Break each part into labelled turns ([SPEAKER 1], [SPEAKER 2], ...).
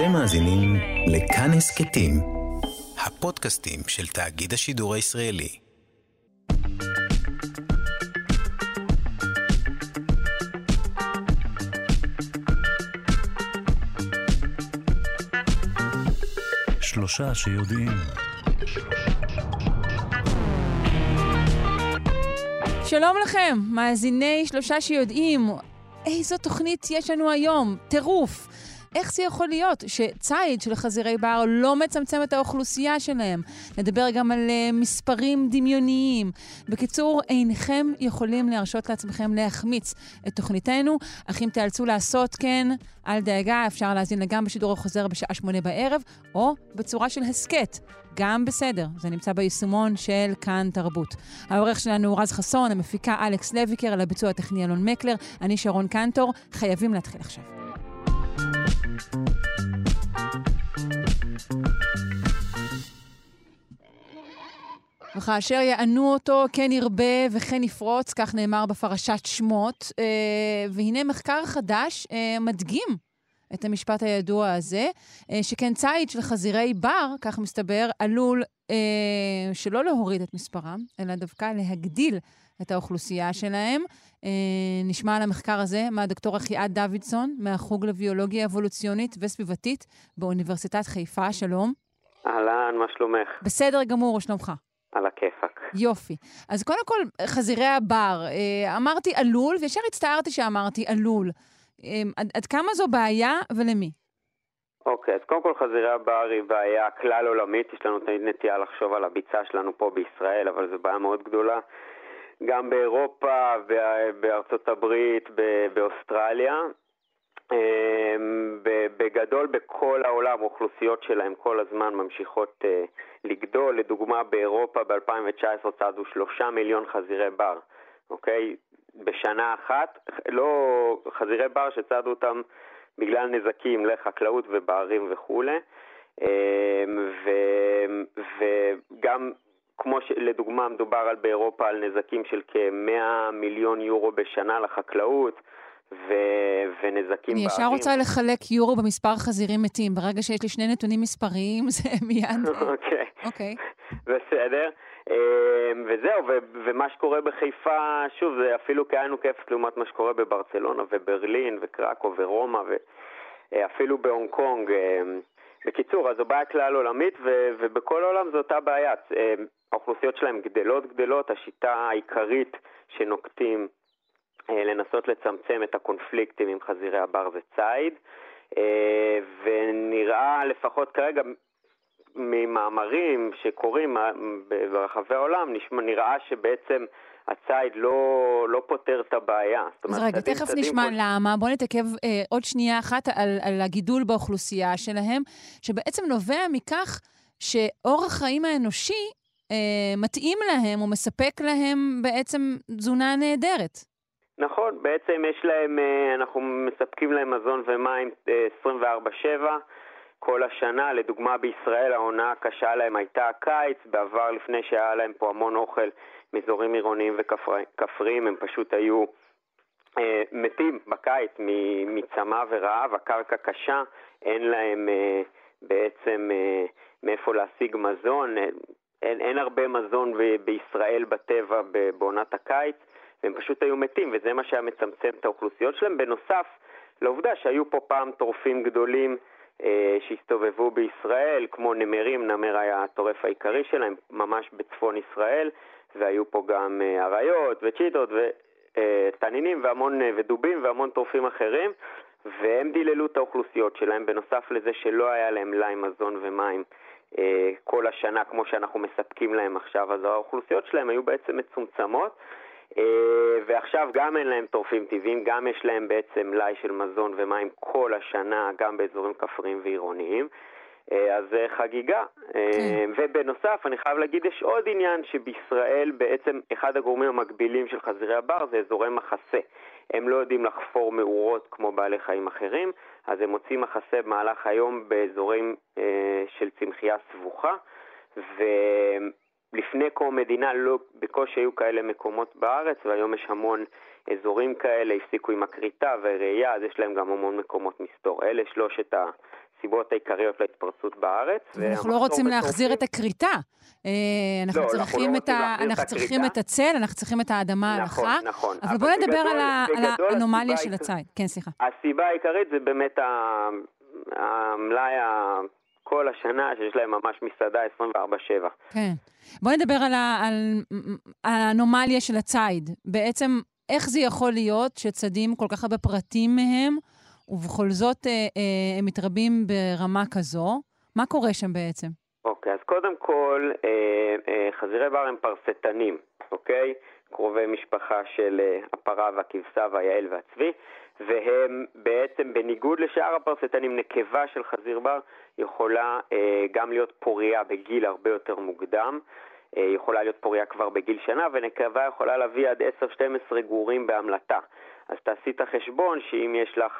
[SPEAKER 1] אתם מאזינים לכאן הסכתים, הפודקאסטים של תאגיד השידור הישראלי.
[SPEAKER 2] שלושה שיודעים.
[SPEAKER 3] שלום לכם, מאזיני שלושה שיודעים. איזו תוכנית יש לנו היום? טירוף. איך זה יכול להיות שציד של חזירי בר לא מצמצם את האוכלוסייה שלהם? נדבר גם על uh, מספרים דמיוניים. בקיצור, אינכם יכולים להרשות לעצמכם להחמיץ את תוכניתנו, אך אם תיאלצו לעשות כן, אל דאגה, אפשר להאזין לה גם בשידור החוזר בשעה שמונה בערב, או בצורה של הסכת. גם בסדר, זה נמצא ביישומון של כאן תרבות. העורך שלנו הוא רז חסון, המפיקה אלכס לויקר, על הביצוע הטכני אלון מקלר, אני שרון קנטור, חייבים להתחיל עכשיו. וכאשר יענו אותו, כן ירבה וכן יפרוץ, כך נאמר בפרשת שמות. אה, והנה מחקר חדש אה, מדגים את המשפט הידוע הזה, אה, שכן ציד של חזירי בר, כך מסתבר, עלול שלא להוריד את מספרם, אלא דווקא להגדיל את האוכלוסייה שלהם. נשמע על המחקר הזה מהדוקטור אחיעד דוידסון, מהחוג לביולוגיה אבולוציונית וסביבתית באוניברסיטת חיפה. שלום.
[SPEAKER 4] אהלן, מה שלומך?
[SPEAKER 3] בסדר גמור, שלומך?
[SPEAKER 4] על הכיפאק.
[SPEAKER 3] יופי. אז קודם כל, חזירי הבר, אה, אמרתי עלול, וישר הצטערתי שאמרתי עלול. אה, עד, עד כמה זו בעיה ולמי?
[SPEAKER 4] אוקיי, אז קודם כל חזירי הבר היא בעיה כלל עולמית, יש לנו תמיד נטייה לחשוב על הביצה שלנו פה בישראל, אבל זו בעיה מאוד גדולה. גם באירופה, בארצות הברית, באוסטרליה, אמ, בגדול בכל העולם אוכלוסיות שלהם כל הזמן ממשיכות אה, לגדול. לדוגמה באירופה ב-2019 צעדו שלושה מיליון חזירי בר, אוקיי? בשנה אחת, לא חזירי בר שצעדו אותם בגלל נזקים לחקלאות וברים וכולי. אמ, וגם כמו שלדוגמה מדובר על באירופה על נזקים של כ-100 מיליון יורו בשנה לחקלאות, ו... ונזקים
[SPEAKER 3] אני ישר רוצה לחלק יורו במספר חזירים מתים. ברגע שיש לי שני נתונים מספריים, זה מיד...
[SPEAKER 4] אוקיי.
[SPEAKER 3] אוקיי.
[SPEAKER 4] בסדר. אמ, וזהו, ו- ומה שקורה בחיפה, שוב, זה אפילו כאין וכאפס לעומת מה שקורה בברצלונה וברלין וקרקו ורומא ואפילו בהונג קונג. בקיצור, אז זו בעיה כלל עולמית, ו- ובכל העולם זו אותה בעיה. אמ, האוכלוסיות שלהם גדלות גדלות, השיטה העיקרית שנוקטים אה, לנסות לצמצם את הקונפליקטים עם חזירי הבר וציד, אה, ונראה לפחות כרגע ממאמרים שקורים ברחבי העולם, נראה שבעצם הציד לא, לא פותר את הבעיה.
[SPEAKER 3] אז רגע, תכף נשמע כל... למה. בואו נתעכב אה, עוד שנייה אחת על, על הגידול באוכלוסייה שלהם, שבעצם נובע מכך שאורח חיים האנושי אה, מתאים להם או מספק להם בעצם תזונה נהדרת.
[SPEAKER 4] נכון, בעצם יש להם, אה, אנחנו מספקים להם מזון ומים 24/7 אה, כל השנה. לדוגמה בישראל העונה הקשה להם הייתה הקיץ, בעבר לפני שהיה להם פה המון אוכל מאזורים עירוניים וכפריים, הם פשוט היו אה, מתים בקיץ מצמא ורעב, הקרקע קשה, אין להם אה, בעצם אה, מאיפה להשיג מזון, אין, אין הרבה מזון ב- בישראל בטבע בעונת הקיץ. והם פשוט היו מתים, וזה מה שהיה מצמצם את האוכלוסיות שלהם. בנוסף לעובדה שהיו פה פעם טורפים גדולים אה, שהסתובבו בישראל, כמו נמרים, נמר היה הטורף העיקרי שלהם, ממש בצפון ישראל, והיו פה גם אה, אריות וצ'יטות ותנינים והמון, אה, ודובים והמון טורפים אחרים, והם דיללו את האוכלוסיות שלהם, בנוסף לזה שלא היה להם מלאי מזון ומים. אה, כל השנה כמו שאנחנו מספקים להם עכשיו, אז האוכלוסיות שלהם היו בעצם מצומצמות, ועכשיו גם אין להם טורפים טבעיים, גם יש להם בעצם מלאי של מזון ומים כל השנה, גם באזורים כפריים ועירוניים. אה, אז זה חגיגה. אה, כן. ובנוסף, אני חייב להגיד, יש עוד עניין שבישראל בעצם אחד הגורמים המקבילים של חזירי הבר זה אזורי מחסה. הם לא יודעים לחפור מאורות כמו בעלי חיים אחרים, אז הם מוצאים מחסה במהלך היום באזורים אה, של צמחייה סבוכה, ו... לפני קום המדינה לא, בקושי היו כאלה מקומות בארץ, והיום יש המון אזורים כאלה, הפסיקו עם הכריתה והראייה, אז יש להם גם המון מקומות מסתור. אלה שלושת הסיבות העיקריות להתפרצות בארץ.
[SPEAKER 3] אנחנו לא רוצים להחזיר את הכריתה. אה, אנחנו
[SPEAKER 4] לא, אנחנו
[SPEAKER 3] צריכים
[SPEAKER 4] לא
[SPEAKER 3] את אנחנו צריכים. את הצל, אנחנו צריכים את האדמה
[SPEAKER 4] נכון,
[SPEAKER 3] ההלכה.
[SPEAKER 4] נכון.
[SPEAKER 3] אבל בואו נדבר על האנומליה של הציד. כן, סליחה.
[SPEAKER 4] הסיבה העיקרית זה באמת המלאי כל השנה, שיש להם ממש מסעדה 24/7.
[SPEAKER 3] כן. בואו נדבר על ה- על על האנומליה של הציד. בעצם, איך זה יכול להיות שצדים כל כך הרבה פרטים מהם, ובכל זאת אה, אה, הם מתרבים ברמה כזו? מה קורה שם בעצם?
[SPEAKER 4] אוקיי, אז קודם כל, אה, אה, חזירי בר הם פרסטנים, אוקיי? קרובי משפחה של אה, הפרה והכבשה והיעל והצבי, והם בעצם, בניגוד לשאר הפרסטנים, נקבה של חזיר בר יכולה אה, גם להיות פוריה בגיל הרבה יותר מוקדם. אה, יכולה להיות פוריה כבר בגיל שנה, ונקבה יכולה להביא עד 10-12 גורים בהמלטה. אז תעשי את החשבון שאם יש לך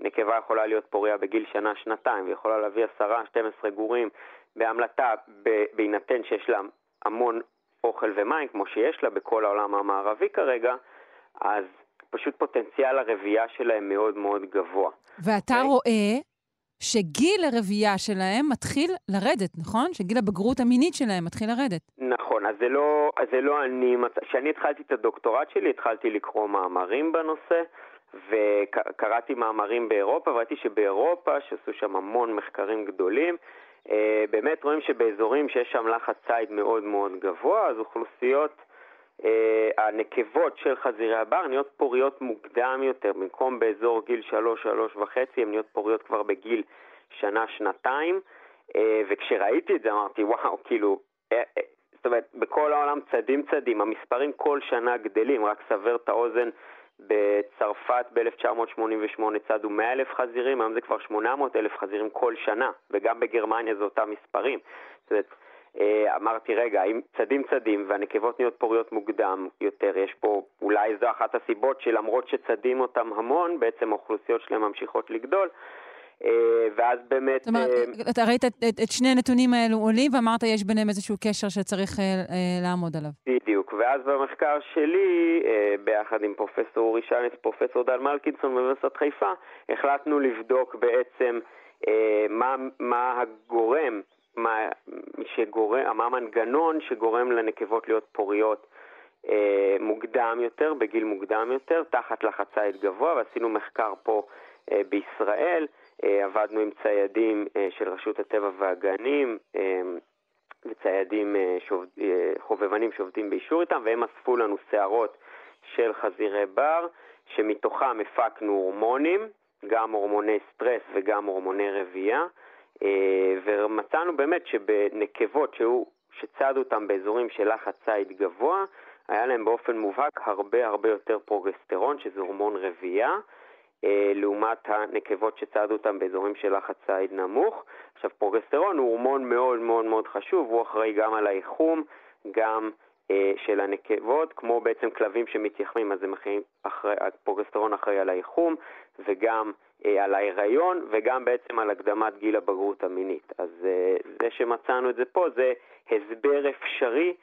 [SPEAKER 4] נקבה יכולה להיות פוריה בגיל שנה-שנתיים, ויכולה להביא 10-12 גורים בהמלטה, בהינתן שיש לה המון אוכל ומים, כמו שיש לה בכל העולם המערבי כרגע, אז פשוט פוטנציאל הרבייה שלהם מאוד מאוד גבוה.
[SPEAKER 3] ואתה
[SPEAKER 4] אוקיי.
[SPEAKER 3] רואה שגיל הרבייה שלהם מתחיל לרדת, נכון? שגיל הבגרות המינית שלהם מתחיל לרדת.
[SPEAKER 4] נכון, אז זה לא, אז זה לא אני, כשאני התחלתי את הדוקטורט שלי, התחלתי לקרוא מאמרים בנושא, וקראתי מאמרים באירופה, וראיתי שבאירופה, שעשו שם המון מחקרים גדולים, אה, באמת רואים שבאזורים שיש שם לחץ ציד מאוד מאוד גבוה, אז אוכלוסיות, אה, הנקבות של חזירי הבר נהיות פוריות מוקדם יותר, במקום באזור גיל 3-3 וחצי, הן נהיות פוריות כבר בגיל שנה-שנתיים, אה, וכשראיתי את זה אמרתי, וואו, כאילו, זאת אומרת, בכל העולם צדים צדים, המספרים כל שנה גדלים, רק סבר את האוזן, בצרפת ב-1988 צדו 100 אלף חזירים, היום זה כבר 800 אלף חזירים כל שנה, וגם בגרמניה זה אותם מספרים. זאת אומרת, אה, אמרתי, רגע, אם צדים צדים והנקבות נהיות פוריות מוקדם יותר, יש פה, אולי זו אחת הסיבות שלמרות שצדים אותם המון, בעצם האוכלוסיות שלהם ממשיכות לגדול. אה, ואז באמת...
[SPEAKER 3] זאת אומרת,
[SPEAKER 4] אה,
[SPEAKER 3] אתה ראית את, את, את שני הנתונים האלו עולים, ואמרת יש ביניהם איזשהו קשר שצריך אה, לעמוד עליו.
[SPEAKER 4] בדיוק, ואז במחקר שלי, ביחד עם פרופסור אורי שיינץ, פרופסור דן מלקינסון מאוניברסיטת חיפה, החלטנו לבדוק בעצם מה, מה הגורם, מה, שגורם, מה המנגנון שגורם לנקבות להיות פוריות מוקדם יותר, בגיל מוקדם יותר, תחת לחץ ציד גבוה, ועשינו מחקר פה בישראל. אה, עבדנו עם ציידים אה, של רשות הטבע והגנים, אה, וציידים שעובד, חובבנים שעובדים באישור איתם, והם אספו לנו שערות של חזירי בר, שמתוכם הפקנו הורמונים, גם הורמוני סטרס וגם הורמוני רבייה, ומצאנו באמת שבנקבות שהיו, שצדו אותם באזורים של לחץ ציד גבוה, היה להם באופן מובהק הרבה הרבה יותר פרוגסטרון, שזה הורמון רבייה. אה, לעומת הנקבות שצדו אותם באזורים של לחץ ציד נמוך. עכשיו, פרוגסטרון הוא הורמון מאוד מאוד מאוד חשוב, הוא אחראי גם על האיחום, גם אה, של הנקבות, כמו בעצם כלבים שמתייחמים, אז אחרי, אחרי, הפרוגסטרון אחראי על האיחום, וגם אה, על ההיריון, וגם בעצם על הקדמת גיל הבגרות המינית. אז אה, זה שמצאנו את זה פה, זה הסבר אפשרי.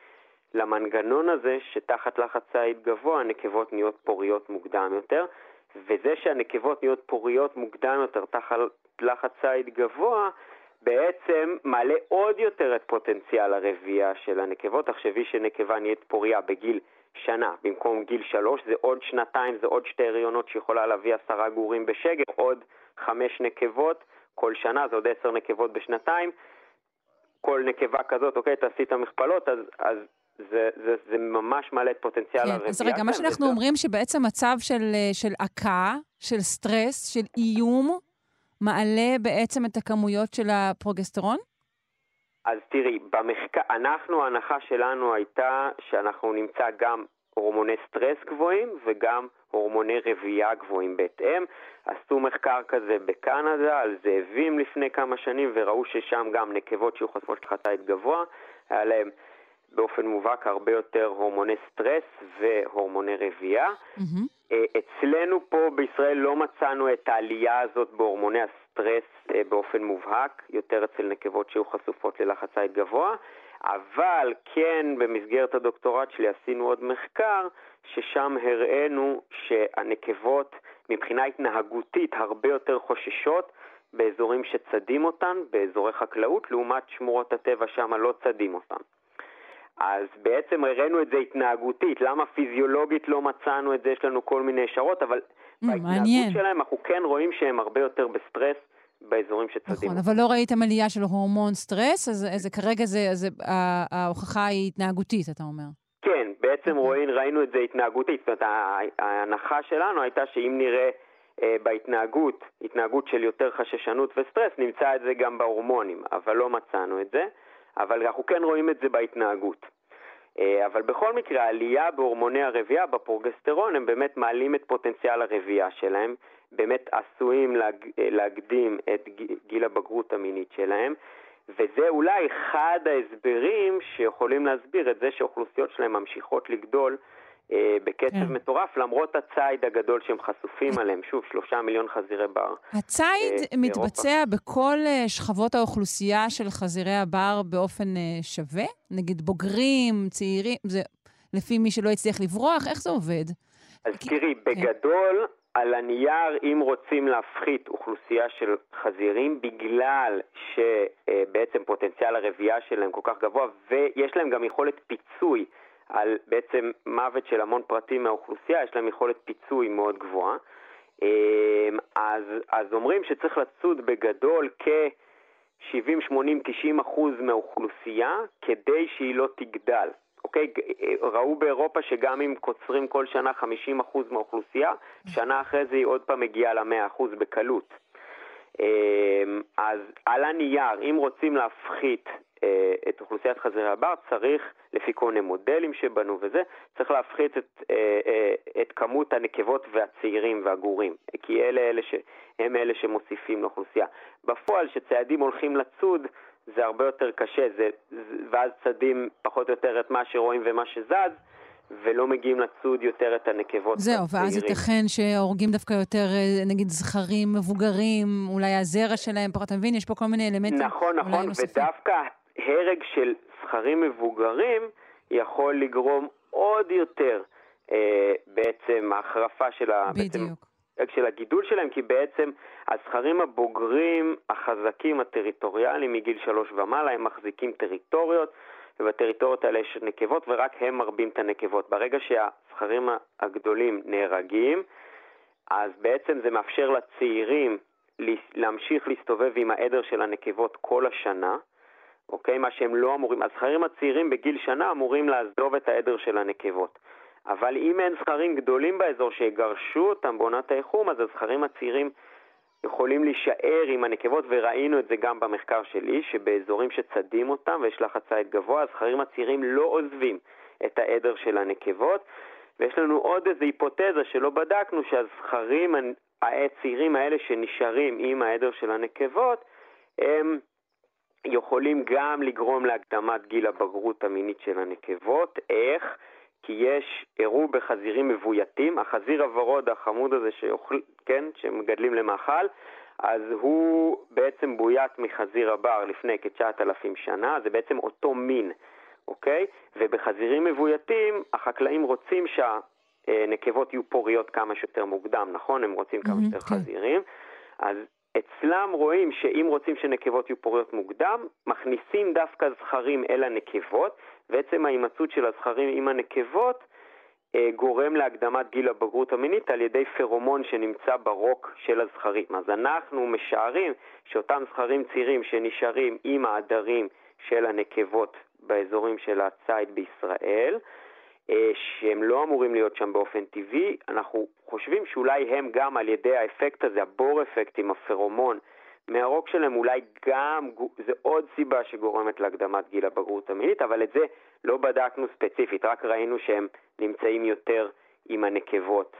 [SPEAKER 4] למנגנון הזה שתחת לחץ ציד גבוה הנקבות נהיות פוריות מוקדם יותר, וזה שהנקבות נהיות פוריות מוקדם יותר תחת לחץ ציד גבוה, בעצם מעלה עוד יותר את פוטנציאל הרבייה של הנקבות. תחשבי שנקבה נהיית פוריה בגיל שנה, במקום גיל שלוש, זה עוד שנתיים, זה עוד שתי הריונות שיכולה להביא עשרה גורים בשגר, עוד חמש נקבות כל שנה, זה עוד עשר נקבות בשנתיים. כל נקבה כזאת, אוקיי, תעשי את המכפלות, אז, אז זה, זה, זה ממש מעלה את פוטנציאל
[SPEAKER 3] כן,
[SPEAKER 4] הרבייה.
[SPEAKER 3] אז רגע, מה שאנחנו
[SPEAKER 4] וזה-
[SPEAKER 3] אומרים שבעצם מצב של, אה, של עקה, של סטרס, של איום, מעלה בעצם את הכמויות של הפרוגסטרון?
[SPEAKER 4] אז תראי, במחקר, אנחנו, ההנחה שלנו הייתה שאנחנו נמצא גם הורמוני סטרס גבוהים וגם הורמוני רבייה גבוהים בהתאם. עשו מחקר כזה בקנדה על זאבים לפני כמה שנים וראו ששם גם נקבות שהיו חשופות ללחץ ציד גבוה, היה להם באופן מובהק הרבה יותר הורמוני סטרס והורמוני רבייה. אה, אצלנו פה בישראל לא מצאנו את העלייה הזאת בהורמוני הסטרס אה, באופן מובהק, יותר אצל נקבות שהיו חשופות ללחץ ציד גבוה, אבל כן במסגרת הדוקטורט שלי עשינו עוד מחקר, ששם הראינו שהנקבות מבחינה התנהגותית הרבה יותר חוששות באזורים שצדים אותן, באזורי חקלאות, לעומת שמורות הטבע שם לא צדים אותן. אז בעצם הראינו את זה התנהגותית, למה פיזיולוגית לא מצאנו את זה, יש לנו כל מיני השערות, אבל
[SPEAKER 3] אמ,
[SPEAKER 4] בהתנהגות
[SPEAKER 3] מעניין.
[SPEAKER 4] שלהם אנחנו כן רואים שהם הרבה יותר בסטרס באזורים שצדים
[SPEAKER 3] נכון. אבל לא ראיתם עלייה של הורמון סטרס, אז, אז כרגע זה, אז, ההוכחה היא התנהגותית, אתה אומר.
[SPEAKER 4] כן, בעצם
[SPEAKER 3] אוקיי.
[SPEAKER 4] רואים, ראינו את זה התנהגותית. זאת אומרת, ההנחה שלנו הייתה שאם נראה אה, בהתנהגות, התנהגות של יותר חששנות וסטרס, נמצא את זה גם בהורמונים, אבל לא מצאנו את זה. אבל אנחנו כן רואים את זה בהתנהגות. אה, אבל בכל מקרה, העלייה בהורמוני הרבייה, בפרוגסטרון, הם באמת מעלים את פוטנציאל הרבייה שלהם, באמת עשויים להג, אה, להקדים את גיל הבגרות המינית שלהם, וזה אולי אחד ההסברים שיכולים להסביר את זה שאוכלוסיות שלהם ממשיכות לגדול בקצב
[SPEAKER 3] כן.
[SPEAKER 4] מטורף, למרות הציד הגדול שהם חשופים עליהם, שוב, שלושה מיליון חזירי בר.
[SPEAKER 3] הציד
[SPEAKER 4] אה,
[SPEAKER 3] מתבצע בכל אה, שכבות האוכלוסייה של חזירי הבר באופן אה, שווה? נגיד בוגרים, צעירים, זה לפי מי שלא הצליח לברוח? איך זה עובד?
[SPEAKER 4] אז
[SPEAKER 3] כי-
[SPEAKER 4] תראי, בגדול, על הנייר, אם רוצים להפחית אוכלוסייה של חזירים, בגלל שבעצם פוטנציאל הרבייה שלהם כל כך גבוה, ויש להם גם יכולת פיצוי על בעצם מוות של המון פרטים מהאוכלוסייה, יש להם יכולת פיצוי מאוד גבוהה. אמ, אז, אז אומרים שצריך לצוד בגדול כ-70, 80, 90 אחוז מהאוכלוסייה כדי שהיא לא תגדל. אוקיי? ראו באירופה שגם אם קוצרים כל שנה 50% מהאוכלוסייה, שנה אחרי זה היא עוד פעם מגיעה ל-100% בקלות. אמ, אז על הנייר, אם רוצים להפחית אה, את אוכלוסיית חזירי הבר, צריך, לפי כל מיני מודלים שבנו וזה, צריך להפחית את, אה, אה, את כמות הנקבות והצעירים והגורים, כי אלה, אלה ש, הם אלה שמוסיפים לאוכלוסייה. בפועל, כשציידים הולכים לצוד, זה הרבה יותר קשה, זה, זה, ואז צדים פחות או יותר את מה שרואים ומה שזז, ולא מגיעים לצוד יותר את הנקבות
[SPEAKER 3] זהו, ואז. ייתכן שהורגים דווקא יותר, אה, נגיד, זכרים מבוגרים, אולי הזרע שלהם פחות, אתה מבין? יש פה כל מיני אלמנטים.
[SPEAKER 4] נכון, נכון. ודווקא הרג של זכרים מבוגרים יכול לגרום עוד יותר אה, בעצם ההחרפה של ה... בעצם
[SPEAKER 3] בדיוק.
[SPEAKER 4] של הגידול שלהם, כי בעצם הזכרים הבוגרים, החזקים, הטריטוריאליים מגיל שלוש ומעלה, הם מחזיקים טריטוריות, ובטריטוריות האלה יש נקבות, ורק הם מרבים את הנקבות. ברגע שהזכרים הגדולים נהרגים, אז בעצם זה מאפשר לצעירים להמשיך להסתובב עם העדר של הנקבות כל השנה, אוקיי? מה שהם לא אמורים. הזכרים הצעירים בגיל שנה אמורים לעזוב את העדר של הנקבות. אבל אם אין זכרים גדולים באזור שיגרשו אותם בעונת האיחום, אז הזכרים הצעירים יכולים להישאר עם הנקבות, וראינו את זה גם במחקר שלי, שבאזורים שצדים אותם ויש לחץ ציד גבוה, הזכרים הצעירים לא עוזבים את העדר של הנקבות. ויש לנו עוד איזו היפותזה שלא בדקנו, שהזכרים הצעירים האלה שנשארים עם העדר של הנקבות, הם יכולים גם לגרום להקדמת גיל הבגרות המינית של הנקבות. איך? כי יש, הראו בחזירים מבויתים, החזיר הוורוד החמוד הזה שאוכל, כן, שמגדלים למאכל, אז הוא בעצם בוית מחזיר הבר לפני כ-9,000 שנה, זה בעצם אותו מין, אוקיי? ובחזירים מבויתים, החקלאים רוצים שהנקבות יהיו פוריות כמה שיותר מוקדם, נכון? הם רוצים כמה שיותר
[SPEAKER 3] כן.
[SPEAKER 4] חזירים. אז אצלם רואים שאם רוצים שנקבות יהיו פוריות מוקדם, מכניסים דווקא זכרים אל הנקבות, ועצם ההימצאות של הזכרים עם הנקבות אה, גורם להקדמת גיל הבגרות המינית על ידי פרומון שנמצא ברוק של הזכרים. אז אנחנו משערים שאותם זכרים צעירים שנשארים עם העדרים של הנקבות באזורים של הציד בישראל, שהם לא אמורים להיות שם באופן טבעי, אנחנו חושבים שאולי הם גם על ידי האפקט הזה, הבור אפקט עם הפרומון מהרוק שלהם, אולי גם, זה עוד סיבה שגורמת להקדמת גיל הבגרות המינית, אבל את זה לא בדקנו ספציפית, רק ראינו שהם נמצאים יותר עם הנקבות.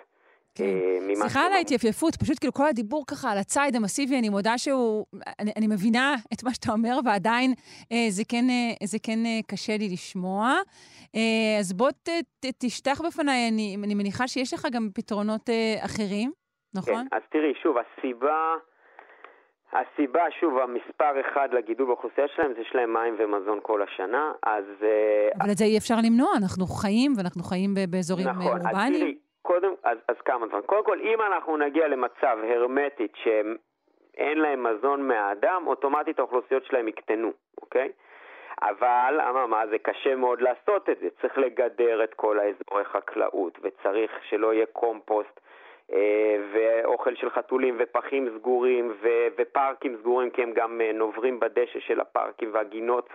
[SPEAKER 3] כן.
[SPEAKER 4] אה,
[SPEAKER 3] סליחה על ההתייפייפות, פשוט כאילו כל הדיבור ככה על הציד המסיבי, אני מודה שהוא... אני, אני מבינה את מה שאתה אומר, ועדיין אה, זה כן, אה, זה כן אה, קשה לי לשמוע. אה, אז בוא ת, ת, תשטח בפניי, אני, אני מניחה שיש לך גם פתרונות אה, אחרים, נכון?
[SPEAKER 4] כן, אז תראי, שוב, הסיבה, הסיבה, שוב, המספר אחד לגידול באוכלוסייה שלהם זה שיש להם מים ומזון כל השנה, אז... אה,
[SPEAKER 3] אבל את זה אי אפשר למנוע, אנחנו חיים, ואנחנו חיים באזורים אה,
[SPEAKER 4] נכון,
[SPEAKER 3] אורבניים.
[SPEAKER 4] קודם, אז, אז כמה דברים. קודם כל, אם אנחנו נגיע למצב הרמטית אין להם מזון מהאדם, אוטומטית האוכלוסיות שלהם יקטנו, אוקיי? אבל, אממה, זה קשה מאוד לעשות את זה. צריך לגדר את כל האזורי חקלאות, וצריך שלא יהיה קומפוסט, אה, ואוכל של חתולים, ופחים סגורים, ו- ופארקים סגורים, כי הם גם אה, נוברים בדשא של הפארקים והגינות.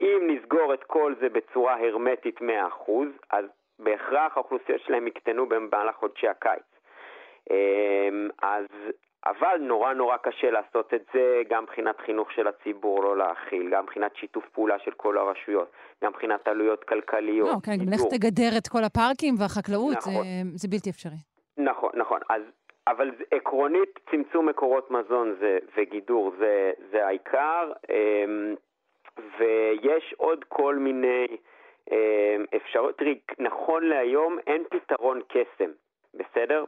[SPEAKER 4] אם נסגור את כל זה בצורה הרמטית 100%, אז בהכרח האוכלוסיות שלהם יקטנו במהלך חודשי הקיץ. אמ, אז, אבל נורא נורא קשה לעשות את זה גם מבחינת חינוך של הציבור לא להכיל, גם מבחינת שיתוף פעולה של כל הרשויות, גם מבחינת עלויות כלכליות.
[SPEAKER 3] לא, כן, לך תגדר את כל הפארקים והחקלאות, נכון. זה, זה בלתי אפשרי.
[SPEAKER 4] נכון, נכון. אז, אבל עקרונית צמצום מקורות מזון זה, וגידור זה, זה העיקר, אמ, ויש עוד כל מיני... אמ, אפשרות, תראי, נכון להיום אין פתרון קסם, בסדר?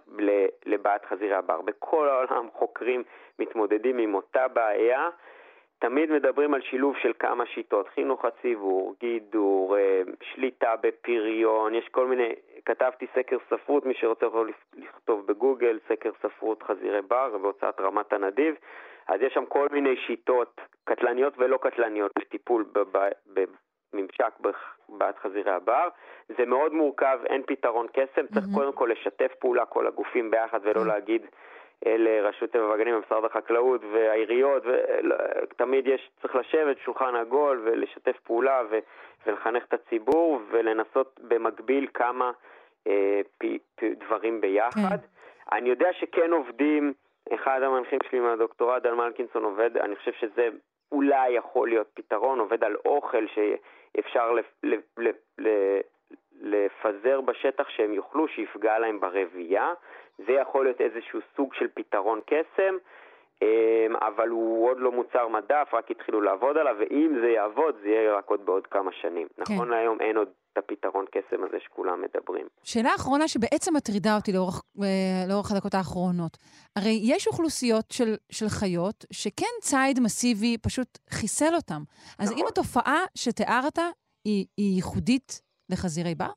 [SPEAKER 4] לבעיית חזירי הבר. בכל העולם חוקרים מתמודדים עם אותה בעיה. תמיד מדברים על שילוב של כמה שיטות, חינוך הציבור, גידור, אמ, שליטה בפריון, יש כל מיני, כתבתי סקר ספרות, מי שרוצה יכול לכתוב בגוגל, סקר ספרות חזירי בר בהוצאת רמת הנדיב, אז יש שם כל מיני שיטות קטלניות ולא קטלניות לטיפול ממשק בעד חזירי הבר. זה מאוד מורכב, אין פתרון קסם, צריך. קודם כל לשתף פעולה כל הגופים ביחד ולא mm-hmm. להגיד אלה רשות טבע והגנים ומשרד החקלאות והעיריות, ותמיד יש, צריך לשבת שולחן עגול ולשתף פעולה ו, ולחנך את הציבור ולנסות במקביל כמה אה, פ, פ, דברים ביחד. כן. אני יודע שכן עובדים, אחד המנחים שלי מהדוקטורט, דן מלקינסון עובד, אני חושב שזה אולי יכול להיות פתרון, עובד על אוכל לפ, לפזר בשטח שהם יאכלו, שיפגע להם ברבייה. זה יכול להיות איזשהו סוג של פתרון קסם, אבל הוא עוד לא מוצר מדף, רק התחילו לעבוד עליו, ואם זה יעבוד, זה יהיה רק עוד בעוד כמה שנים. כן. נכון להיום אין עוד את הפתרון קסם הזה שכולם מדברים.
[SPEAKER 3] שאלה אחרונה שבעצם מטרידה אותי לאורך, אה, לאורך הדקות האחרונות. הרי יש אוכלוסיות של, של חיות שכן ציד מסיבי פשוט חיסל אותם. אז נכון. אם התופעה שתיארת היא, היא ייחודית לחזירי בר?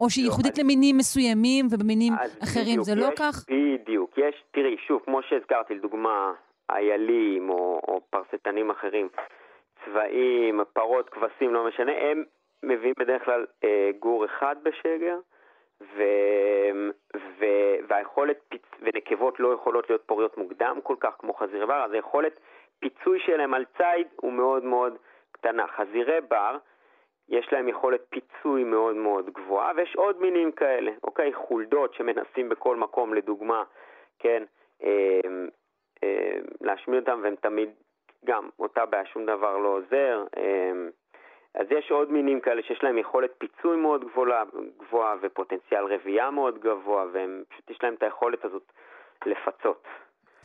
[SPEAKER 3] או שהיא ייחודית. למינים מסוימים ובמינים אחרים, בדיוק, זה לא
[SPEAKER 4] יש,
[SPEAKER 3] כך?
[SPEAKER 4] בדיוק. יש, תראי, שוב, כמו שהזכרתי, לדוגמה, איילים או, או פרסטנים אחרים, צבעים, פרות, כבשים, לא משנה, הם מביאים בדרך כלל אה, גור אחד בשגר, ו, ו, והיכולת, פיצ... ונקבות לא יכולות להיות פוריות מוקדם כל כך כמו חזירי בר, אז היכולת פיצוי שלהם על ציד הוא מאוד מאוד קטנה. חזירי בר, יש להם יכולת פיצוי מאוד מאוד גבוהה, ויש עוד מינים כאלה, אוקיי? חולדות שמנסים בכל מקום, לדוגמה, כן, אה, אה, להשמיד אותם, והם תמיד, גם, אותה בעיה, שום דבר לא עוזר. אה, אז יש עוד מינים כאלה שיש להם יכולת פיצוי מאוד גבוהה, גבוהה ופוטנציאל רבייה מאוד גבוה, והם פשוט יש להם את היכולת הזאת לפצות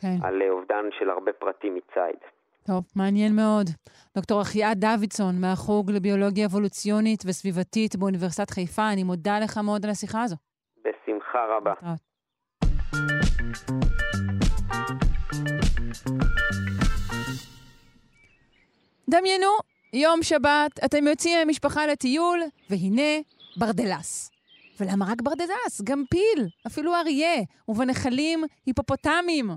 [SPEAKER 4] כן. על אובדן של הרבה פרטים מציד.
[SPEAKER 3] טוב, מעניין מאוד. דוקטור אחיה דוידסון, מהחוג לביולוגיה אבולוציונית וסביבתית באוניברסיטת חיפה, אני מודה לך מאוד על השיחה הזו.
[SPEAKER 4] בשמחה רבה.
[SPEAKER 3] דמיינו יום שבת, אתם יוצאים עם המשפחה לטיול, והנה ברדלס. ולמה רק ברדלס? גם פיל, אפילו אריה, ובנחלים היפופוטמים.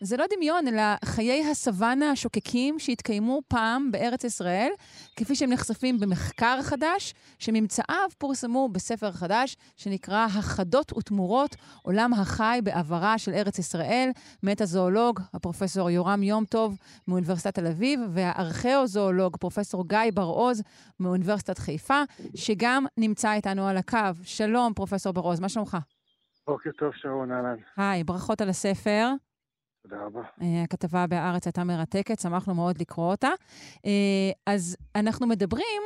[SPEAKER 3] זה לא דמיון, אלא חיי הסוואנה השוקקים שהתקיימו פעם בארץ ישראל, כפי שהם נחשפים במחקר חדש, שממצאיו פורסמו בספר חדש שנקרא החדות ותמורות, עולם החי בעברה של ארץ ישראל, מאת הזואולוג, הפרופסור יורם יום טוב מאוניברסיטת תל אביב, והארכיאוזואולוג, פרופסור גיא בר-עוז מאוניברסיטת חיפה, שגם נמצא איתנו על הקו. שלום, פרופסור בר-עוז, מה שלומך?
[SPEAKER 5] בוקר טוב, שרון, אהלן.
[SPEAKER 3] היי, ברכות על הספר.
[SPEAKER 5] תודה רבה.
[SPEAKER 3] אה, הכתבה בהארץ הייתה מרתקת, שמחנו מאוד לקרוא אותה. אה, אז אנחנו מדברים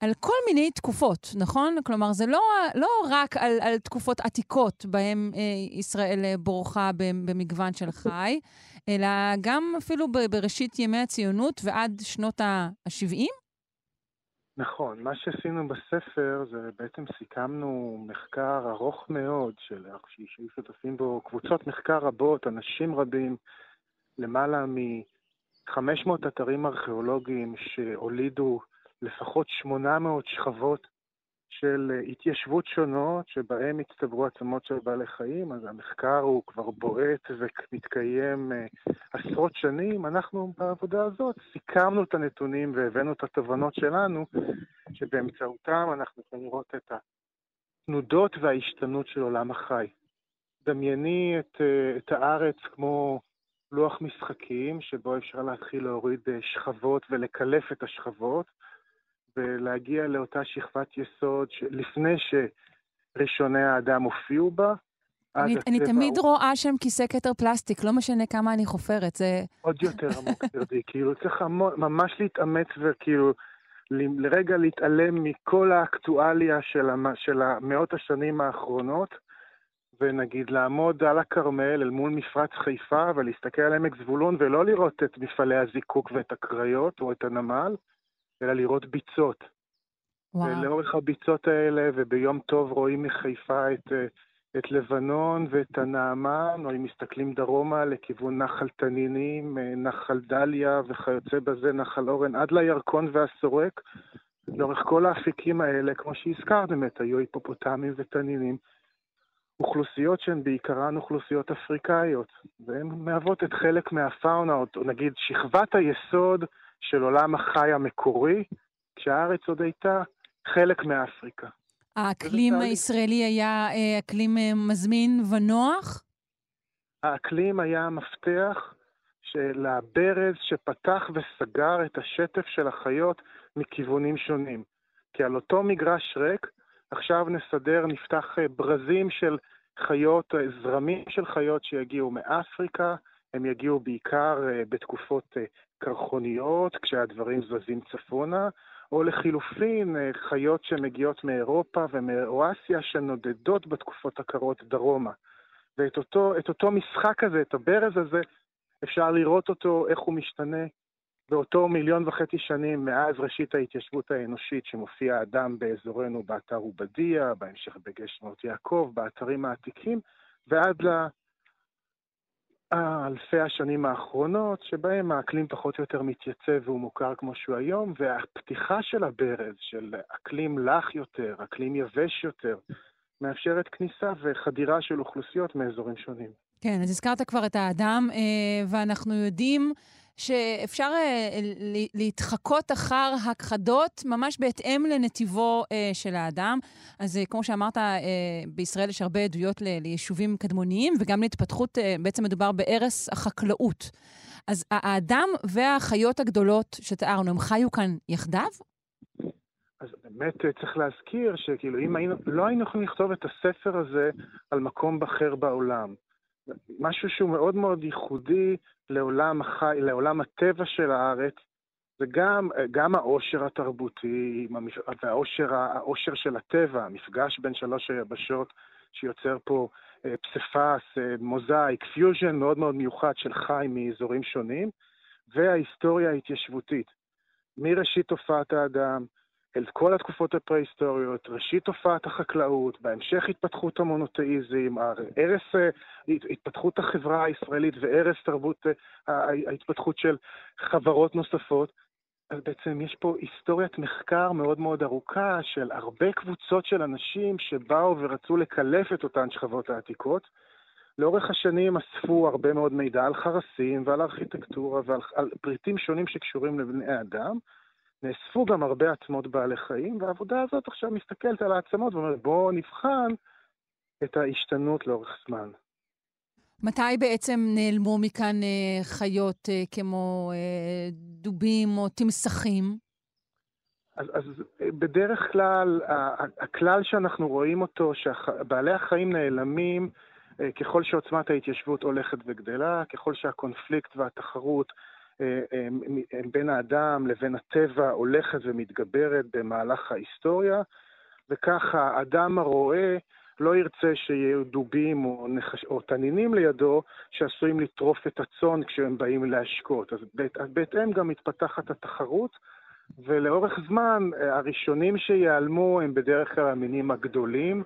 [SPEAKER 3] על כל מיני תקופות, נכון? כלומר, זה לא, לא רק על, על תקופות עתיקות בהן אה, ישראל בורחה במגוון של חי, אלא גם אפילו בראשית ימי הציונות ועד שנות ה-70?
[SPEAKER 5] נכון, מה שעשינו בספר זה בעצם סיכמנו מחקר ארוך מאוד, של שהיו שותפים בו קבוצות מחקר רבות, אנשים רבים, למעלה מ-500 אתרים ארכיאולוגיים שהולידו לפחות 800 שכבות של אה, התיישבות שונות, שבהם הצטברו עצמות של בעלי חיים, אז המחקר הוא כבר בועט ומתקיים אה, עשרות שנים. אנחנו בעבודה הזאת סיכמנו את הנתונים והבאנו את התובנות שלנו, שבאמצעותם אנחנו יכולים לראות את התנודות וההשתנות של עולם החי. דמייני את, אה, את הארץ כמו לוח משחקים, שבו אפשר להתחיל להוריד שכבות ולקלף את השכבות. ולהגיע לאותה שכבת יסוד לפני שראשוני האדם הופיעו בה.
[SPEAKER 3] אני, אני תמיד הוא... רואה שם כיסא כתר פלסטיק, לא משנה כמה אני חופרת, זה...
[SPEAKER 5] עוד יותר עמוק, גברתי. כאילו, צריך ממש להתאמץ וכאילו, לרגע להתעלם מכל האקטואליה של, המ... של מאות השנים האחרונות, ונגיד לעמוד על הכרמל אל מול מפרץ חיפה ולהסתכל על עמק זבולון ולא לראות את מפעלי הזיקוק ואת הקריות או את הנמל, אלא לראות ביצות. וואו. ולאורך הביצות האלה, וביום טוב רואים מחיפה את, אה, את לבנון ואת הנעמן, או אם מסתכלים דרומה לכיוון נחל תנינים, אה, נחל דליה וכיוצא בזה, נחל אורן, עד לירקון והסורק. לאורך כל האפיקים האלה, כמו שהזכרת באמת, היו היפופוטמים ותנינים. אוכלוסיות שהן בעיקרן אוכלוסיות אפריקאיות, והן מהוות את חלק מהפאונה, או נגיד שכבת היסוד של עולם החי המקורי, כשהארץ עוד הייתה חלק מאפריקה.
[SPEAKER 3] האקלים הישראלי היה אה, אקלים אה, מזמין ונוח?
[SPEAKER 5] האקלים היה המפתח של הברז שפתח וסגר את השטף של החיות מכיוונים שונים. כי על אותו מגרש ריק, עכשיו נסדר, נפתח אה, ברזים של חיות, זרמים של חיות שיגיעו מאפריקה, הם יגיעו בעיקר בתקופות קרחוניות, כשהדברים זזים צפונה, או לחילופין, אה, חיות שמגיעות מאירופה ומאואסיה שנודדות בתקופות הקרות דרומה. ואת אותו, אותו משחק הזה, את הברז הזה, אפשר לראות אותו, איך הוא משתנה באותו מיליון וחצי שנים מאז ראשית ההתיישבות האנושית, שמופיע האדם באזורנו באתר עובדיה, בהמשך בגשמות יעקב, באתרים העתיקים, ועד אלפי השנים האחרונות, שבהם האקלים פחות או יותר מתייצב והוא מוכר כמו שהוא היום, והפתיחה של הברז, של אקלים לח יותר, אקלים יבש יותר, מאפשרת כניסה וחדירה של אוכלוסיות מאזורים שונים.
[SPEAKER 3] כן, אז הזכרת כבר את האדם, אה, ואנחנו יודעים שאפשר uh, להתחקות אחר הכחדות ממש בהתאם לנתיבו uh, של האדם. אז uh, כמו שאמרת, בישראל יש הרבה עדויות ליישובים קדמוניים וגם להתפתחות, בעצם מדובר בערש החקלאות. אז האדם והחיות הגדולות שתיארנו, הם חיו כאן יחדיו?
[SPEAKER 5] אז באמת צריך להזכיר שכאילו אם היינו, לא היינו יכולים לכתוב את הספר הזה על מקום אחר בעולם. משהו שהוא מאוד מאוד ייחודי לעולם החי, לעולם הטבע של הארץ, וגם גם העושר התרבותי והעושר העושר של הטבע, המפגש בין שלוש היבשות שיוצר פה אה, פסיפס, אה, מוזאיק, פיוז'ן מאוד מאוד מיוחד של חי מאזורים שונים, וההיסטוריה ההתיישבותית. מראשית תופעת האדם, אל כל התקופות הפרה-היסטוריות, ראשית תופעת החקלאות, בהמשך התפתחות המונותאיזם, הרס אה, התפתחות החברה הישראלית והרס תרבות אה, ההתפתחות של חברות נוספות. אז בעצם יש פה היסטוריית מחקר מאוד מאוד ארוכה של הרבה קבוצות של אנשים שבאו ורצו לקלף את אותן שכבות העתיקות. לאורך השנים אספו הרבה מאוד מידע על חרסים ועל ארכיטקטורה ועל פריטים שונים שקשורים לבני אדם. נאספו גם הרבה עצמות בעלי חיים, והעבודה הזאת עכשיו מסתכלת על העצמות ואומרת, בואו נבחן את ההשתנות לאורך זמן.
[SPEAKER 3] מתי בעצם נעלמו מכאן אה, חיות אה, כמו אה, דובים או תמסכים?
[SPEAKER 5] אז, אז בדרך כלל, הכלל שאנחנו רואים אותו, שבעלי החיים נעלמים אה, ככל שעוצמת ההתיישבות הולכת וגדלה, ככל שהקונפליקט והתחרות אה, אה, בין האדם לבין הטבע הולכת ומתגברת במהלך ההיסטוריה, וככה האדם הרואה לא ירצה שיהיו דובים או, נחש... או תנינים לידו שעשויים לטרוף את הצאן כשהם באים להשקות. אז בהתאם גם מתפתחת התחרות, ולאורך זמן הראשונים שיעלמו הם בדרך כלל המינים הגדולים,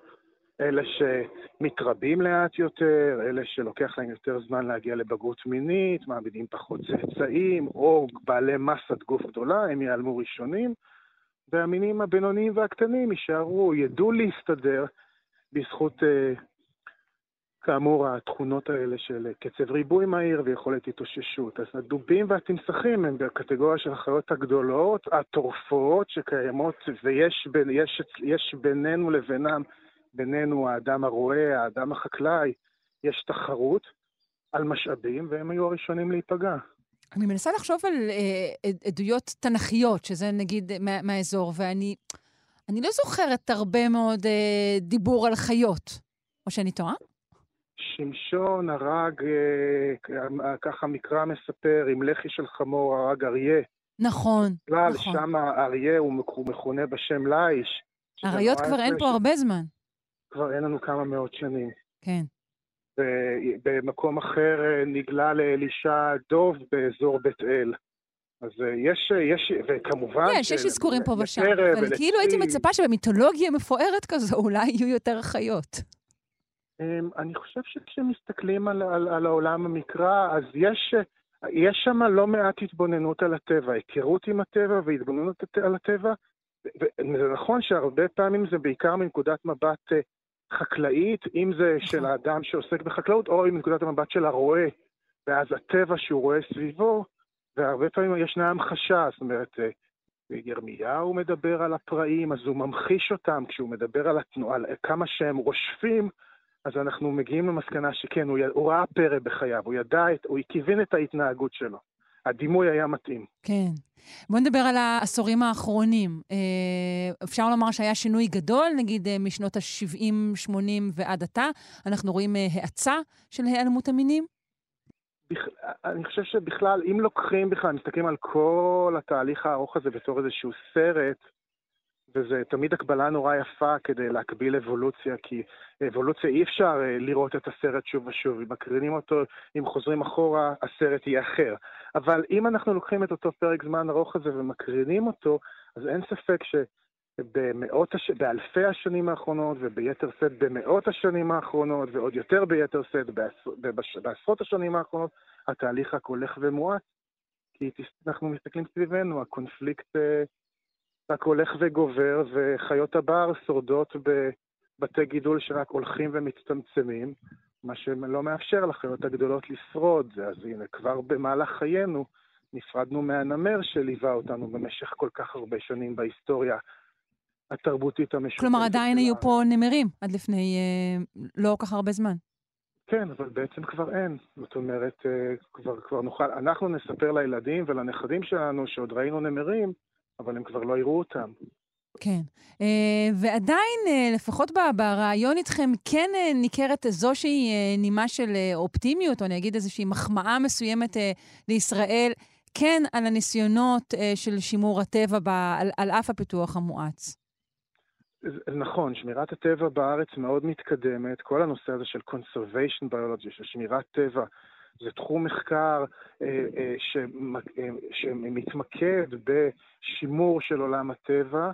[SPEAKER 5] אלה שמתרבים לאט יותר, אלה שלוקח להם יותר זמן להגיע לבגרות מינית, מעמידים פחות צאצאים, או בעלי מסת גוף גדולה, הם ייעלמו ראשונים. והמינים הבינוניים והקטנים יישארו, ידעו להסתדר בזכות, אה, כאמור, התכונות האלה של קצב ריבוי מהיר ויכולת התאוששות. אז הדובים והתמסכים הם בקטגוריה של החיות הגדולות, הטורפות שקיימות, ויש בין, יש, יש בינינו לבינם, בינינו האדם הרועה, האדם החקלאי, יש תחרות על משאבים, והם היו הראשונים להיפגע.
[SPEAKER 3] אני מנסה לחשוב על אה, עדויות תנכיות, שזה נגיד מה, מהאזור, ואני אני לא זוכרת הרבה מאוד אה, דיבור על חיות. או שאני טועה?
[SPEAKER 5] שמשון הרג, אה, ככה מקרא מספר, עם לחי של חמור הרג אריה.
[SPEAKER 3] נכון,
[SPEAKER 5] בכלל,
[SPEAKER 3] נכון.
[SPEAKER 5] שם האריה הוא מכונה בשם ליש.
[SPEAKER 3] אריות כבר אין פה. הרבה זמן.
[SPEAKER 5] כבר אין לנו כמה מאות שנים.
[SPEAKER 3] כן.
[SPEAKER 5] ובמקום אחר אה, נגלה לאלישע דוב באזור בית אל. אז אה, יש, יש, וכמובן...
[SPEAKER 3] יש, יש אזכורים פה ושם, אבל כאילו הייתי מצפה שבמיתולוגיה מפוארת כזו אולי יהיו יותר חיות.
[SPEAKER 5] אמ, אני חושב שכשמסתכלים על, על, על העולם המקרא, אז יש, יש שם לא מעט התבוננות על הטבע, היכרות עם הטבע והתבוננות על הטבע. וזה נכון שהרבה פעמים זה בעיקר מנקודת מבט אה, חקלאית, אם זה נכון. של האדם שעוסק בחקלאות, או מנקודת המבט של הרועה, ואז הטבע שהוא רואה סביבו, והרבה פעמים ישנה המחשה, זאת אומרת, אה, ירמיהו מדבר על הפראים, אז הוא ממחיש אותם, כשהוא מדבר על, התנועה, על כמה שהם רושפים, אז אנחנו מגיעים למסקנה שכן, הוא, הוא ראה פרא בחייו, הוא ידע, את, הוא כיוון את ההתנהגות שלו. הדימוי היה מתאים.
[SPEAKER 3] כן. בוא נדבר על העשורים האחרונים. אה, אפשר לומר שהיה שינוי גדול, נגיד אה, משנות ה-70-80 ועד עתה. אנחנו רואים האצה של היעלמות המינים?
[SPEAKER 5] אני חושב שבכלל, אם לוקחים בכלל, מסתכלים על כל התהליך הארוך הזה בתור איזשהו סרט, וזה תמיד הקבלה נורא יפה כדי להקביל אבולוציה, כי אבולוציה אי אפשר אה, לראות את הסרט שוב ושוב. אם מקרינים אותו, אם חוזרים אחורה, הסרט יהיה אחר. אבל אם אנחנו לוקחים את אותו פרק זמן ארוך הזה ומקרינים אותו, אז אין ספק ש... במאות הש... באלפי השנים האחרונות, וביתר שאת במאות השנים האחרונות, ועוד יותר ביתר שאת בעשר... בבש... בעשרות השנים האחרונות, התהליך רק הולך ומואץ. כי אנחנו מסתכלים סביבנו, הקונפליקט אה, רק הולך וגובר, וחיות הבר שורדות בבתי גידול שרק הולכים ומצטמצמים, מה שלא מאפשר לחיות הגדולות לשרוד. אז הנה, כבר במהלך חיינו נפרדנו מהנמר שליווה אותנו במשך כל כך הרבה שנים בהיסטוריה התרבותית המשותפת.
[SPEAKER 3] כלומר, עדיין היו פה נמרים עד לפני אה, לא כל כך הרבה זמן.
[SPEAKER 5] כן, אבל בעצם כבר אין. זאת אומרת, אה, כבר, כבר נוכל, אנחנו נספר לילדים ולנכדים שלנו שעוד ראינו נמרים, אבל הם כבר לא יראו אותם.
[SPEAKER 3] כן. אה, ועדיין, אה, לפחות ברעיון איתכם, כן אה, ניכרת איזושהי נימה של אופטימיות, או אני אגיד איזושהי מחמאה מסוימת לישראל, כן על הניסיונות של שימור הטבע ב, על, על אף הפיתוח המואץ.
[SPEAKER 5] נכון, שמירת הטבע בארץ מאוד מתקדמת. כל הנושא הזה של conservation biology, של שמירת טבע, זה תחום מחקר אה, אה, אה, שמתמקד בשימור של עולם הטבע,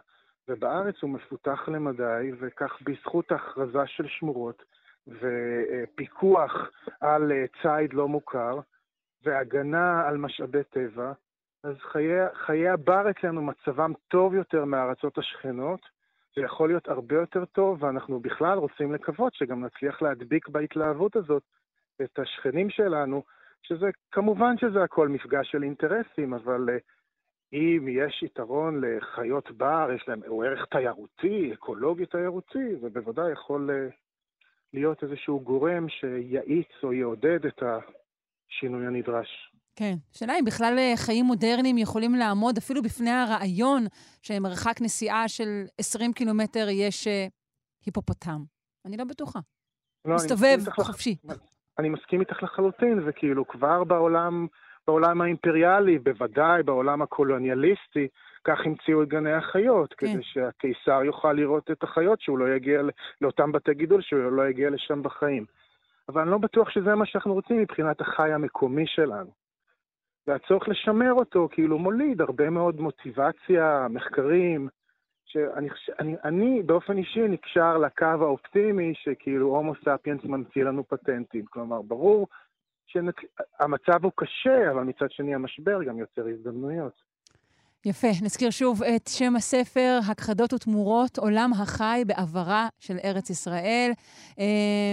[SPEAKER 5] ובארץ הוא מפותח למדי, וכך בזכות ההכרזה של שמורות ופיקוח על ציד לא מוכר והגנה על משאבי טבע, אז חיי, חיי הבר אצלנו מצבם טוב יותר מהארצות השכנות, זה יכול להיות הרבה יותר טוב, ואנחנו בכלל רוצים לקוות שגם נצליח להדביק בהתלהבות הזאת את השכנים שלנו, שזה, כמובן שזה הכל מפגש של אינטרסים, אבל uh, אם יש יתרון לחיות בר, יש להם, הוא ערך תיירותי, אקולוגי תיירותי, זה בוודאי יכול uh, להיות איזשהו גורם שיאיץ או יעודד את השינוי הנדרש.
[SPEAKER 3] כן. השאלה אם בכלל אה, חיים מודרניים יכולים לעמוד אפילו בפני הרעיון שמרחק נסיעה של 20 קילומטר יש היפופוטם. אני לא בטוחה. לא, מסתובב חופשי.
[SPEAKER 5] לח... אני מסכים איתך לחלוטין, וכאילו כבר בעולם, בעולם האימפריאלי, בוודאי בעולם הקולוניאליסטי, כך המציאו את גני החיות, כן. כדי שהקיסר יוכל לראות את החיות, שהוא לא יגיע לאותם בתי גידול, שהוא לא יגיע לשם בחיים. אבל אני לא בטוח שזה מה שאנחנו רוצים מבחינת החי המקומי שלנו. והצורך לשמר אותו כאילו מוליד הרבה מאוד מוטיבציה, מחקרים, שאני אני, אני באופן אישי נקשר לקו האופטימי שכאילו הומו ספיאנס ממציא לנו פטנטים. כלומר, ברור שהמצב הוא קשה, אבל מצד שני המשבר גם יוצר הזדמנויות.
[SPEAKER 3] יפה. נזכיר שוב את שם הספר, הכחדות ותמורות, עולם החי בעברה של ארץ ישראל, אה,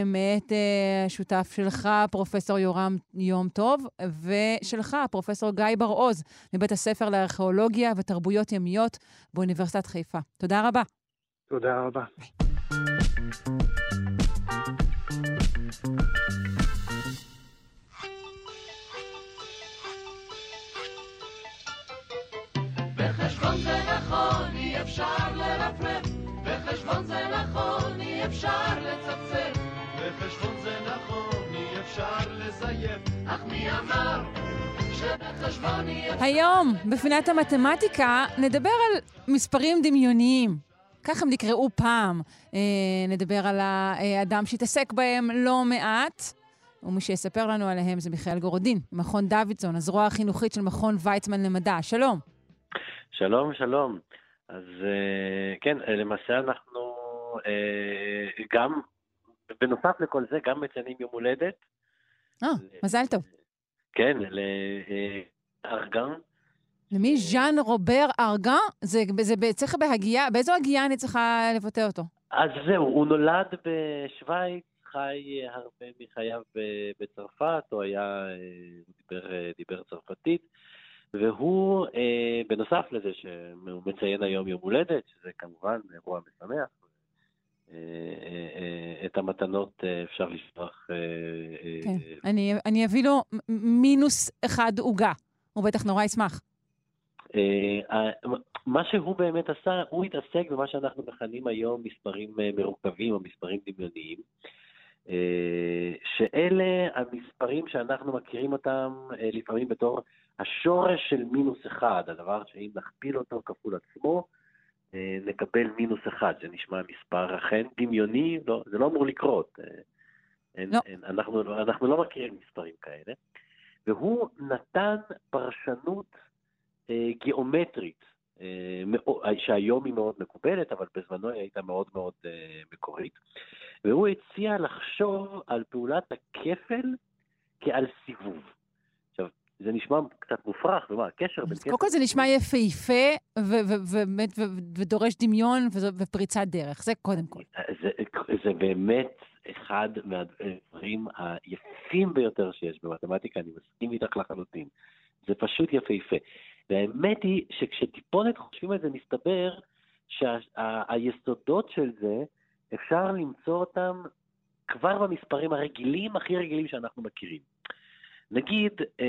[SPEAKER 3] מאת אה, השותף שלך, פרופ' יורם יום טוב, ושלך, פרופ' גיא בר-עוז, מבית הספר לארכיאולוגיה ותרבויות ימיות באוניברסיטת חיפה. תודה רבה.
[SPEAKER 5] תודה רבה.
[SPEAKER 6] בחשבון אי אפשר לצפצף. בחשבון זה נכון, אי אפשר לזייף. אך מי אמר שבחשבון אי אפשר...
[SPEAKER 3] היום, בפינת המתמטיקה, נדבר על מספרים דמיוניים. כך הם נקראו פעם. אה, נדבר על האדם שהתעסק בהם לא מעט, ומי שיספר לנו עליהם זה מיכאל גורודין, מכון דוידסון, הזרוע החינוכית של מכון ויצמן למדע. שלום.
[SPEAKER 7] שלום, שלום. אז אה, כן, אה, למעשה אנחנו גם, בנוסף לכל זה, גם מציינים יום הולדת.
[SPEAKER 3] אה, מזל טוב.
[SPEAKER 7] כן, לארגן.
[SPEAKER 3] למי? ז'אן רובר ארגן? זה, זה צריך בהגייה, באיזו הגייה אני צריכה לבטא אותו?
[SPEAKER 7] אז זהו, הוא נולד בשוויץ, חי הרבה מחייו בצרפת, הוא היה, הוא דיבר, דיבר צרפתית. והוא, אה, בנוסף לזה שהוא מציין היום יום הולדת, שזה כמובן אירוע משמח, אה, אה, את המתנות אה, אפשר לשלוח... אה,
[SPEAKER 3] כן,
[SPEAKER 7] אה,
[SPEAKER 3] אני, אני אביא לו מינוס אחד עוגה, הוא בטח נורא ישמח.
[SPEAKER 7] אה, מה שהוא באמת עשה, הוא התעסק במה שאנחנו מכנים היום מספרים אה, מרוכבים או מספרים דמיוניים. שאלה המספרים שאנחנו מכירים אותם לפעמים בתור השורש של מינוס אחד, הדבר שאם נכפיל אותו כפול עצמו, נקבל מינוס אחד, זה נשמע מספר אכן דמיוני, לא, זה לא אמור לקרות. אין,
[SPEAKER 3] לא.
[SPEAKER 7] אין, אנחנו, אנחנו לא מכירים מספרים כאלה. והוא נתן פרשנות אה, גיאומטרית, אה, שהיום היא מאוד מקובלת, אבל בזמנו היא הייתה מאוד מאוד אה, מקורית. והוא הציע לחשוב על פעולת הכפל כעל סיבוב. זה נשמע קצת מופרך, ומה, הקשר בין כפל...
[SPEAKER 3] קודם כל זה נשמע יפהפה, ובאמת, ודורש דמיון ופריצת דרך, זה קודם כל.
[SPEAKER 7] זה, זה באמת אחד מהדברים היפים ביותר שיש במתמטיקה, אני מסכים איתך לחלוטין. זה פשוט יפהפה. והאמת היא שכשטיפונת חושבים על זה, מסתבר שהיסודות של זה, אפשר למצוא אותם כבר במספרים הרגילים, הכי רגילים שאנחנו מכירים. נגיד, אה,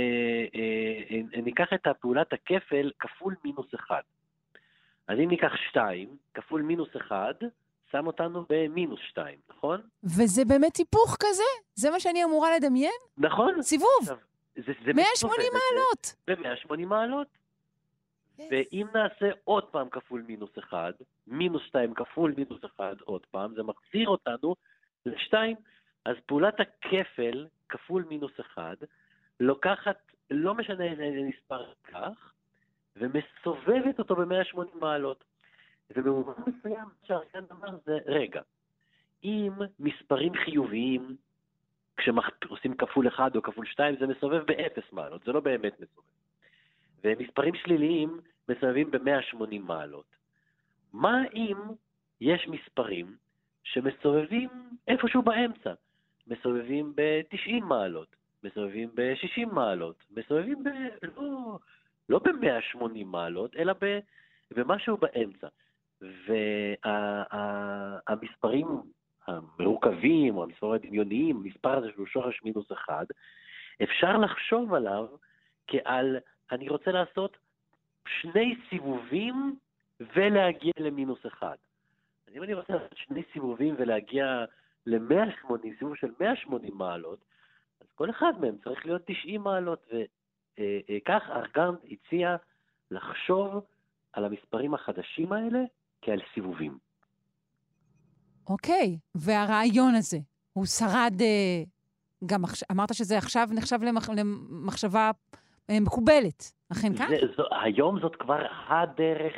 [SPEAKER 7] אה, ניקח את פעולת הכפל כפול מינוס אחד. אז אם ניקח שתיים כפול מינוס אחד, שם אותנו במינוס שתיים, נכון?
[SPEAKER 3] וזה באמת היפוך כזה? זה מה שאני אמורה לדמיין?
[SPEAKER 7] נכון.
[SPEAKER 3] סיבוב.
[SPEAKER 7] עכשיו, זה, זה
[SPEAKER 3] 180 מעלות.
[SPEAKER 7] ב-180 מעלות. Yes. ואם נעשה עוד פעם כפול מינוס אחד, מינוס שתיים כפול מינוס אחד עוד פעם, זה מחזיר אותנו לשתיים. אז פעולת הכפל כפול מינוס אחד, לוקחת, לא משנה איזה מספר כך, ומסובבת אותו ב-180 מעלות. ובמובן מסוים, שהארכן אמר זה, רגע, אם מספרים חיוביים, כשעושים כפול אחד או כפול שתיים, זה מסובב באפס מעלות, זה לא באמת מסובב. ומספרים שליליים מסובבים ב-180 מעלות. מה אם יש מספרים שמסובבים איפשהו באמצע? מסובבים ב-90 מעלות, מסובבים ב-60 מעלות, מסובבים ב... לא, לא ב-180 מעלות, אלא ב... במשהו באמצע. והמספרים המורכבים, או המספרים הדמיוניים, המספר הזה שהוא שורש מינוס אחד, אפשר לחשוב עליו כעל, אני רוצה לעשות שני סיבובים ולהגיע למינוס אחד. אז אם אני רוצה לעשות שני סיבובים ולהגיע ל-180, סיבוב של 180 מעלות, כל אחד מהם צריך להיות 90 מעלות, וכך ארגנט הציע לחשוב על המספרים החדשים האלה כעל סיבובים.
[SPEAKER 3] אוקיי, והרעיון הזה, הוא שרד אה, גם אמרת שזה עכשיו נחשב למח, למחשבה אה, מקובלת, אכן כך?
[SPEAKER 7] זה, זו, היום זאת כבר הדרך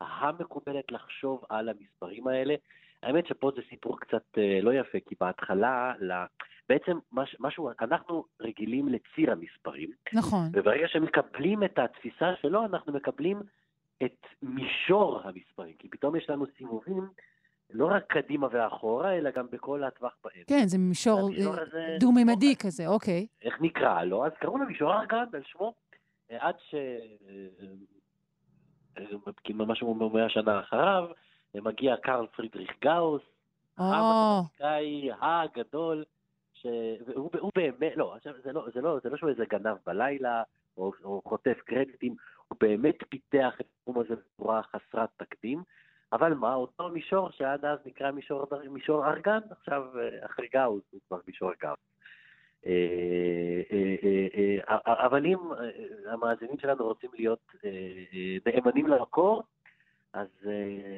[SPEAKER 7] המקובלת לחשוב על המספרים האלה. האמת שפה זה סיפור קצת אה, לא יפה, כי בהתחלה, לה, בעצם מש, משהו, אנחנו רגילים לציר המספרים.
[SPEAKER 3] נכון.
[SPEAKER 7] וברגע שמקבלים את התפיסה שלו, אנחנו מקבלים את מישור המספרים, כי פתאום יש לנו סיבובים לא רק קדימה ואחורה, אלא גם בכל הטווח באמצע.
[SPEAKER 3] כן, זה מישור אה,
[SPEAKER 7] הזה-
[SPEAKER 3] דו-ממדי כזה, אוקיי.
[SPEAKER 7] איך נקרא לו? אז קראו לו מישור ארגן על שמו, אה, עד ש... אה, ממש מאה שנה אחריו, מגיע קרל פרידריך גאוס,
[SPEAKER 3] או,
[SPEAKER 7] המתמטיקאי הגדול, ש... והוא הוא באמת, לא, עכשיו, זה לא, זה לא, זה לא שהוא איזה גנב בלילה, או, או חוטף קרדיטים, הוא באמת פיתח את התחום הזה בצורה חסרת תקדים, אבל מה, אותו מישור שעד אז נקרא מישור, מישור ארגן, עכשיו אה, אחרי גאוס הוא כבר מישור גאוס. אה, אה, אבל אם המאזינים שלנו רוצים להיות נאמנים למקור, אז אה,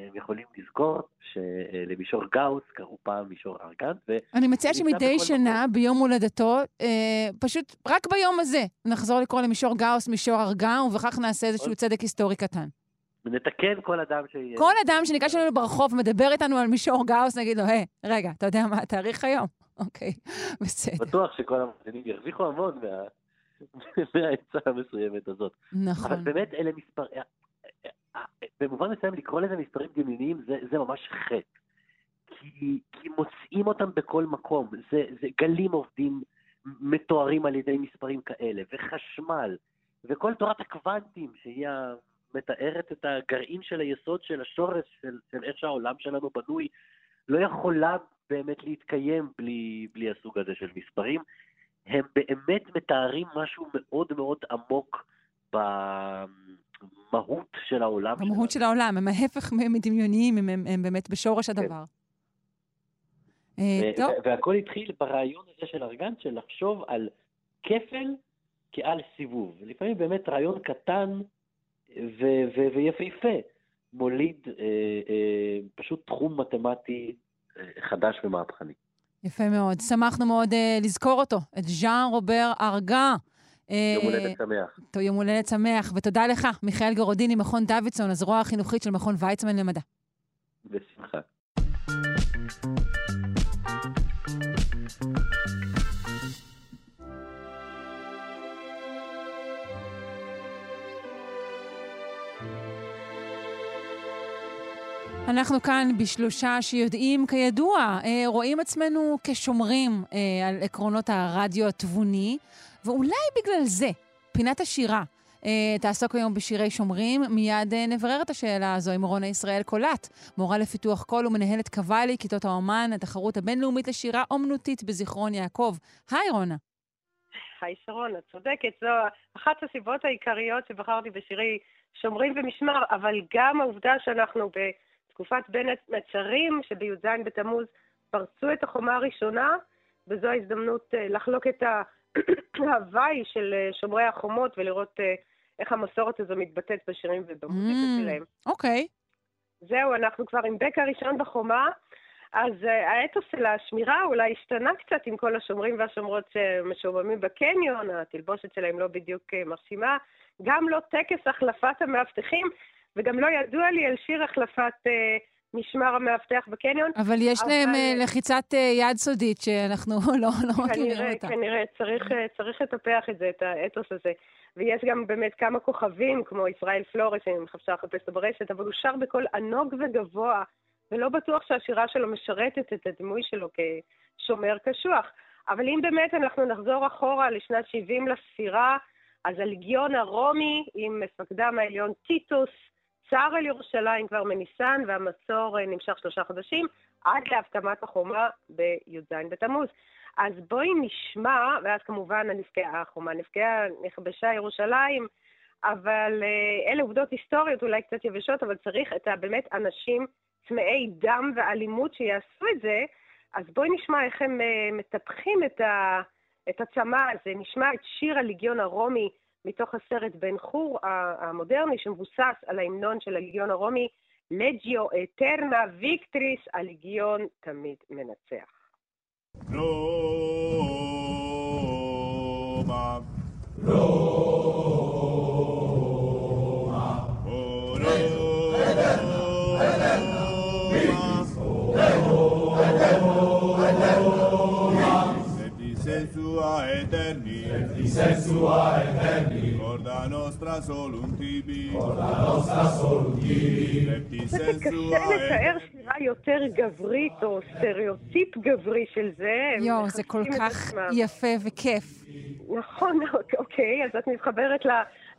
[SPEAKER 7] הם יכולים לזכור שלמישור גאוס קראו פעם מישור ארגן.
[SPEAKER 3] אני מציעה שמדי שנה, ביום הולדתו, אה, פשוט רק ביום הזה נחזור לקרוא למישור גאוס מישור ארגן, ובכך נעשה איזשהו צדק היסטורי קטן.
[SPEAKER 7] נתקן כל אדם ש...
[SPEAKER 3] כל אדם שניגש אלינו ברחוב ומדבר איתנו על מישור גאוס, נגיד לו, היי, רגע, אתה יודע מה התאריך היום? אוקיי, בסדר.
[SPEAKER 7] בטוח שכל המאזינים ירוויחו המון מה... מהעצה המסוימת הזאת. אבל
[SPEAKER 3] נכון.
[SPEAKER 7] באמת אלה מספר... במובן מסוים לקרוא לזה מספרים דמיוניים זה, זה ממש חטא. כי, כי מוצאים אותם בכל מקום. זה, זה גלים עובדים מתוארים על ידי מספרים כאלה, וחשמל, וכל תורת הקוונטים, שהיא מתארת את הגרעין של היסוד של השורש של, של איך שהעולם שלנו בנוי, לא יכולה באמת להתקיים בלי, בלי הסוג הזה של מספרים. הם באמת מתארים משהו מאוד מאוד עמוק במהות של העולם
[SPEAKER 3] המהות של העולם, הם ההפך מדמיוניים, הם, הם, הם באמת בשורש הדבר. אה,
[SPEAKER 7] ו-
[SPEAKER 3] טוב,
[SPEAKER 7] והכל התחיל ברעיון הזה של ארגן, של לחשוב על כפל כעל סיבוב. לפעמים באמת רעיון קטן ו- ו- ויפהפה מוליד אה, אה, פשוט תחום מתמטי אה, חדש ומהפכני.
[SPEAKER 3] יפה מאוד. שמחנו מאוד אה, לזכור אותו, את ז'אן רובר ארגה. אה,
[SPEAKER 7] יום הולדת שמח.
[SPEAKER 3] טוב, יום הולדת שמח, ותודה לך, מיכאל גרודיני, מכון דוידסון, הזרוע החינוכית של מכון ויצמן למדע.
[SPEAKER 7] בשמחה.
[SPEAKER 3] אנחנו כאן בשלושה שיודעים, כידוע, אה, רואים עצמנו כשומרים אה, על עקרונות הרדיו התבוני, ואולי בגלל זה, פינת השירה אה, תעסוק היום בשירי שומרים. מיד אה, נברר את השאלה הזו עם רונה ישראל קולט, מורה לפיתוח קול ומנהלת קוואלי, כיתות האומן, התחרות הבינלאומית לשירה אומנותית בזיכרון יעקב. היי רונה.
[SPEAKER 8] היי שרון, את צודקת, זו אחת הסיבות העיקריות שבחרתי בשירי שומרים ומשמר, אבל גם העובדה שאנחנו בתקופת בין המצרים, שבי"ז בתמוז פרצו את החומה הראשונה, וזו ההזדמנות אה, לחלוק את ההוואי של אה, שומרי החומות ולראות אה, איך המסורת הזו מתבטאת בשירים ובמוזיקה
[SPEAKER 3] Mm.
[SPEAKER 8] שלהם.
[SPEAKER 3] אוקיי.
[SPEAKER 8] זהו, אנחנו כבר עם בקע ראשון בחומה, אז uh, האתוס של השמירה אולי השתנה קצת עם כל השומרים והשומרות שמשועממים בקניון, התלבושת שלהם לא בדיוק מרשימה, גם לא טקס החלפת המאבטחים, וגם לא ידוע לי על שיר החלפת uh, משמר המאבטח בקניון.
[SPEAKER 3] אבל יש
[SPEAKER 8] אבל-
[SPEAKER 3] להם אה, לחיצת אה, יד סודית שאנחנו לא, לא מכירים
[SPEAKER 8] כנראה,
[SPEAKER 3] אותה.
[SPEAKER 8] כנראה, צריך, אה, צריך לטפח את זה, את האתוס הזה. ויש גם באמת כמה כוכבים, כמו ישראל פלורס, אם אפשר לחפש אותו ברשת, אבל הוא שר בקול ענוג וגבוה, ולא בטוח שהשירה שלו משרתת את הדימוי שלו כשומר קשוח. אבל אם באמת אנחנו נחזור אחורה לשנת 70 לספירה, אז הלגיון הרומי עם מפקדם העליון טיטוס, צר על ירושלים כבר מניסן, והמצור אה, נמשך שלושה חודשים, עד להקמת החומה בי"ז בתמוז. אז בואי נשמע, ואז כמובן הנפגעה, החומה נפגעה, נכבשה ירושלים, אבל אה, אלה עובדות היסטוריות, אולי קצת יבשות, אבל צריך את ה- באמת אנשים צמאי דם ואלימות שיעשו את זה, אז בואי נשמע איך הם אה, מטפחים את, ה, את הצמא הזה. נשמע את שיר הליגיון הרומי מתוך הסרט בן חור המודרני, שמבוסס על ההמנון של הליגיון הרומי, לג'יו אטרנה ויקטריס, הליגיון תמיד מנצח.
[SPEAKER 6] Roma. Et dissensua eterni, et dissensua eterni, corda nostra
[SPEAKER 9] soluntimi.
[SPEAKER 6] Por la nostra soluntimi.
[SPEAKER 8] זה קשה לתאר שירה יותר גברית או סטריאוטיפ גברי של זה.
[SPEAKER 3] יואו, זה כל כך. יפה וכיף.
[SPEAKER 8] נכון, אוקיי, אז את מתחברת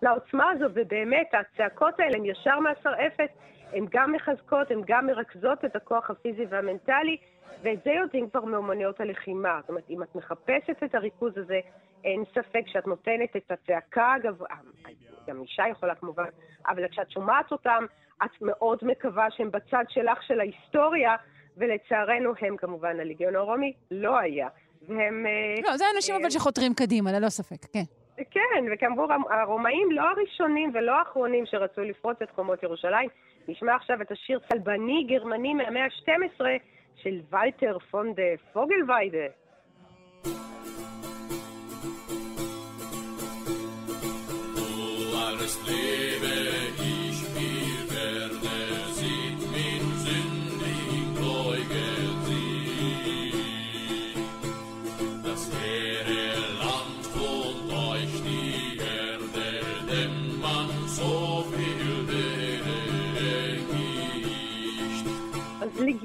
[SPEAKER 8] לעוצמה הזו, ובאמת, הצעקות האלה הן ישר מעשר אפס, הן גם מחזקות, הן גם מרכזות את הכוח הפיזי והמנטלי, ואת זה יודעים כבר מאומנויות הלחימה. זאת אומרת, אם את מחפשת את הריכוז הזה, אין ספק שאת נותנת את הצעקה הגבוהה, גם אישה יכולה כמובן, אבל כשאת שומעת אותם, את מאוד מקווה שהם בצד שלך של ההיסטוריה, ולצערנו הם כמובן, הליגיון הרומי לא היה. והם... אה,
[SPEAKER 3] לא, זה אנשים
[SPEAKER 8] אה,
[SPEAKER 3] אבל שחותרים קדימה, ללא ספק, כן.
[SPEAKER 8] כן, וכאמור, הרומאים לא הראשונים ולא האחרונים שרצו לפרוץ את חומות ירושלים. נשמע עכשיו את השיר צלבני גרמני מהמאה ה-12 של ולטר פון דה פוגלוויידה.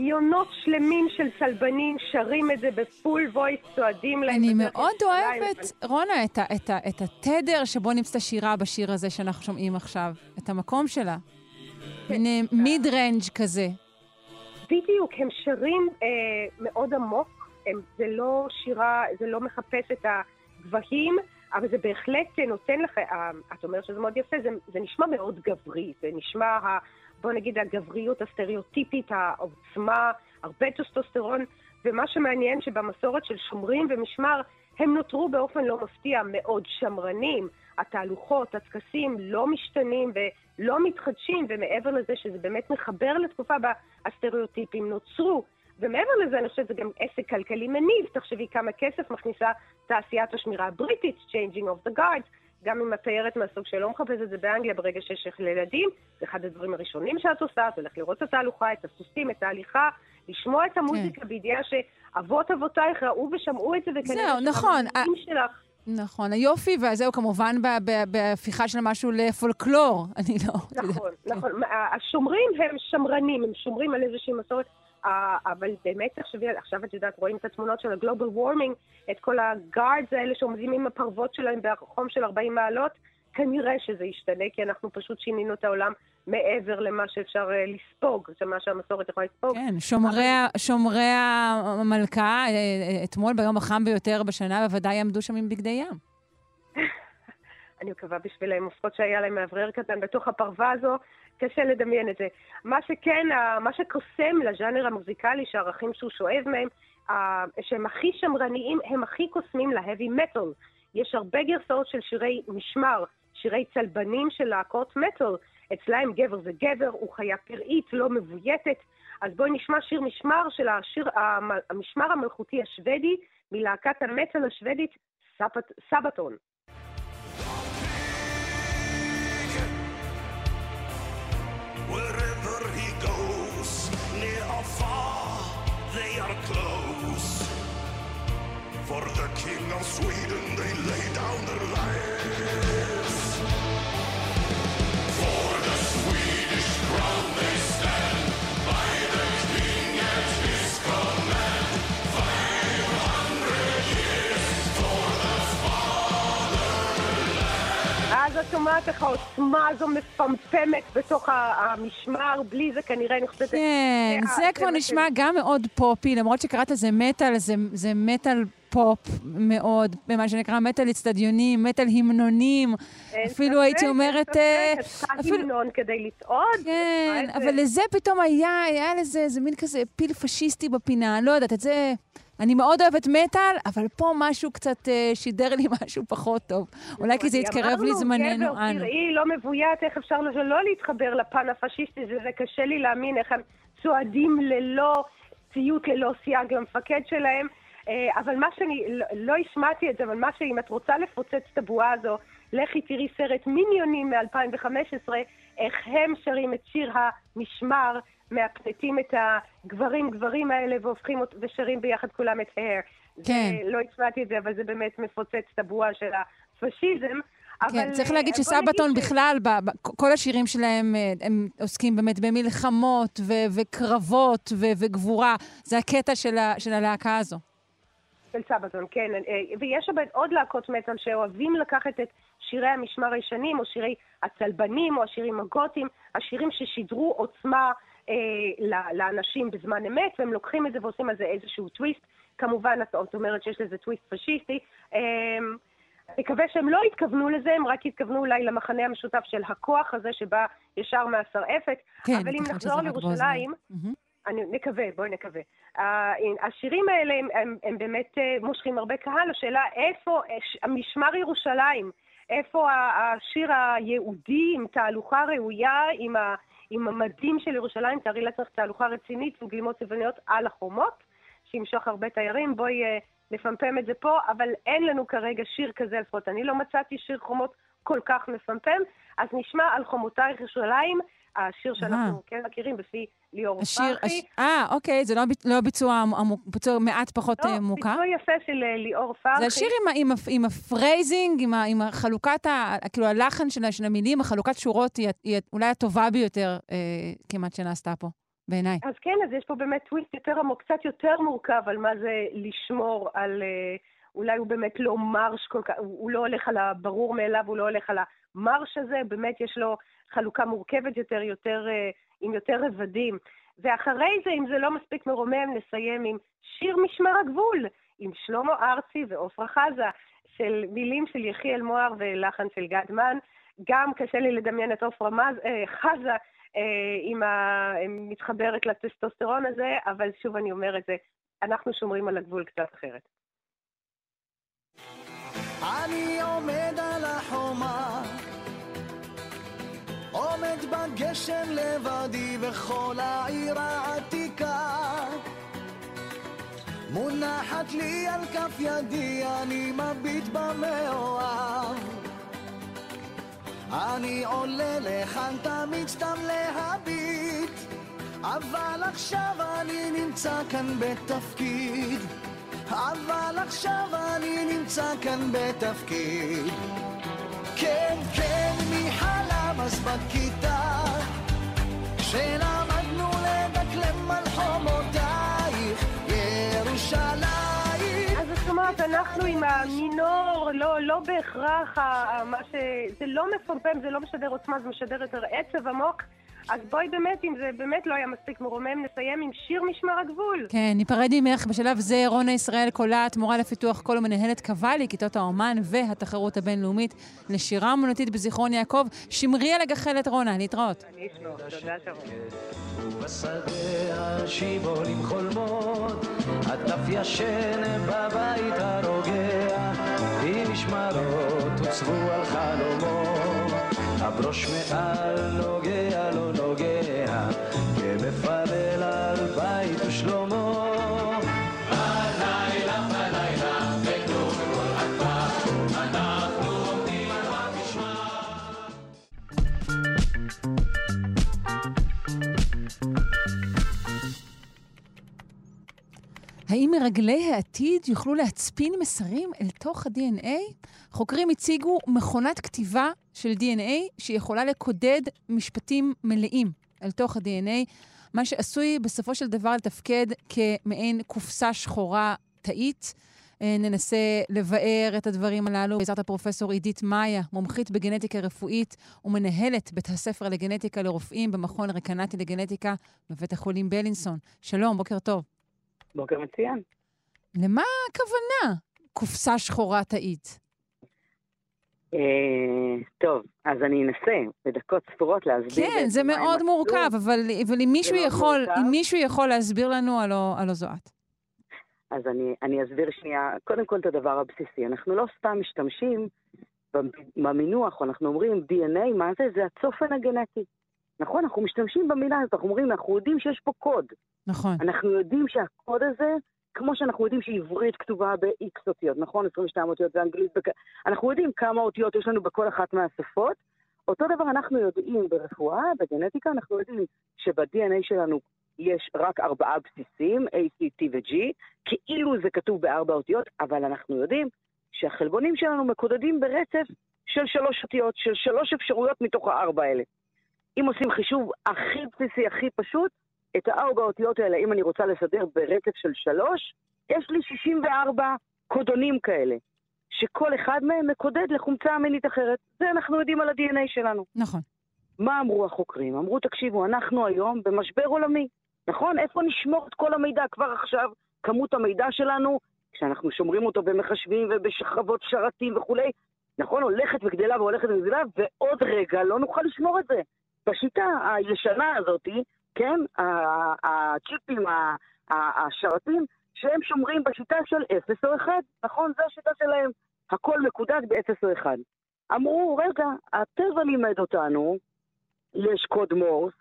[SPEAKER 8] אז ליגיונות שלמים של צלבנים שרים את זה ב full voice, צועדים להם.
[SPEAKER 3] אני מאוד. אוהבת, רונה, את, ה, את, ה, את התדר שבו נמצאת השירה בשיר הזה שאנחנו שומעים עכשיו, את המקום שלה.
[SPEAKER 8] כן.
[SPEAKER 3] מין mid range כזה.
[SPEAKER 8] בדיוק, הם שרים אה, מאוד עמוק, הם, זה לא שירה, זה לא מחפש את הגבהים, אבל זה בהחלט נותן לך, אה, את אומרת שזה מאוד יפה, זה, זה נשמע מאוד גברי, זה נשמע, בוא נגיד, הגבריות הסטריאוטיפית, העוצמה, הרבה טסטוסטרון, ומה שמעניין שבמסורת של שומרים ומשמר, הם נותרו באופן לא מפתיע מאוד שמרנים. התהלוכות, הטקסים לא משתנים ולא מתחדשים, ומעבר לזה שזה באמת מחבר לתקופה בה הסטריאוטיפים נוצרו. ומעבר לזה, אני חושבת שזה גם עסק כלכלי מניב. תחשבי כמה כסף מכניסה תעשיית השמירה הבריטית, Changing of the Guards, גם אם את תיירת מהסוג שלא מחפש את זה באנגליה ברגע שיש לך לילדים, זה אחד הדברים הראשונים שאת עושה, את הולכת לראות את התהלוכה, את הסוסים, את ההליכה, לשמוע את המוזיקה בידיעה שאבות אבותייך ראו ושמעו את זה, וכנראה
[SPEAKER 3] זהו, נכון.
[SPEAKER 8] שהמנהיגים שלך...
[SPEAKER 3] נכון, היופי, וזהו כמובן בהפיכה של משהו לפולקלור. אני לא...
[SPEAKER 8] נכון,
[SPEAKER 3] כן.
[SPEAKER 8] נכון. השומרים הם שמרנים, הם שומרים על איזושהי מסורת, אה, אבל באמת תחשבי, עכשיו את יודעת, רואים את התמונות של הגלובל וורמינג, את כל הגארדס האלה שעומדים עם הפרוות שלהם בחום של 40 מעלות, כנראה שזה ישתנה, כי אנחנו פשוט שינינו את העולם מעבר למה שאפשר אה, לספוג, זה מה שהמסורת יכולה לספוג.
[SPEAKER 3] כן, שומרי, ה- שומרי המלכה, אה, אה, אתמול ביום החם ביותר בשנה, בוודאי עמדו שם עם בגדי ים.
[SPEAKER 8] אני מקווה בשבילם, לפחות שהיה להם מאוורר קטן בתוך הפרווה הזו, קשה לדמיין את זה. מה שכן, מה שקוסם לז'אנר המוזיקלי, שהערכים שהוא שואב מהם, שהם הכי שמרניים, הם הכי קוסמים להאבי מטאל. יש הרבה גרסאות של שירי משמר, שירי צלבנים של להקות מטאל. אצלהם גבר זה גבר, הוא חיה פראית, לא מבויתת. אז בואי נשמע שיר משמר של השיר, המ- המשמר המלכותי השוודי, מלהקת המטאל השוודית סבתון.
[SPEAKER 10] Wherever he goes, near or far, they are close. For the king of Sweden, they lay down their lives.
[SPEAKER 8] שומעת איך העוצמה הזו מפמפמת בתוך המשמר, בלי זה כנראה אני חושבת...
[SPEAKER 3] כן, זה כבר נשמע גם מאוד פופי, למרות שקראת לזה מטאל, זה, זה מטאל פופ מאוד, במה שנקרא מטאל אצטדיונים, מטאל המנונים.
[SPEAKER 8] אין
[SPEAKER 3] אפילו
[SPEAKER 8] ספק,
[SPEAKER 3] הייתי
[SPEAKER 8] אין
[SPEAKER 3] אומרת...
[SPEAKER 8] ספק,
[SPEAKER 3] אה, אפילו-
[SPEAKER 8] המנון כדי לצעוד.
[SPEAKER 3] כן, אבל
[SPEAKER 8] זה.
[SPEAKER 3] לזה פתאום היה, היה לזה איזה מין כזה פיל פשיסטי בפינה, לא יודעת, את זה... אני מאוד אוהבת מטאל, אבל פה משהו קצת אה, שידר לי משהו פחות טוב. אולי כי זה התקרב לזמננו
[SPEAKER 8] אמרנו,
[SPEAKER 3] אנו.
[SPEAKER 8] גבר, תראי, לא מבוית, איך אפשר לזה לא להתחבר לפן הפשיסטי, זה זה קשה לי להאמין איך הם צועדים ללא ציות, ללא סייג למפקד שלהם. אה, אבל מה שאני, לא- לא השמעתי את זה, אבל מה שאם את רוצה לפוצץ את הבועה הזו, לכי תראי סרט מיניונים מ-2015, איך הם שרים את שיר המשמר, מאפנטים את הגברים גברים האלה והופכים ושרים ביחד כולם את הר.
[SPEAKER 3] כן.
[SPEAKER 8] זה, לא השמעתי את זה, אבל זה באמת מפוצץ את הבועה של הפשיזם.
[SPEAKER 3] כן, צריך להגיד
[SPEAKER 8] בוא
[SPEAKER 3] שסבתון
[SPEAKER 8] נגיד
[SPEAKER 3] בכלל, ב- ב- כל השירים שלהם, אה, הם עוסקים באמת במלחמות ו- וקרבות ו- וגבורה. זה הקטע של ה- של הלהקה הזו.
[SPEAKER 8] של סבתון, כן. אה, ויש אבל עוד להקות מטאל שאוהבים לקחת את שירי המשמר הישנים, או שירי הצלבנים, או השירים הגותיים, השירים ששידרו עוצמה אה, לאנשים בזמן אמת, והם לוקחים את זה ועושים על זה איזשהו טוויסט. כמובן, את אומרת שיש לזה טוויסט פשיסטי. אה, אני מקווה שהם לא התכוונו לזה, הם רק התכוונו אולי למחנה המשותף של הכוח הזה שבא ישר מהשרעפת.
[SPEAKER 3] כן,
[SPEAKER 8] אבל אם נחזור לירושלים. אני נקווה, בואי נקווה. ה- השירים האלה הם, הם, הם באמת אה, מושכים הרבה קהל. השאלה איפה אה, המשמר ירושלים, איפה השיר היהודי עם תהלוכה ראויה, עם, ה, עם המדים של ירושלים, תארי לעצמך תהלוכה רצינית עם גלימות צבעוניות על החומות, שימשוך הרבה תיירים. בואי אה, נפמפם את זה פה, אבל אין לנו כרגע שיר כזה, לפחות אני לא מצאתי שיר חומות כל כך מפמפם, אז נשמע על חומותייך ירושלים, השיר שאנחנו כן מכירים בפי ליאור פרחי.
[SPEAKER 3] אה, אוקיי, זה לא לא ביצוע מעט פחות
[SPEAKER 8] לא,
[SPEAKER 3] אה, מוכר.
[SPEAKER 8] ביצוע יפה של אה, ליאור פרחי.
[SPEAKER 3] זה השיר עם, ה- ה- ה phrasing, עם, ה- החלוקת, ה, כאילו הלחן של, ה- המילים, החלוקת שורות היא, אולי הטובה ביותר אה, כמעט שנעשתה פה, בעיניי.
[SPEAKER 8] אז כן, אז יש פה באמת טוויסט יותר עמוק, קצת יותר מורכב על מה זה לשמור על... אה, אולי הוא באמת לא מרש כל כך, הוא הוא לא הולך על הברור מאליו, הוא לא הולך על המרש הזה, באמת יש לו חלוקה מורכבת יותר, יותר אה, עם יותר רבדים. ואחרי זה, אם זה לא מספיק מרומם, נסיים עם שיר משמר הגבול, עם שלמה ארצי ועפרה חזה, של מילים של יחיאל מוהר ולחן של גד מן. גם קשה לי לדמיין את עפרה אה, חזה אה, עם ה... מתחברת לטסטוסטרון הזה, אבל שוב אני אומרת, אנחנו שומרים על הגבול קצת אחרת.
[SPEAKER 6] אני עומד על החומה, עומד בגשם לבדי וכל העיר העתיקה. מונחת לי על כף ידי, אני מביט במאוהב. אני עולה לכאן תמיד סתם להביט, אבל עכשיו אני נמצא כאן בתפקיד. אבל עכשיו אני נמצא כאן בתפקיד. כן, כן, מי חלם אז בכיתה, כשלמדנו לדקלם על חומותייך, ירושלים.
[SPEAKER 8] אז זאת אומרת, אנחנו עם המינור, לא, לא בהכרח מה ש... זה לא מפמפם, זה לא משדר עוצמה, זה משדר יותר עצב עמוק. אז בואי באמת, אם זה באמת לא היה מספיק מרומם, נסיים עם שיר משמר הגבול.
[SPEAKER 3] כן, ניפרד ממך בשלב זה רונה ישראל קולט, מורה לפיתוח קול ומנהלת קוואלי, כיתות האומן והתחרות הבינלאומית לשירה אומנותית בזיכרון יעקב. שמרי על הגחלת, רונה, להתראות.
[SPEAKER 8] אני אשמור, תודה שרון.
[SPEAKER 6] ובשדה השיבולים חולמות, הדף ישן בבית הרוגע, עם משמרות הוצבו על חלומות, הברוש מעל נוגע לא נוגע, כמפלל על בית ושלמה.
[SPEAKER 3] האם מרגלי העתיד יוכלו להצפין מסרים אל תוך ה-DNA? חוקרים הציגו מכונת כתיבה של DNA שיכולה לקודד משפטים מלאים אל תוך ה-DNA, מה שעשוי בסופו של דבר לתפקד כמעין קופסה שחורה תאית. אה, ננסה לבאר את הדברים הללו בעזרת הפרופסור עידית מאיה, מומחית בגנטיקה רפואית ומנהלת בית הספר לגנטיקה לרופאים במכון רקנטי לגנטיקה בבית החולים בלינסון. שלום, בוקר טוב.
[SPEAKER 9] בוקר מצוין.
[SPEAKER 3] למה הכוונה קופסה שחורה תאית?
[SPEAKER 9] אה, טוב, אז אני אנסה בדקות ספורות להסביר.
[SPEAKER 3] כן, זה מאוד. מורכב, אבל, אבל אם, מישהו יכול,
[SPEAKER 9] מורכב.
[SPEAKER 3] אם מישהו יכול להסביר לנו, הלא, הלא זו את.
[SPEAKER 9] אז אני, אני אסביר שנייה, קודם כל את הדבר הבסיסי. אנחנו לא סתם משתמשים במינוח, אנחנו אומרים DNA, מה זה? זה הצופן הגנטי. נכון, אנחנו משתמשים במילה הזאת, אנחנו אומרים, אנחנו יודעים שיש פה קוד.
[SPEAKER 3] נכון.
[SPEAKER 9] אנחנו יודעים שהקוד הזה, כמו שאנחנו יודעים שעברית כתובה ב-X אותיות, נכון? 22 אותיות באנגלית, בק... אנחנו יודעים כמה אותיות יש לנו בכל אחת מהשפות. אותו דבר אנחנו יודעים ברפואה, בגנטיקה, אנחנו יודעים שב-DNA שלנו יש רק ארבעה בסיסים, A, C, T ו-G, כאילו זה כתוב בארבע אותיות, אבל אנחנו יודעים שהחלבונים שלנו מקודדים ברצף של שלוש אותיות, של שלוש אפשרויות מתוך הארבע האלה. אם עושים חישוב הכי בסיסי, הכי פשוט, את הארבע אותיות האלה, אם אני רוצה לסדר ברצף של שלוש, יש לי 64 קודונים כאלה, שכל אחד מהם מקודד לחומצה אמינית אחרת. זה אנחנו יודעים על ה-DNA שלנו.
[SPEAKER 3] נכון.
[SPEAKER 9] מה אמרו החוקרים? אמרו, תקשיבו, אנחנו היום במשבר עולמי, נכון? איפה נשמור את כל המידע כבר עכשיו? כמות המידע שלנו, כשאנחנו שומרים אותו במחשבים ובשכבות שרתים וכולי, נכון? הולכת וגדלה והולכת וגדלה, ועוד רגע לא נוכל לשמור את זה. בשיטה הישנה הזאת, כן, הצ'יפים, השרתים, שהם שומרים בשיטה של 0 או 1, נכון? זו השיטה שלהם. הכל מקודד ב-0 או 1. אמרו, רגע, הטבע לימד אותנו, יש קוד מורס,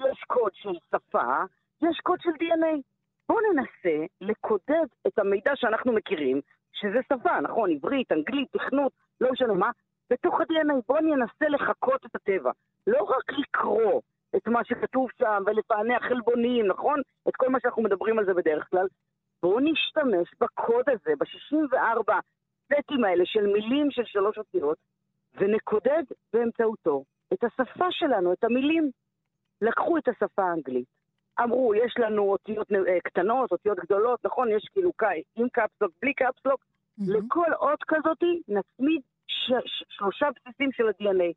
[SPEAKER 9] יש קוד של שפה, יש קוד של DNA. בואו ננסה לקודד את המידע שאנחנו מכירים, שזה שפה, נכון? עברית, אנגלית, תכנות, לא משנה מה, בתוך ה-DNA. בואו ננסה לחקות את הטבע. לא רק לקרוא את מה שכתוב שם ולפענח חלבונים, נכון? את כל מה שאנחנו מדברים על זה בדרך כלל. בואו נשתמש בקוד הזה, ב-64 סטים האלה של מילים של שלוש אותיות, ונקודד באמצעותו את השפה שלנו, את המילים. לקחו את השפה האנגלית, אמרו, יש לנו אותיות אה, קטנות, אותיות גדולות, נכון? יש כאילו עם קפסלוק, בלי קפסלוק. לכל אות כזאתי נצמיד ש- ש- שלושה בסיסים של ה-DNA.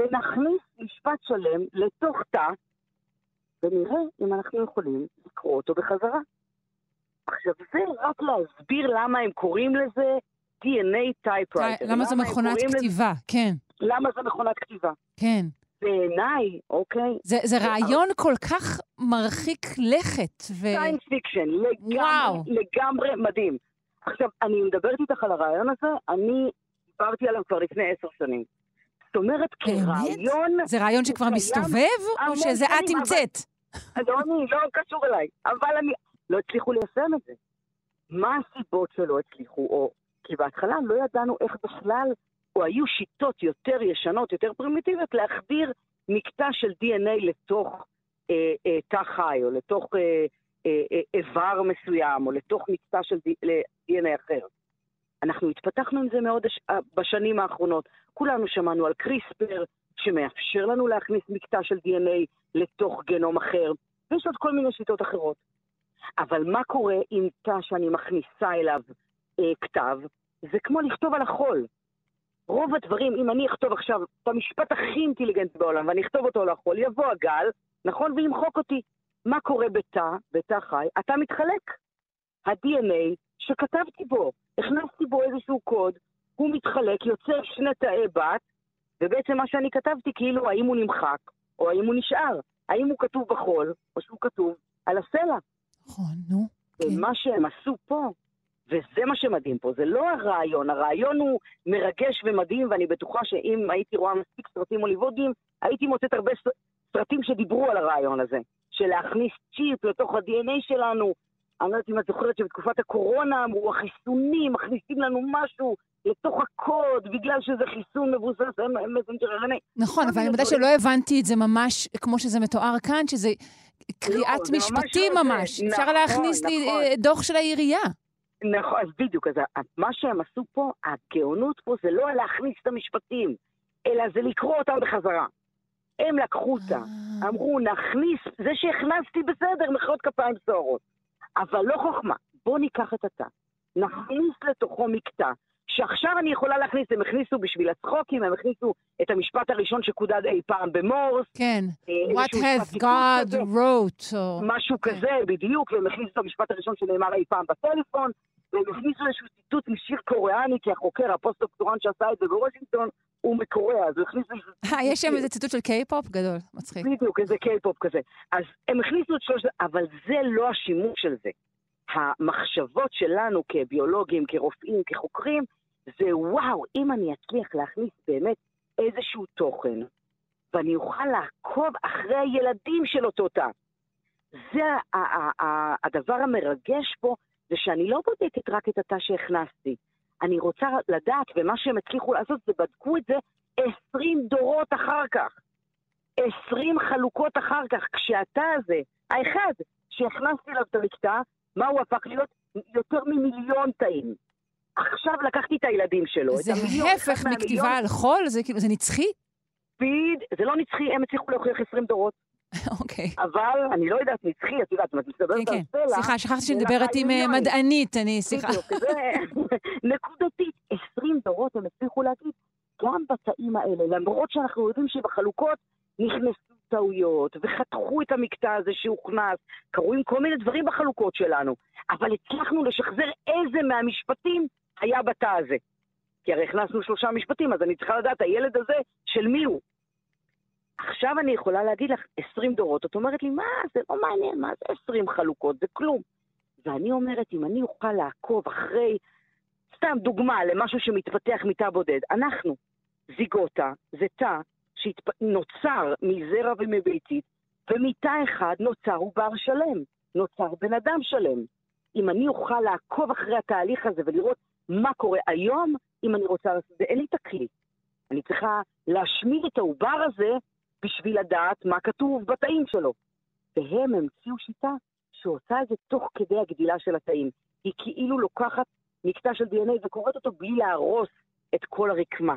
[SPEAKER 9] ונכניס משפט שלם לתוך תא, ונראה אם אנחנו יכולים לקרוא אותו בחזרה. עכשיו, זה רק להסביר למה הם קוראים לזה DNA typewriter.
[SPEAKER 3] למה זו
[SPEAKER 9] הם
[SPEAKER 3] מכונת
[SPEAKER 9] קוראים לזה-
[SPEAKER 3] כתיבה? כן,
[SPEAKER 9] למה זה מכונת כתיבה?
[SPEAKER 3] כן.
[SPEAKER 9] בעיניי, אוקיי,
[SPEAKER 3] זה, זה רעיון כל כך מרחיק לכת. ו...
[SPEAKER 9] science fiction,
[SPEAKER 3] וואו.
[SPEAKER 9] לגמרי, לגמרי מדהים. עכשיו, אני מדברת איתך על הרעיון הזה, אני דיברתי עליו כבר לפני עשר שנים. זאת אומרת, כרעיון...
[SPEAKER 3] זה רעיון שכבר מסתובב, או שזה את המצאת?
[SPEAKER 9] לא, אני, לא קשור אליי, אבל אני... לא הצליחו ליישם את זה. מה הסיבות שלא הצליחו? או... כי בהתחלה לא ידענו איך בכלל, או היו שיטות יותר ישנות, יותר פרימיטיביות, להחדיר מקטע של DNA לתוך אה, אה, תא חי, או לתוך אה, אה, אה, איבר מסוים, או לתוך מקטע של DNA אחר. אנחנו התפתחנו עם זה מאוד אה, בשנים האחרונות. כולנו שמענו על קריספר, שמאפשר לנו להכניס מקטע של DNA לתוך גנום אחר, ויש עוד כל מיני שיטות אחרות. אבל מה קורה עם תא שאני מכניסה אליו אה, כתב? זה כמו לכתוב על החול. רוב הדברים, אם אני אכתוב עכשיו את המשפט הכי אינטליגנטי בעולם, ואני אכתוב אותו על החול, יבוא הגל, נכון? וימחוק אותי. מה קורה בתא, בתא חי? התא מתחלק. ה-DNA שכתבתי בו, הכנסתי בו איזשהו קוד, הוא מתחלק, יוצר שני תאי בת, ובעצם מה שאני כתבתי, כאילו, האם הוא נמחק, או האם הוא נשאר. האם הוא כתוב בחול, או שהוא כתוב על הסלע.
[SPEAKER 3] נכון, נו.
[SPEAKER 9] ומה שהם עשו פה, וזה מה שמדהים פה, זה לא הרעיון, הרעיון הוא מרגש ומדהים, ואני בטוחה שאם הייתי רואה מספיק סרטים הוליוודיים, הייתי מוצאת הרבה סרטים שדיברו על הרעיון הזה, של להכניס צ'יפ לתוך ה-DNA שלנו. אני לא יודעת אם את זוכרת שבתקופת הקורונה אמרו, החיסונים מכניסים לנו משהו לתוך הקוד, בגלל שזה חיסון מבוסס מסנג'ר RNA.
[SPEAKER 3] נכון, אבל אני מודה שלא הבנתי את זה ממש כמו שזה מתואר כאן, שזה קריאת
[SPEAKER 9] לא,
[SPEAKER 3] משפטים
[SPEAKER 9] לא.
[SPEAKER 3] ממש. אפשר
[SPEAKER 9] נכון,
[SPEAKER 3] להכניס לי
[SPEAKER 9] נכון.
[SPEAKER 3] אה, דוח של העירייה.
[SPEAKER 9] נכון, אז בדיוק, אז מה שהם עשו פה, הגאונות פה זה לא להכניס את המשפטים, אלא זה לקרוא אותם בחזרה. הם לקחו אותה, אמרו, נכניס, זה שהכנסתי בסדר, מחיאות כפיים סוערות. אבל לא חוכמה, בואו ניקח את התא, נכניס לתוכו מקטע, שעכשיו אני יכולה להכניס, הם הכניסו בשביל הצחוקים, הם הכניסו את המשפט הראשון שקודד אי פעם במורס.
[SPEAKER 3] כן.
[SPEAKER 9] אה,
[SPEAKER 3] What has God wrote, או...
[SPEAKER 9] משהו כזה, בדיוק, והם הכניסו את המשפט הראשון שנאמר אי פעם בטלפון, והם הכניסו איזשהו ציטוט משיר קוריאני, כי החוקר, הפוסט-דוקטורנט שעשה את זה בוושינגטון, הוא מקוריאה, אז הוא הכניס
[SPEAKER 3] אה, יש שם איזה ציטוט של קיי-פופ גדול, מצחיק.
[SPEAKER 9] בדיוק, איזה קיי-פופ כזה. אז הם הכניסו את שלושת, אבל זה לא השימוש של זה. המחשבות שלנו כביולוגים, כרופאים, כחוקרים, זה וואו, אם אני אצליח להכניס באמת איזשהו תוכן, ואני אוכל לעקוב אחרי הילדים של אותו תא. זה הדבר המרגש פה, זה שאני לא בודקת רק את התא שהכנסתי. אני רוצה לדעת, ומה שהם הצליחו לעשות זה בדקו את זה 20 דורות אחר כך. 20 חלוקות אחר כך, כשהתא הזה, האחד שהכנסתי אליו את המקטע, מה הוא הפך להיות? יותר ממיליון תאים. עכשיו לקחתי את הילדים שלו.
[SPEAKER 3] זה
[SPEAKER 9] את המיליון,
[SPEAKER 3] ההפך
[SPEAKER 9] אחד מהמיליון-
[SPEAKER 3] מכתיבה על חול? זה כאילו, זה נצחי?
[SPEAKER 9] בדיוק, זה לא נצחי, הם הצליחו להוכיח 20 דורות.
[SPEAKER 3] אוקיי.
[SPEAKER 9] אבל אני לא יודעת נצחי, את יודעת, את מדברת
[SPEAKER 3] כן,
[SPEAKER 9] על
[SPEAKER 3] כן.
[SPEAKER 9] סלע...
[SPEAKER 3] סליחה, שכחתי שאני מדברת עם אה. מדענית, אני, סליחה.
[SPEAKER 9] נקודתית. 20 דורות הם הצליחו להגיד, גם בתאים האלה, למרות שאנחנו יודעים שבחלוקות נכנסו טעויות, וחתכו את המקטע הזה שהוכנס, קרו עם כל מיני דברים בחלוקות שלנו, אבל הצלחנו לשחזר איזה מהמשפטים היה בתא הזה. כי הרי הכנסנו שלושה משפטים, אז אני צריכה לדעת, הילד הזה, של מי הוא? עכשיו אני יכולה להגיד לך 20 דורות, את אומרת לי, מה, זה לא מעניין, מה זה 20 חלוקות, זה כלום. ואני אומרת, אם אני אוכל לעקוב אחרי, סתם דוגמה למשהו שמתפתח מתא בודד, אנחנו, זיגוטה, זה תא שנוצר מזרע ומביצית, ומתא אחד נוצר עובר שלם, נוצר בן אדם שלם. אם אני אוכל לעקוב אחרי התהליך הזה ולראות מה קורה היום, אם אני רוצה לעשות את זה, אין לי את הכלי. אני צריכה להשמיד את העובר הזה בשביל לדעת מה כתוב בתאים שלו. והם המציאו שיטה שעושה את זה תוך כדי הגדילה של התאים. היא כאילו לוקחת מקטע של DNA וקוראת אותו בלי להרוס את כל הרקמה.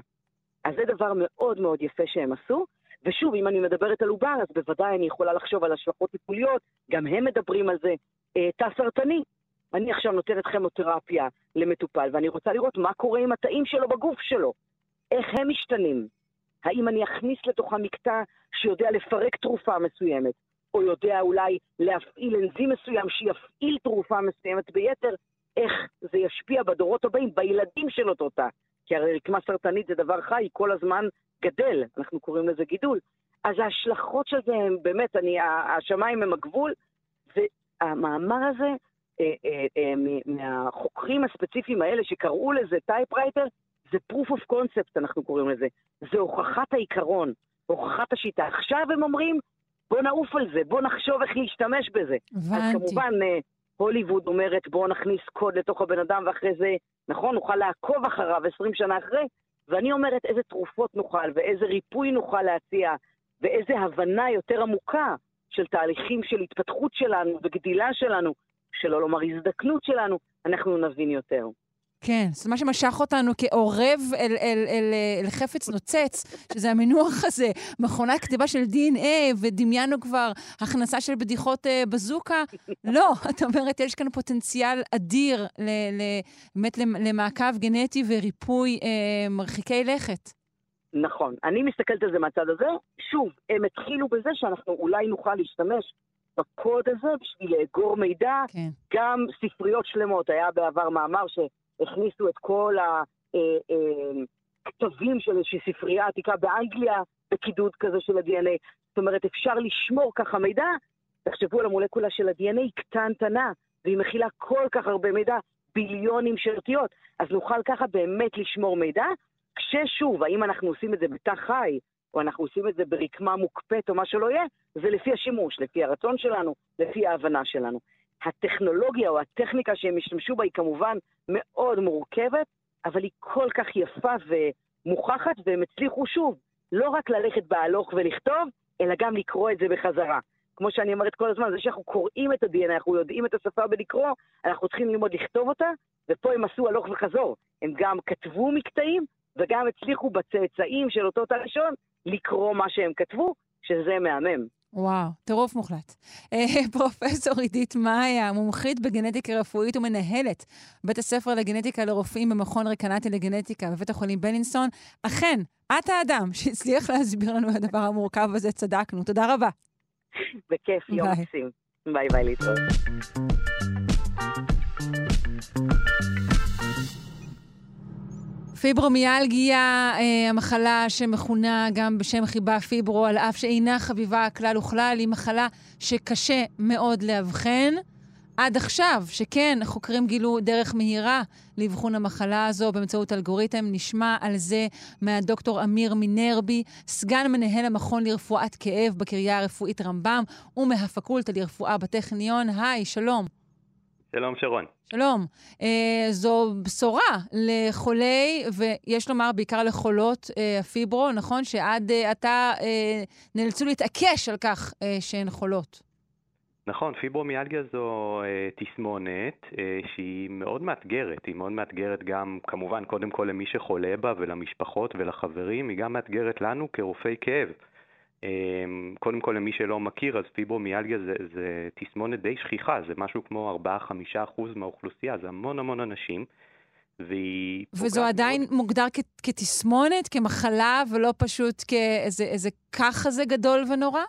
[SPEAKER 9] אז זה דבר מאוד מאוד יפה שהם עשו. ושוב, אם אני מדברת על עובר, אז בוודאי אני יכולה לחשוב על השלכות טיפוליות, גם הם מדברים על זה. אה, תא סרטני, אני עכשיו נותנת כימותרפיה למטופל, ואני רוצה לראות מה קורה עם התאים שלו בגוף שלו. איך הם משתנים. האם אני אכניס לתוכה מקטע שיודע לפרק תרופה מסוימת, או יודע אולי להפעיל אנזים מסוים שיפעיל תרופה מסוימת ביתר, איך זה ישפיע בדורות הבאים, בילדים של אותו תא. כי הרי רקמה סרטנית זה דבר חי, היא כל הזמן גדל, אנחנו קוראים לזה גידול. אז ההשלכות של זה הם באמת, אני, השמיים הם הגבול, והמאמר הזה, אה, אה, אה, מהחוקרים הספציפיים האלה שקראו לזה typewriter, זה proof of concept, אנחנו קוראים לזה. זה הוכחת העיקרון, הוכחת השיטה. עכשיו הם אומרים, בוא נעוף על זה, בוא נחשוב איך להשתמש בזה. אז
[SPEAKER 3] הבנתי.
[SPEAKER 9] כמובן, אה, הוליווד אומרת, בואו נכניס קוד לתוך הבן אדם, ואחרי זה, נכון, נוכל לעקוב אחריו 20 שנה אחרי, ואני אומרת איזה תרופות נוכל, ואיזה ריפוי נוכל להציע, ואיזה הבנה יותר עמוקה של תהליכים של התפתחות שלנו וגדילה שלנו, שלא לומר הזדקנות שלנו, אנחנו נבין יותר.
[SPEAKER 3] כן, זאת מה שמשך אותנו כעורב אל, אל, אל, אל חפץ נוצץ, שזה המינוח הזה, מכונת כתיבה של DNA, ודמיינו כבר הכנסה של בדיחות אה, בזוקה. לא, את אומרת, יש כאן פוטנציאל אדיר ל, ל, באמת למ- למעקב גנטי וריפוי אה, מרחיקי לכת.
[SPEAKER 9] נכון. אני מסתכלת על זה מהצד הזה. שוב, הם התחילו בזה שאנחנו אולי נוכל להשתמש בקוד הזה בשביל לאגור מידע.
[SPEAKER 3] כן.
[SPEAKER 9] גם ספריות שלמות. היה בעבר מאמר שהכניסו את כל הכתבים של איזושהי ספרייה עתיקה באנגליה בקידוד כזה של ה-DNA. זאת אומרת, אפשר לשמור ככה מידע. תחשבו על המולקולה של ה-DNA, היא קטנטנה, והיא מכילה כל כך הרבה מידע, ביליונים של אותיות. אז נוכל ככה באמת לשמור מידע, כששוב, האם אנחנו עושים את זה בתא חי, או אנחנו עושים את זה ברקמה מוקפאת או מה שלא יהיה, זה לפי השימוש, לפי הרצון שלנו, לפי ההבנה שלנו. הטכנולוגיה או הטכניקה שהם השתמשו בה היא כמובן מאוד מורכבת, אבל היא כל כך יפה ומוכחת, והם הצליחו שוב, לא רק ללכת בהלוך ולכתוב, אלא גם לקרוא את זה בחזרה. כמו שאני אומרת כל הזמן, זה שאנחנו קוראים את ה-DNA, אנחנו יודעים את השפה בלקרוא, אנחנו צריכים ללמוד לכתוב אותה, ופה הם עשו הלוך וחזור. הם גם כתבו מקטעים, וגם הצליחו בצאצאים של אותו תא ראשון לקרוא מה שהם כתבו, שזה מהמם.
[SPEAKER 3] וואו, טירוף מוחלט. אה, פרופסור עידית מאיה, מומחית בגנטיקה רפואית ומנהלת בית הספר לגנטיקה לרופאים במכון רקנטי לגנטיקה בבית החולים בלינסון. אכן, את האדם שהצליח להסביר לנו את הדבר המורכב הזה, צדקנו. תודה רבה.
[SPEAKER 9] בכיף, יום. מקסים. ביי ביי, להתראות.
[SPEAKER 3] פיברומיאלגיה, אה, המחלה שמכונה גם בשם חיבה פיברו, על אף שאינה חביבה כלל וכלל, היא מחלה שקשה מאוד לאבחן. עד עכשיו, שכן, חוקרים גילו דרך מהירה לאבחון המחלה הזו באמצעות אלגוריתם. נשמע על זה מהדוקטור אמיר מינרבי, סגן מנהל המכון לרפואת כאב בקריה הרפואית רמב"ם ומהפקולטה לרפואה בטכניון. היי, שלום.
[SPEAKER 11] שלום שרון.
[SPEAKER 3] שלום. אה, זו בשורה לחולי, ויש לומר בעיקר לחולות אה, הפיברו, נכון? שעד אה, עתה אה, נאלצו להתעקש על כך אה, שהן חולות.
[SPEAKER 11] נכון, פיברומיאלגיה זו אה, תסמונת אה, שהיא מאוד מאתגרת, היא מאוד מאתגרת גם כמובן קודם כל למי שחולה בה ולמשפחות ולחברים, היא גם מאתגרת לנו כרופאי כאב. אה, קודם כל למי שלא מכיר, אז פיברומיאלגיה זה, זה תסמונת די שכיחה, זה משהו כמו 4-5% מהאוכלוסייה, זה המון המון אנשים. והיא...
[SPEAKER 3] וזו עדיין מאוד... מוגדר כ- כתסמונת, כמחלה, ולא פשוט כאיזה ככה זה גדול ונורא?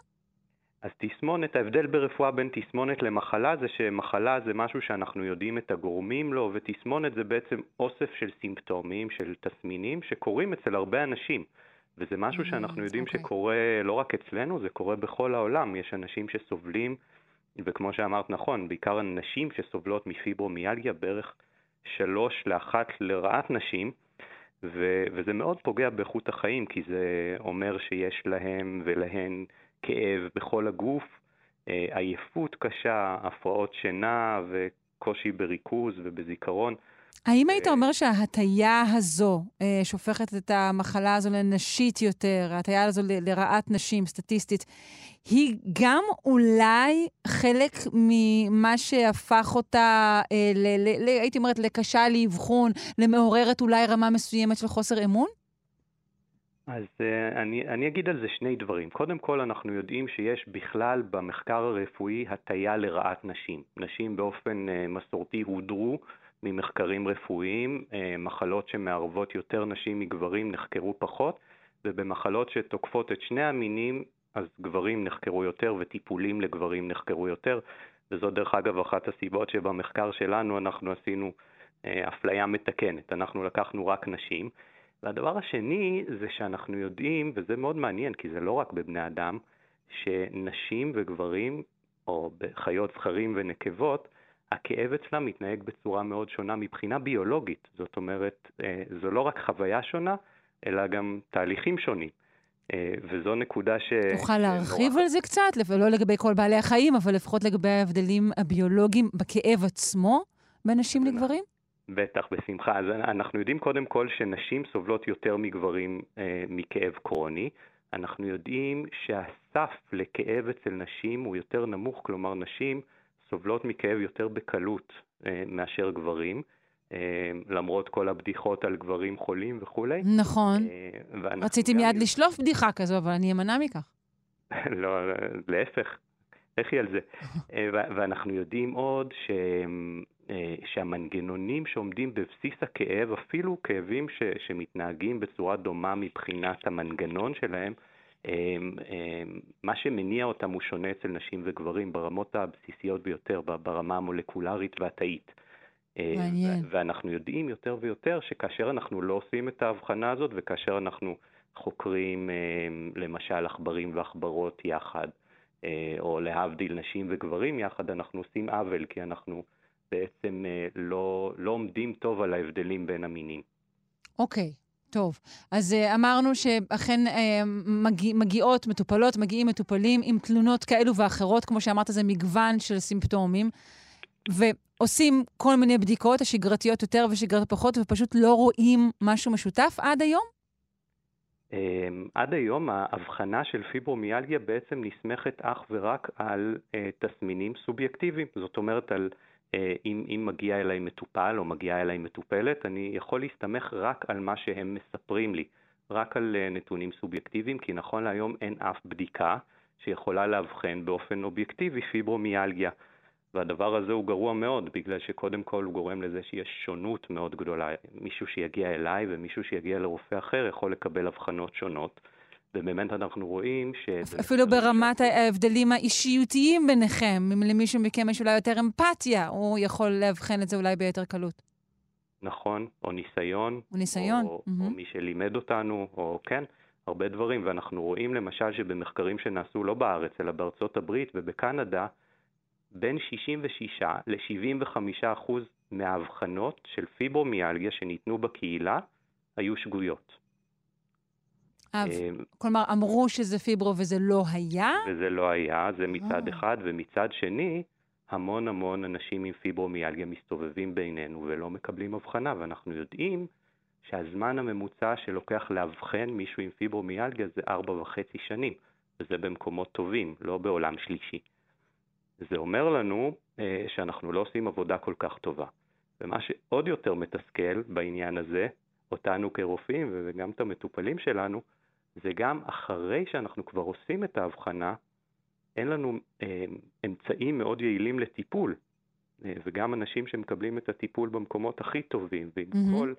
[SPEAKER 11] אז תסמונת, ההבדל ברפואה בין תסמונת למחלה זה שמחלה זה משהו שאנחנו יודעים את הגורמים לו, ותסמונת זה בעצם אוסף של סימפטומים, של תסמינים, שקורים אצל הרבה אנשים. וזה משהו mm, שאנחנו יודעים okay. אוקיי. שקורה לא רק אצלנו, זה קורה בכל העולם. יש אנשים שסובלים, וכמו שאמרת נכון, בעיקר נשים שסובלות מפיברומיאלגיה, בערך שלוש לאחת לרעת נשים, ו- וזה מאוד פוגע באיכות החיים, כי זה אומר שיש להם ולהן כאב בכל הגוף, אה, עייפות קשה, הפרעות שינה וקושי בריכוז ובזיכרון.
[SPEAKER 3] האם היית אומר שההטייה הזו, אה, שהופכת את המחלה הזו לנשית יותר, ההטייה הזו לרעת נשים, סטטיסטית, היא גם אולי חלק ממה שהפך אותה, אה, ל, ל, ל, הייתי אומרת, לקשה לאבחון, למעוררת אולי רמה מסוימת של חוסר אמון?
[SPEAKER 11] אז uh, אני, אני אגיד על זה שני דברים. קודם כל, אנחנו יודעים שיש בכלל במחקר הרפואי הטיה לרעת נשים. נשים באופן uh, מסורתי הודרו ממחקרים רפואיים, uh, מחלות שמערבות יותר נשים מגברים נחקרו פחות, ובמחלות שתוקפות את שני המינים, אז גברים נחקרו יותר וטיפולים לגברים נחקרו יותר, וזו דרך אגב אחת הסיבות שבמחקר שלנו אנחנו עשינו uh, אפליה מתקנת. אנחנו לקחנו רק נשים. והדבר השני זה שאנחנו יודעים, וזה מאוד מעניין כי זה לא רק בבני אדם, שנשים וגברים, או בחיות זכרים ונקבות, הכאב אצלם מתנהג בצורה מאוד שונה מבחינה ביולוגית. זאת אומרת, אה, זו לא רק חוויה שונה, אלא גם תהליכים שונים. אה, וזו נקודה ש...
[SPEAKER 3] תוכל להרחיב נורא... על זה קצת, לא לגבי כל בעלי החיים, אבל לפחות לגבי ההבדלים הביולוגיים בכאב עצמו בין נשים לגברים?
[SPEAKER 11] בטח, בשמחה. אז אנחנו יודעים קודם כל שנשים סובלות יותר מגברים אה, מכאב קרוני. אנחנו יודעים שהסף לכאב אצל נשים הוא יותר נמוך, כלומר נשים סובלות מכאב יותר בקלות אה, מאשר גברים. אה, למרות כל הבדיחות על גברים חולים וכולי.
[SPEAKER 3] נכון. אה, רציתי מיד לשלוף בדיחה כזו, אבל אני אמנע מכך.
[SPEAKER 11] לא, להפך, לכי על זה. ואנחנו יודעים עוד ש... שהמנגנונים שעומדים בבסיס הכאב, אפילו כאבים ש, שמתנהגים בצורה דומה מבחינת המנגנון שלהם, מה שמניע אותם הוא שונה אצל נשים וגברים ברמות הבסיסיות ביותר, ברמה המולקולרית והתאית.
[SPEAKER 3] מעניין.
[SPEAKER 11] ואנחנו יודעים יותר ויותר שכאשר אנחנו לא עושים את ההבחנה הזאת וכאשר אנחנו חוקרים למשל עכברים ועכברות יחד, אה, או להבדיל נשים וגברים יחד, אנחנו עושים עוול, כי אנחנו בעצם אה, לא, לא עומדים טוב על ההבדלים בין המינים.
[SPEAKER 3] אוקיי. Okay. טוב, אז uh, אמרנו שאכן uh, מגיע, מגיעות מטופלות, מגיעים מטופלים עם תלונות כאלו ואחרות, כמו שאמרת, זה מגוון של סימפטומים, ועושים כל מיני בדיקות, השגרתיות יותר ושגרתיות פחות, ופשוט לא רואים משהו משותף עד היום?
[SPEAKER 11] אמ, עד היום ההבחנה של פיברומיאלגיה בעצם נסמכת אך ורק על אה, תסמינים סובייקטיביים. זאת אומרת, על, אה, אם, אם מגיע אליי מטופל או מגיעה אליי מטופלת, אני יכול להסתמך רק על מה שהם מספרים לי, רק על אה, נתונים סובייקטיביים, כי נכון להיום אין אף בדיקה שיכולה לאבחן באופן אובייקטיבי פיברומיאלגיה. והדבר הזה הוא גרוע מאוד, בגלל שקודם כל הוא גורם לזה שיש שונות מאוד גדולה. מישהו שיגיע אליי ומישהו שיגיע לרופא אחר יכול לקבל הבחנות שונות. ובאמת אנחנו רואים ש...
[SPEAKER 3] אפילו ברמת ההבדלים האישיותיים ביניכם, אם למישהו מכם יש אולי יותר אמפתיה, הוא יכול לאבחן את זה אולי ביתר קלות.
[SPEAKER 11] נכון, או ניסיון.
[SPEAKER 3] או ניסיון.
[SPEAKER 11] או, mm-hmm. או מי שלימד אותנו, או כן, הרבה דברים. ואנחנו רואים למשל שבמחקרים שנעשו לא בארץ, אלא בארצות הברית ובקנדה, בין 66 ל-75 אחוז מהאבחנות של פיברומיאלגיה שניתנו בקהילה היו שגויות.
[SPEAKER 3] אה, כלומר, אמרו שזה פיברו וזה לא היה?
[SPEAKER 11] וזה לא היה, זה מצד אה. אחד, ומצד שני, המון המון אנשים עם פיברומיאלגיה מסתובבים בינינו ולא מקבלים הבחנה, ואנחנו יודעים שהזמן הממוצע שלוקח לאבחן מישהו עם פיברומיאלגיה זה ארבע וחצי שנים, וזה במקומות טובים, לא בעולם שלישי. זה אומר לנו אה, שאנחנו לא עושים עבודה כל כך טובה. ומה שעוד יותר מתסכל בעניין הזה, אותנו כרופאים וגם את המטופלים שלנו, זה גם אחרי שאנחנו כבר עושים את ההבחנה, אין לנו אה, אמצעים מאוד יעילים לטיפול. אה, וגם אנשים שמקבלים את הטיפול במקומות הכי טובים, ועם mm-hmm. כל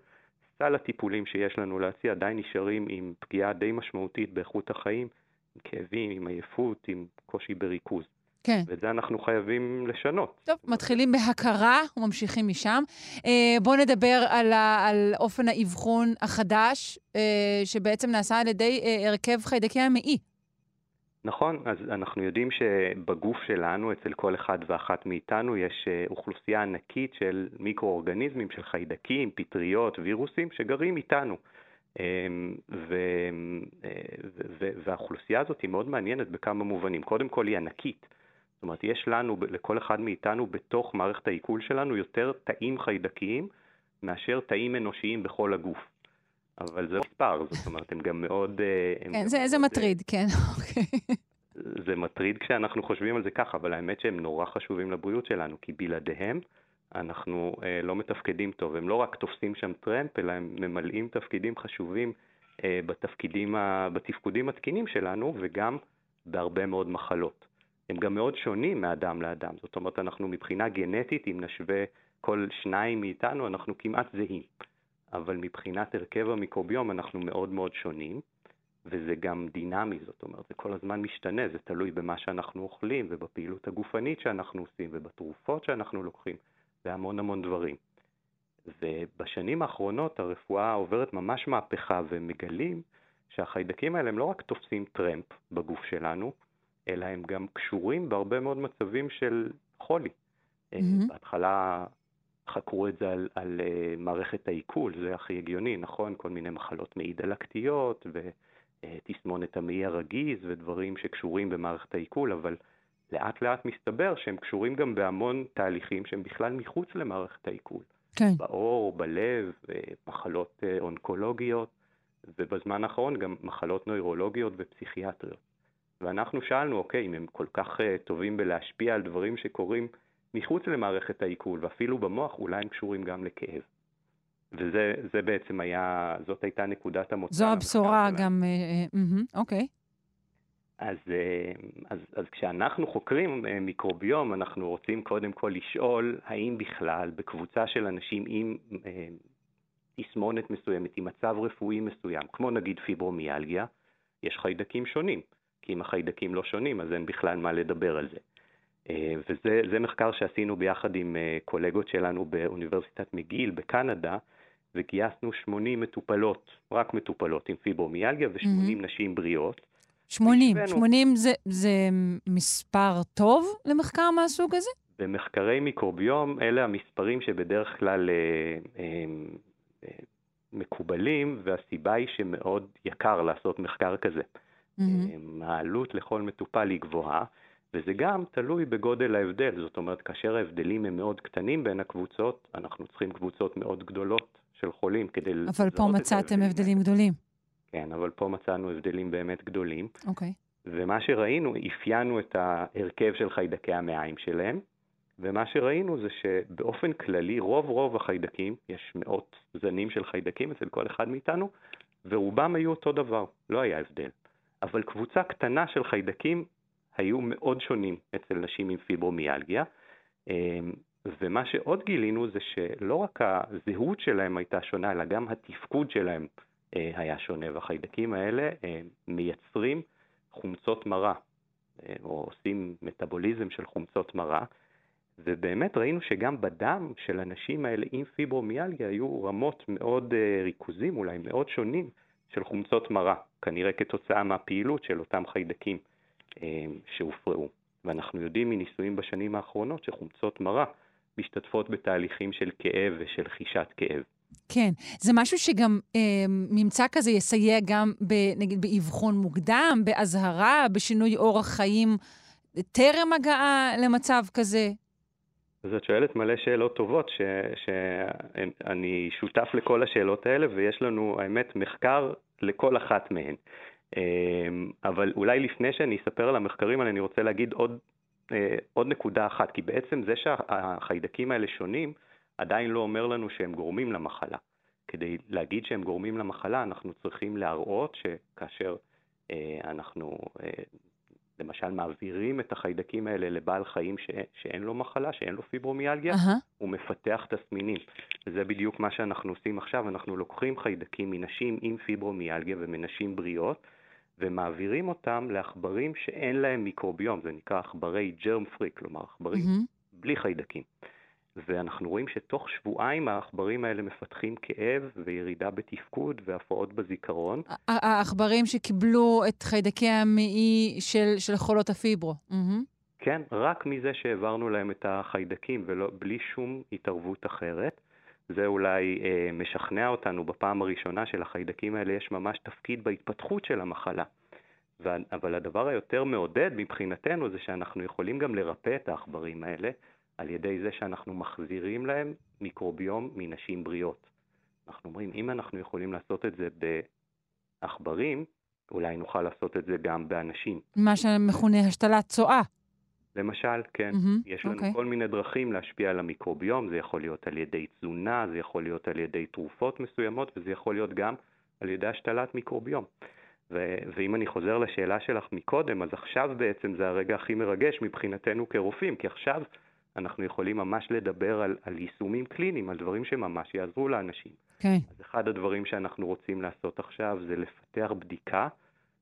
[SPEAKER 11] סל הטיפולים שיש לנו להציע, עדיין נשארים עם פגיעה די משמעותית באיכות החיים, עם כאבים, עם עייפות, עם קושי בריכוז.
[SPEAKER 3] כן.
[SPEAKER 11] ואת זה אנחנו חייבים לשנות.
[SPEAKER 3] טוב, מתחילים בהכרה וממשיכים משם. אה, בואו נדבר על, ה, על אופן האבחון החדש, אה, שבעצם נעשה על ידי אה, הרכב חיידקי המעי.
[SPEAKER 11] נכון, אז אנחנו יודעים שבגוף שלנו, אצל כל אחד ואחת מאיתנו, יש אוכלוסייה ענקית של מיקרואורגניזמים, של חיידקים, פטריות, וירוסים, שגרים איתנו. אמ, ו, ו, והאוכלוסייה הזאת היא מאוד מעניינת בכמה מובנים. קודם כל היא ענקית. זאת אומרת, יש לנו, לכל אחד מאיתנו, בתוך מערכת העיכול שלנו, יותר תאים חיידקיים מאשר תאים אנושיים בכל הגוף. אבל זה מספר, זאת אומרת, הם גם מאוד... אה, הם
[SPEAKER 3] כן,
[SPEAKER 11] גם
[SPEAKER 3] זה, זה
[SPEAKER 11] מאוד,
[SPEAKER 3] מטריד, כן, אוקיי.
[SPEAKER 11] זה מטריד כשאנחנו חושבים על זה ככה, אבל האמת שהם נורא חשובים לבריאות שלנו, כי בלעדיהם אנחנו אה, לא מתפקדים טוב. הם לא רק תופסים שם טרמפ, אלא הם ממלאים תפקידים חשובים אה, בתפקידים, ה, בתפקודים התקינים שלנו, וגם בהרבה מאוד מחלות. הם גם מאוד שונים מאדם לאדם. זאת אומרת, אנחנו מבחינה גנטית, אם נשווה כל שניים מאיתנו, אנחנו כמעט זהים. אבל מבחינת הרכב המיקרוביום אנחנו מאוד מאוד שונים, וזה גם דינמי, זאת אומרת, זה כל הזמן משתנה, זה תלוי במה שאנחנו אוכלים ובפעילות הגופנית שאנחנו עושים ובתרופות שאנחנו לוקחים, והמון המון דברים. ובשנים האחרונות הרפואה עוברת ממש מהפכה ומגלים שהחיידקים האלה הם לא רק תופסים טרמפ בגוף שלנו, אלא הם גם קשורים בהרבה מאוד מצבים של חולי. Mm-hmm. בהתחלה חקרו את זה על, על uh, מערכת העיכול, זה הכי הגיוני, נכון? כל מיני מחלות מעי דלקתיות ותסמונת המעי הרגיז ודברים שקשורים במערכת העיכול, אבל לאט לאט מסתבר שהם קשורים גם בהמון תהליכים שהם בכלל מחוץ למערכת העיכול.
[SPEAKER 3] כן.
[SPEAKER 11] בעור, בלב, מחלות אונקולוגיות, ובזמן האחרון גם מחלות נוירולוגיות ופסיכיאטריות. ואנחנו שאלנו, אוקיי, אם הם כל כך טובים בלהשפיע על דברים שקורים מחוץ למערכת העיכול, ואפילו במוח, אולי הם קשורים גם לכאב. וזה בעצם היה, זאת הייתה נקודת המוצא.
[SPEAKER 3] זו הבשורה גם, אוקיי.
[SPEAKER 11] אז, אז, אז כשאנחנו חוקרים מיקרוביום, אנחנו רוצים קודם כל לשאול האם בכלל בקבוצה של אנשים עם תסמונת מסוימת, עם מצב רפואי מסוים, כמו נגיד פיברומיאלגיה, יש חיידקים שונים. כי אם החיידקים לא שונים, אז אין בכלל מה לדבר על זה. וזה מחקר שעשינו ביחד עם קולגות שלנו באוניברסיטת מגיל בקנדה, וגייסנו 80 מטופלות, רק מטופלות עם פיברומיאלגיה ו-80 mm-hmm. נשים בריאות.
[SPEAKER 3] 80, 80 זה, זה מספר טוב למחקר מהסוג הזה?
[SPEAKER 11] במחקרי מיקרוביום אלה המספרים שבדרך כלל אה, אה, אה, מקובלים, והסיבה היא שמאוד יקר לעשות מחקר כזה. Mm-hmm. העלות לכל מטופל היא גבוהה, וזה גם תלוי בגודל ההבדל. זאת אומרת, כאשר ההבדלים הם מאוד קטנים בין הקבוצות, אנחנו צריכים קבוצות מאוד גדולות של חולים כדי לזהות את
[SPEAKER 3] ההבדלים. אבל פה מצאתם הבדלים גדולים.
[SPEAKER 11] כן, אבל פה מצאנו הבדלים באמת גדולים.
[SPEAKER 3] אוקיי. Okay.
[SPEAKER 11] ומה שראינו, אפיינו את ההרכב של חיידקי המעיים שלהם, ומה שראינו זה שבאופן כללי, רוב רוב החיידקים, יש מאות זנים של חיידקים אצל כל אחד מאיתנו, ורובם היו אותו דבר, לא היה הבדל. אבל קבוצה קטנה של חיידקים היו מאוד שונים אצל נשים עם פיברומיאלגיה, אמ, ומה שעוד גילינו זה שלא רק הזהות שלהם הייתה שונה, אלא גם התפקוד שלהם אה, היה שונה, והחיידקים האלה אה, מייצרים חומצות מרה, אה, או עושים מטאבוליזם של חומצות מרה, ובאמת ראינו שגם בדם של הנשים האלה עם פיברומיאלגיה היו רמות מאוד ריכוזים, אולי מאוד שונים, של חומצות מרה, כנראה כתוצאה מהפעילות של אותם חיידקים שהופרעו. ואנחנו יודעים מניסויים בשנים האחרונות שחומצות מרה משתתפות בתהליכים של כאב ושל חישת כאב.
[SPEAKER 3] כן, זה משהו שגם אה, ממצא כזה יסייע גם, ב, נגיד, באבחון מוקדם, באזהרה, בשינוי אורח חיים טרם הגעה למצב כזה.
[SPEAKER 11] אז את שואלת מלא שאלות טובות, ש, שאני שותף לכל השאלות האלה, ויש לנו, האמת, מחקר לכל אחת מהן. אה, אבל אולי לפני שאני אספר על המחקרים האלה, אני רוצה להגיד עוד אה, עוד נקודה אחת, כי בעצם זה שהחיידקים האלה שונים, עדיין לא אומר לנו שהם גורמים למחלה. כדי להגיד שהם גורמים למחלה, אנחנו צריכים להראות שכאשר אה, אנחנו אה, למשל מעבירים את החיידקים האלה לבעל חיים ש, שאין לו מחלה, שאין לו פיברומיאלגיה, uh-huh. הוא מפתח תסמינים. וזה בדיוק מה שאנחנו עושים עכשיו, אנחנו לוקחים חיידקים מנשים עם פיברומיאלגיה ומנשים בריאות, ומעבירים אותם לעכברים שאין להם מיקרוביום, זה נקרא עכברי ג'רם פרי, כלומר עכברים mm-hmm. בלי חיידקים. ואנחנו רואים שתוך שבועיים העכברים האלה מפתחים כאב וירידה בתפקוד והפרעות בזיכרון.
[SPEAKER 3] העכברים שקיבלו את חיידקי המעי של, של חולות הפיברו.
[SPEAKER 11] כן, רק מזה שהעברנו להם את החיידקים ובלי שום התערבות אחרת. זה אולי אה, משכנע אותנו בפעם הראשונה שלחיידקים האלה יש ממש תפקיד בהתפתחות של המחלה. אבל הדבר היותר מעודד מבחינתנו זה שאנחנו יכולים גם לרפא את העכברים האלה על ידי זה שאנחנו מחזירים להם מיקרוביום מנשים בריאות. אנחנו אומרים, אם אנחנו יכולים לעשות את זה בעכברים, אולי נוכל לעשות את זה גם באנשים.
[SPEAKER 3] מה שמכונה השתלת צואה.
[SPEAKER 11] למשל, כן. Mm-hmm, יש לנו okay. אוקיי. כל מיני דרכים להשפיע על המיקרוביום, זה יכול להיות על ידי תזונה, זה יכול להיות על ידי תרופות מסוימות, וזה יכול להיות גם על ידי השתלת מיקרוביום. ו- ואם אני חוזר לשאלה שלך מקודם, אז עכשיו בעצם זה הרגע הכי מרגש מבחינתנו כרופאים, כי עכשיו אנחנו יכולים ממש לדבר על, על יישומים קליניים, על דברים שממש יעזרו לאנשים.
[SPEAKER 3] כן. Okay.
[SPEAKER 11] אז אחד הדברים שאנחנו רוצים לעשות עכשיו זה לפתח בדיקה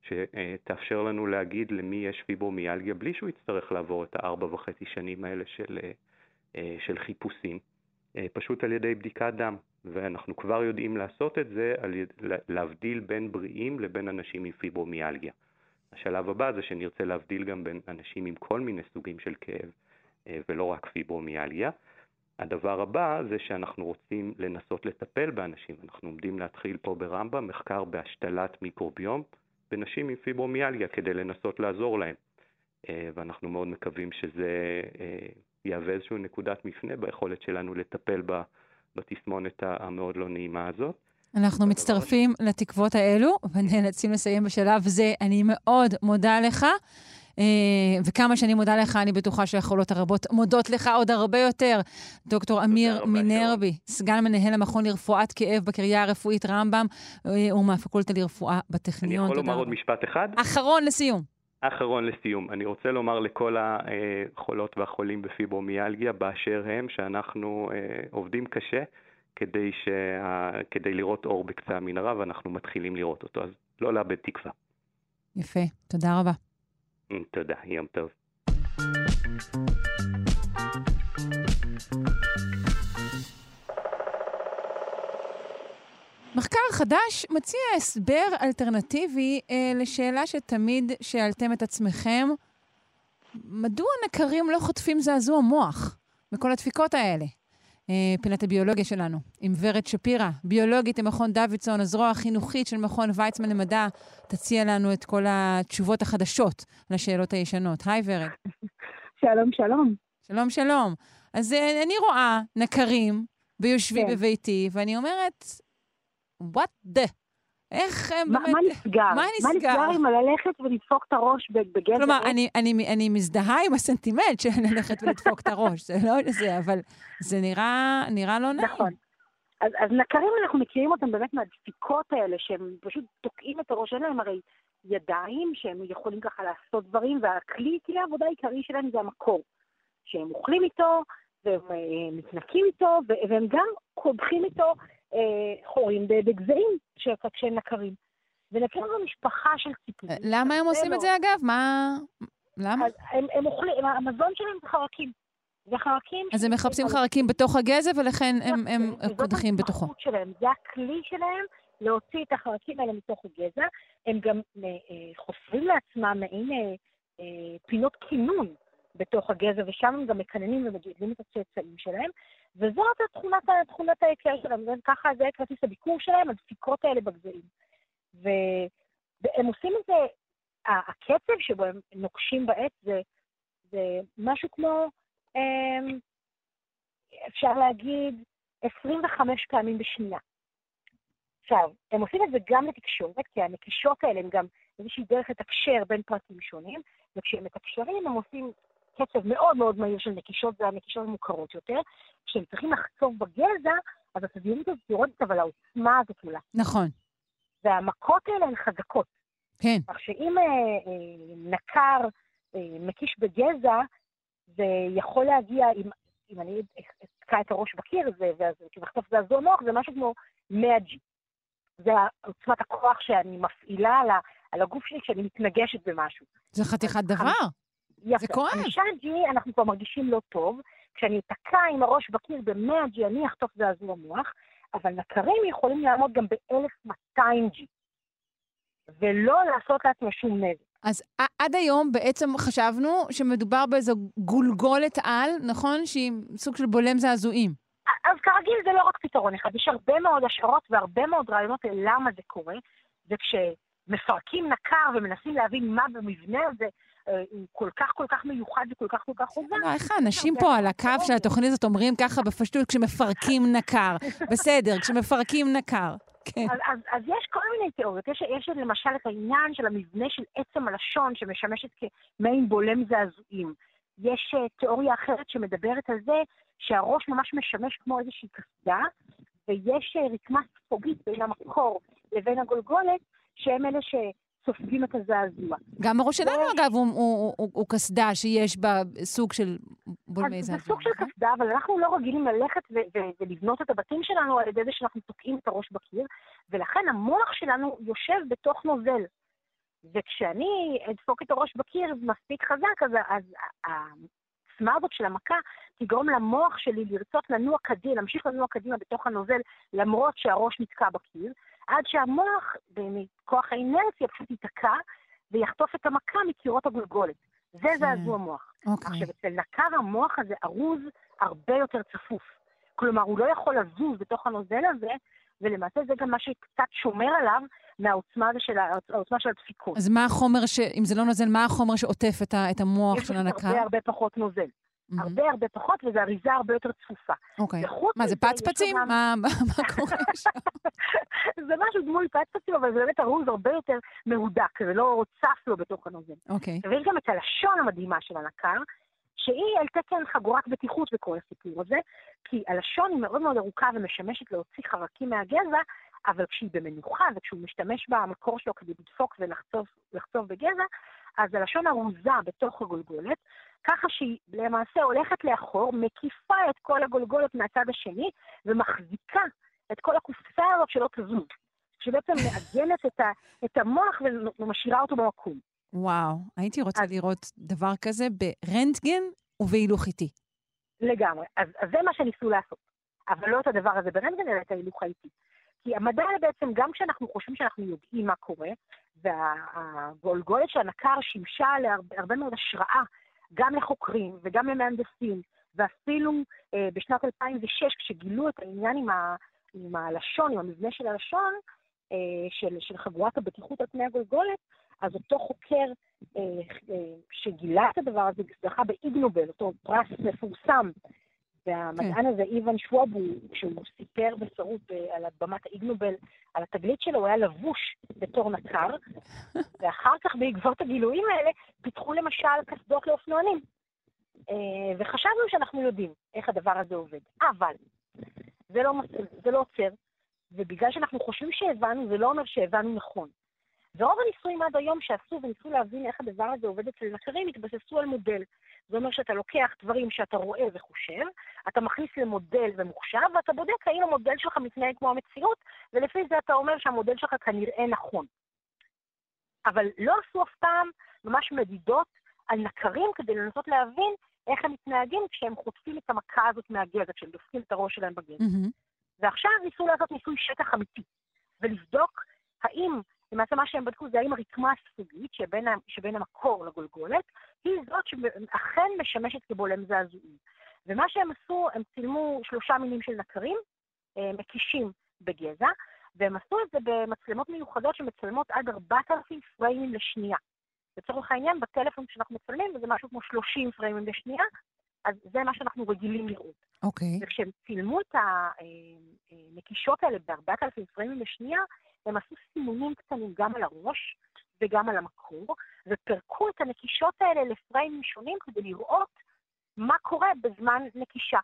[SPEAKER 11] שתאפשר לנו להגיד למי יש פיברומיאלגיה בלי שהוא יצטרך לעבור את הארבע וחצי שנים האלה של, אה, של חיפושים, אה, פשוט על ידי בדיקת דם. ואנחנו כבר יודעים לעשות את זה, על. להבדיל בין בריאים לבין אנשים עם פיברומיאלגיה. השלב הבא זה שנרצה להבדיל גם בין אנשים עם כל מיני סוגים של כאב, ולא רק פיברומיאלגיה. הדבר הבא זה שאנחנו רוצים לנסות לטפל באנשים. אנחנו עומדים להתחיל פה ברמב"ם מחקר בהשתלת מיקרוביום בנשים עם פיברומיאלגיה כדי לנסות לעזור להם. אה, ואנחנו מאוד מקווים שזה אה, יהווה איזושהי נקודת מפנה ביכולת שלנו לטפל בתסמונת המאוד לא נעימה הזאת.
[SPEAKER 3] אנחנו מצטרפים לתקוות האלו, ונאלצים לסיים בשלב זה. אני מאוד מודה לך. אה, וכמה שאני מודה לך, אני בטוחה שהיכולות הרבות מודות לך עוד הרבה יותר. דוקטור אמיר מינרבי, סגן מנהל המכון לרפואת כאב בקריה הרפואית רמב"ם, אה, ומהפקולטה לרפואה בטכניון.
[SPEAKER 11] אני יכול לומר עוד משפט אחד?
[SPEAKER 3] אחרון לסיום.
[SPEAKER 11] אחרון לסיום, אני רוצה לומר לכל החולות והחולים בפיברומיאלגיה באשר הם, שאנחנו אה, עובדים קשה כדי, שה... כדי לראות אור בקצה המנהרה, ואנחנו מתחילים לראות אותו, אז לא לאבד תקווה.
[SPEAKER 3] יפה, תודה רבה.
[SPEAKER 11] תודה, יום טוב.
[SPEAKER 3] מחקר חדש מציע הסבר אלטרנטיבי אה, לשאלה שתמיד שאלתם את עצמכם, מדוע נקרים לא חוטפים זעזוע מוח בכל הדפיקות האלה? אה, פינת הביולוגיה שלנו, עם ורד שפירא, ביולוגית במכון דוידסון, הזרוע החינוכית של מכון ויצמן למדע, תציע לנו את כל התשובות החדשות לשאלות הישנות. היי ורד.
[SPEAKER 12] שלום, שלום.
[SPEAKER 3] שלום, שלום. אז אה, אני רואה נקרים ביושבי כן. בביתי, ואני אומרת, what the? איך הם
[SPEAKER 12] באמת... מה נסגר? מה נסגר? מה נסגר עם ללכת ולדפוק את הראש בגזר?
[SPEAKER 3] כלומר, אני, אני, אני מזדהה עם הסנטימנט של ללכת ולדפוק את הראש, זה לא זה, אבל זה נראה, נראה לא נעים.
[SPEAKER 12] נכון. אז, אז נקרים, אנחנו מכירים אותם באמת מהדפיקות האלה, שהם פשוט תוקעים את הראש, אין להם הרי ידיים, שהם יכולים ככה לעשות דברים, והכלי, כלי העבודה העיקרי שלהם זה המקור. שהם אוכלים איתו, והם אה, מתנקים איתו, והם גם קודחים איתו אה, חורים בגזעים כשהם נקרים. ונקרים זו משפחה של ציפורים.
[SPEAKER 3] למה הם עושים את זה אגב? מה... למה?
[SPEAKER 12] הם, הם אוכלים, המזון שלהם זה חרקים. זה חרקים...
[SPEAKER 3] אז הם מחפשים חרקים בתוך הגזע ולכן הם, הם קודחים בתוכו.
[SPEAKER 12] שלהם, זה הכלי שלהם להוציא את החרקים האלה מתוך הגזע. הם גם אה, חופרים לעצמם מעין אה, פינות כינון בתוך הגזע, ושם הם גם מקננים ומגדלים את הצאצאים שלהם. וזאת תכונת, תכונת ההיכר שלהם, ככה זה כרטיס הביקור שלהם, הדפיקות האלה בגזעים. והם עושים את זה, הקצב שבו הם נוקשים בעץ זה, זה משהו כמו, אמ, אפשר להגיד, 25 פעמים בשנייה. עכשיו, הם עושים את זה גם לתקשורת, כי הנקישות האלה הם גם איזושהי דרך לתקשר בין פרטים שונים, וכשהם מתקשרים הם עושים קצב מאוד מאוד מהיר של נקישות, זה הנקישות המוכרות יותר. כשהם צריכים לחצוב בגזע, אז התדירות הזאת יורדת, אבל העוצמה הזאת עולה.
[SPEAKER 3] נכון.
[SPEAKER 12] והמכות האלה הן חזקות.
[SPEAKER 3] כן.
[SPEAKER 12] כך שאם אה, אה, נקר אה, מקיש בגזע, זה יכול להגיע, אם, אם אני אתקע את הראש בקיר, זה, ואז ובסוף זעזוע מוח, זה משהו כמו 100 G. זה עוצמת הכוח שאני מפעילה על, ה, על הגוף שלי כשאני מתנגשת במשהו.
[SPEAKER 3] זה חתיכת דבר.
[SPEAKER 12] יפה.
[SPEAKER 3] זה כואב.
[SPEAKER 12] G אנחנו כבר מרגישים לא טוב. כשאני אתקע עם הראש בקיר ב-100 G, אני אחטוף זעזוע מוח, אבל נקרים יכולים לעמוד גם ב-1200 G, ולא לעשות לעצמם שום נזק.
[SPEAKER 3] אז עד היום בעצם חשבנו שמדובר באיזו גולגולת על, נכון? שהיא סוג של בולם זעזועים.
[SPEAKER 12] אז כרגיל זה לא רק פתרון אחד, יש הרבה מאוד השערות והרבה מאוד רעיונות ללמה זה קורה, וכשמפרקים נקר ומנסים להבין מה במבנה הזה הוא כל כך כל כך מיוחד וכל כך כל כך חובה.
[SPEAKER 3] לא, איך האנשים פה על הקו של התוכנית הזאת אומרים ככה בפשטות כשמפרקים נקר? בסדר, כשמפרקים נקר. כן.
[SPEAKER 12] אז, אז, אז יש כל מיני תיאוריות. יש, יש למשל את העניין של המבנה של עצם הלשון שמשמשת כמעין בולם זעזועים. יש uh, תיאוריה אחרת שמדברת על זה שהראש ממש משמש כמו איזושהי קסדה, ויש uh, רקמה ספוגית בין המקור לבין הגולגולת, שהם אלה שסופגים את הזעזוע.
[SPEAKER 3] גם הראש שלנו, אגב, הוא- הוא- הוא הוא קסדה שיש בה סוג של בולמי זעזוע.
[SPEAKER 12] זה סוג של קסדה, אבל אנחנו לא רגילים ללכת ו- ו- ולבנות את הבתים שלנו על ידי זה שאנחנו תוקעים את הראש בקיר, ולכן המוח שלנו יושב בתוך נוזל. וכשאני אדפוק את הראש בקיר מספיק חזק, אז, אז העצמה הזאת של המכה תגרום למוח שלי לרצות לנוע קדימה, להמשיך לנוע קדימה בתוך הנוזל, למרות שהראש נתקע בקיר, עד שהמוח, מכוח האינרציה, פשוט ייתקע ויחטוף את המכה מקירות הגולגולת. זה זעזוע מוח.
[SPEAKER 3] אוקיי.
[SPEAKER 12] עכשיו, אצל נקר המוח הזה ארוז הרבה יותר צפוף. כלומר, הוא לא יכול לזוז בתוך הנוזל הזה, ולמעשה זה גם מה שקצת שומר עליו מהעוצמה של, העוצמה של הדפיקות.
[SPEAKER 3] אז מה החומר, ש... אם זה לא נוזל, מה החומר שעוטף את, ה... את המוח
[SPEAKER 12] יש
[SPEAKER 3] של הנקר?
[SPEAKER 12] הרבה הרבה פחות נוזל. הרבה הרבה פחות, וזו אריזה הרבה יותר צפופה.
[SPEAKER 3] אוקיי.
[SPEAKER 12] וחוץ
[SPEAKER 3] מה, זה פצפצים? מה מה- מה קורה שם?
[SPEAKER 12] זה משהו דמוי פצפצים, אבל זה באמת ארוז הרבה יותר מהודק, זה לא צף לו בתוך הנוזל.
[SPEAKER 3] אוקיי.
[SPEAKER 12] ויש גם את הלשון המדהימה של הנקר, שהיא על תקן חגורת בטיחות בכל הסיפור הזה, כי הלשון היא מאוד מאוד ארוכה ומשמשת להוציא חרקים מהגזע, אבל כשהיא במנוחה וכשהוא משתמש במקור שלו כדי לדפוק ולחצוב לחצוב בגזע, אז הלשון ארוזה בתוך הגולגולת, ככה שהיא למעשה הולכת לאחור, מקיפה את כל הגולגולת מהצד השני, ומחזיקה את כל הקופסה הזאת שלא תזוז. שבעצם מעגנת את, ה, את המוח ומשאירה אותו במקום.
[SPEAKER 3] וואו, הייתי רוצה לראות דבר כזה ברנטגן ובהילוך איטי.
[SPEAKER 12] לגמרי. אז, אז זה מה שניסו לעשות. אבל לא את הדבר הזה ברנטגן, אלא את ההילוך האיטי. כי המדע בעצם, גם כשאנחנו חושבים שאנחנו יודעים מה קורה, והגולגולת של הנקר שימשה להרבה הרבה מאוד השראה, גם לחוקרים וגם למהנדסים, ואפילו אה, בשנת 2006, כשגילו את העניין עם, ה, עם הלשון, עם המבנה של הלשון, אה, של, של חגורת הבטיחות על פני הגולגולת, אז אותו חוקר אה, אה, שגילה את הדבר הזה, זכה באיגנובל, אותו פרס מפורסם, והמדען הזה, איוון הוא- כשהוא סיפר בפירוט אה, על במת האיגנובל, על התגלית שלו, הוא היה לבוש בתור נקר, ואחר כך, בעקבות הגילויים האלה, פיתחו למשל קסדות לאופנוענים. אה, וחשבנו שאנחנו יודעים איך הדבר הזה עובד. אבל זה לא, זה לא עוצר, ובגלל שאנחנו חושבים שהבנו, זה לא אומר שהבנו נכון. ורוב הניסויים עד היום שעשו וניסו להבין איך הדבר הזה עובד אצל נחקרים, התבססו על מודל. זה אומר שאתה לוקח דברים שאתה רואה וחושב, אתה מכניס למודל ממוחשב, ואתה בודק האם המודל שלך מתנהג כמו המציאות, ולפי זה אתה אומר שהמודל שלך כנראה נכון. אבל לא עשו אף פעם ממש מדידות על נקרים כדי לנסות להבין איך הם מתנהגים כשהם חוטפים את המכה הזאת מהגזע, כשהם דופקים את הראש שלהם בגזע. ועכשיו ניסו לעשות ניסוי שטח אמיתי, ולבדוק האם, למעשה מה שהם בדקו זה האם הרקמה הספוגית שבין, שבין המקור לגולגולת, היא זאת שאכן משמשת כבולם זעזועים. ומה שהם עשו, הם צילמו שלושה מינים של נקרים, אה, מקישים בגזע, והם עשו את זה במצלמות מיוחדות שמצלמות עד 4,000 פריימים לשנייה. לצורך העניין, בטלפון שאנחנו מצלמים, וזה משהו כמו 30 פריימים לשנייה, אז זה מה שאנחנו רגילים לראות.
[SPEAKER 3] אוקיי.
[SPEAKER 12] וכשהם צילמו את הנקישות האלה ב-4,000 פריימים לשנייה, הם עשו סימונים קטנים גם על הראש וגם על המקור, ופירקו את הנקישות האלה לפריימים שונים כדי לראות מה קורה בזמן נקישה.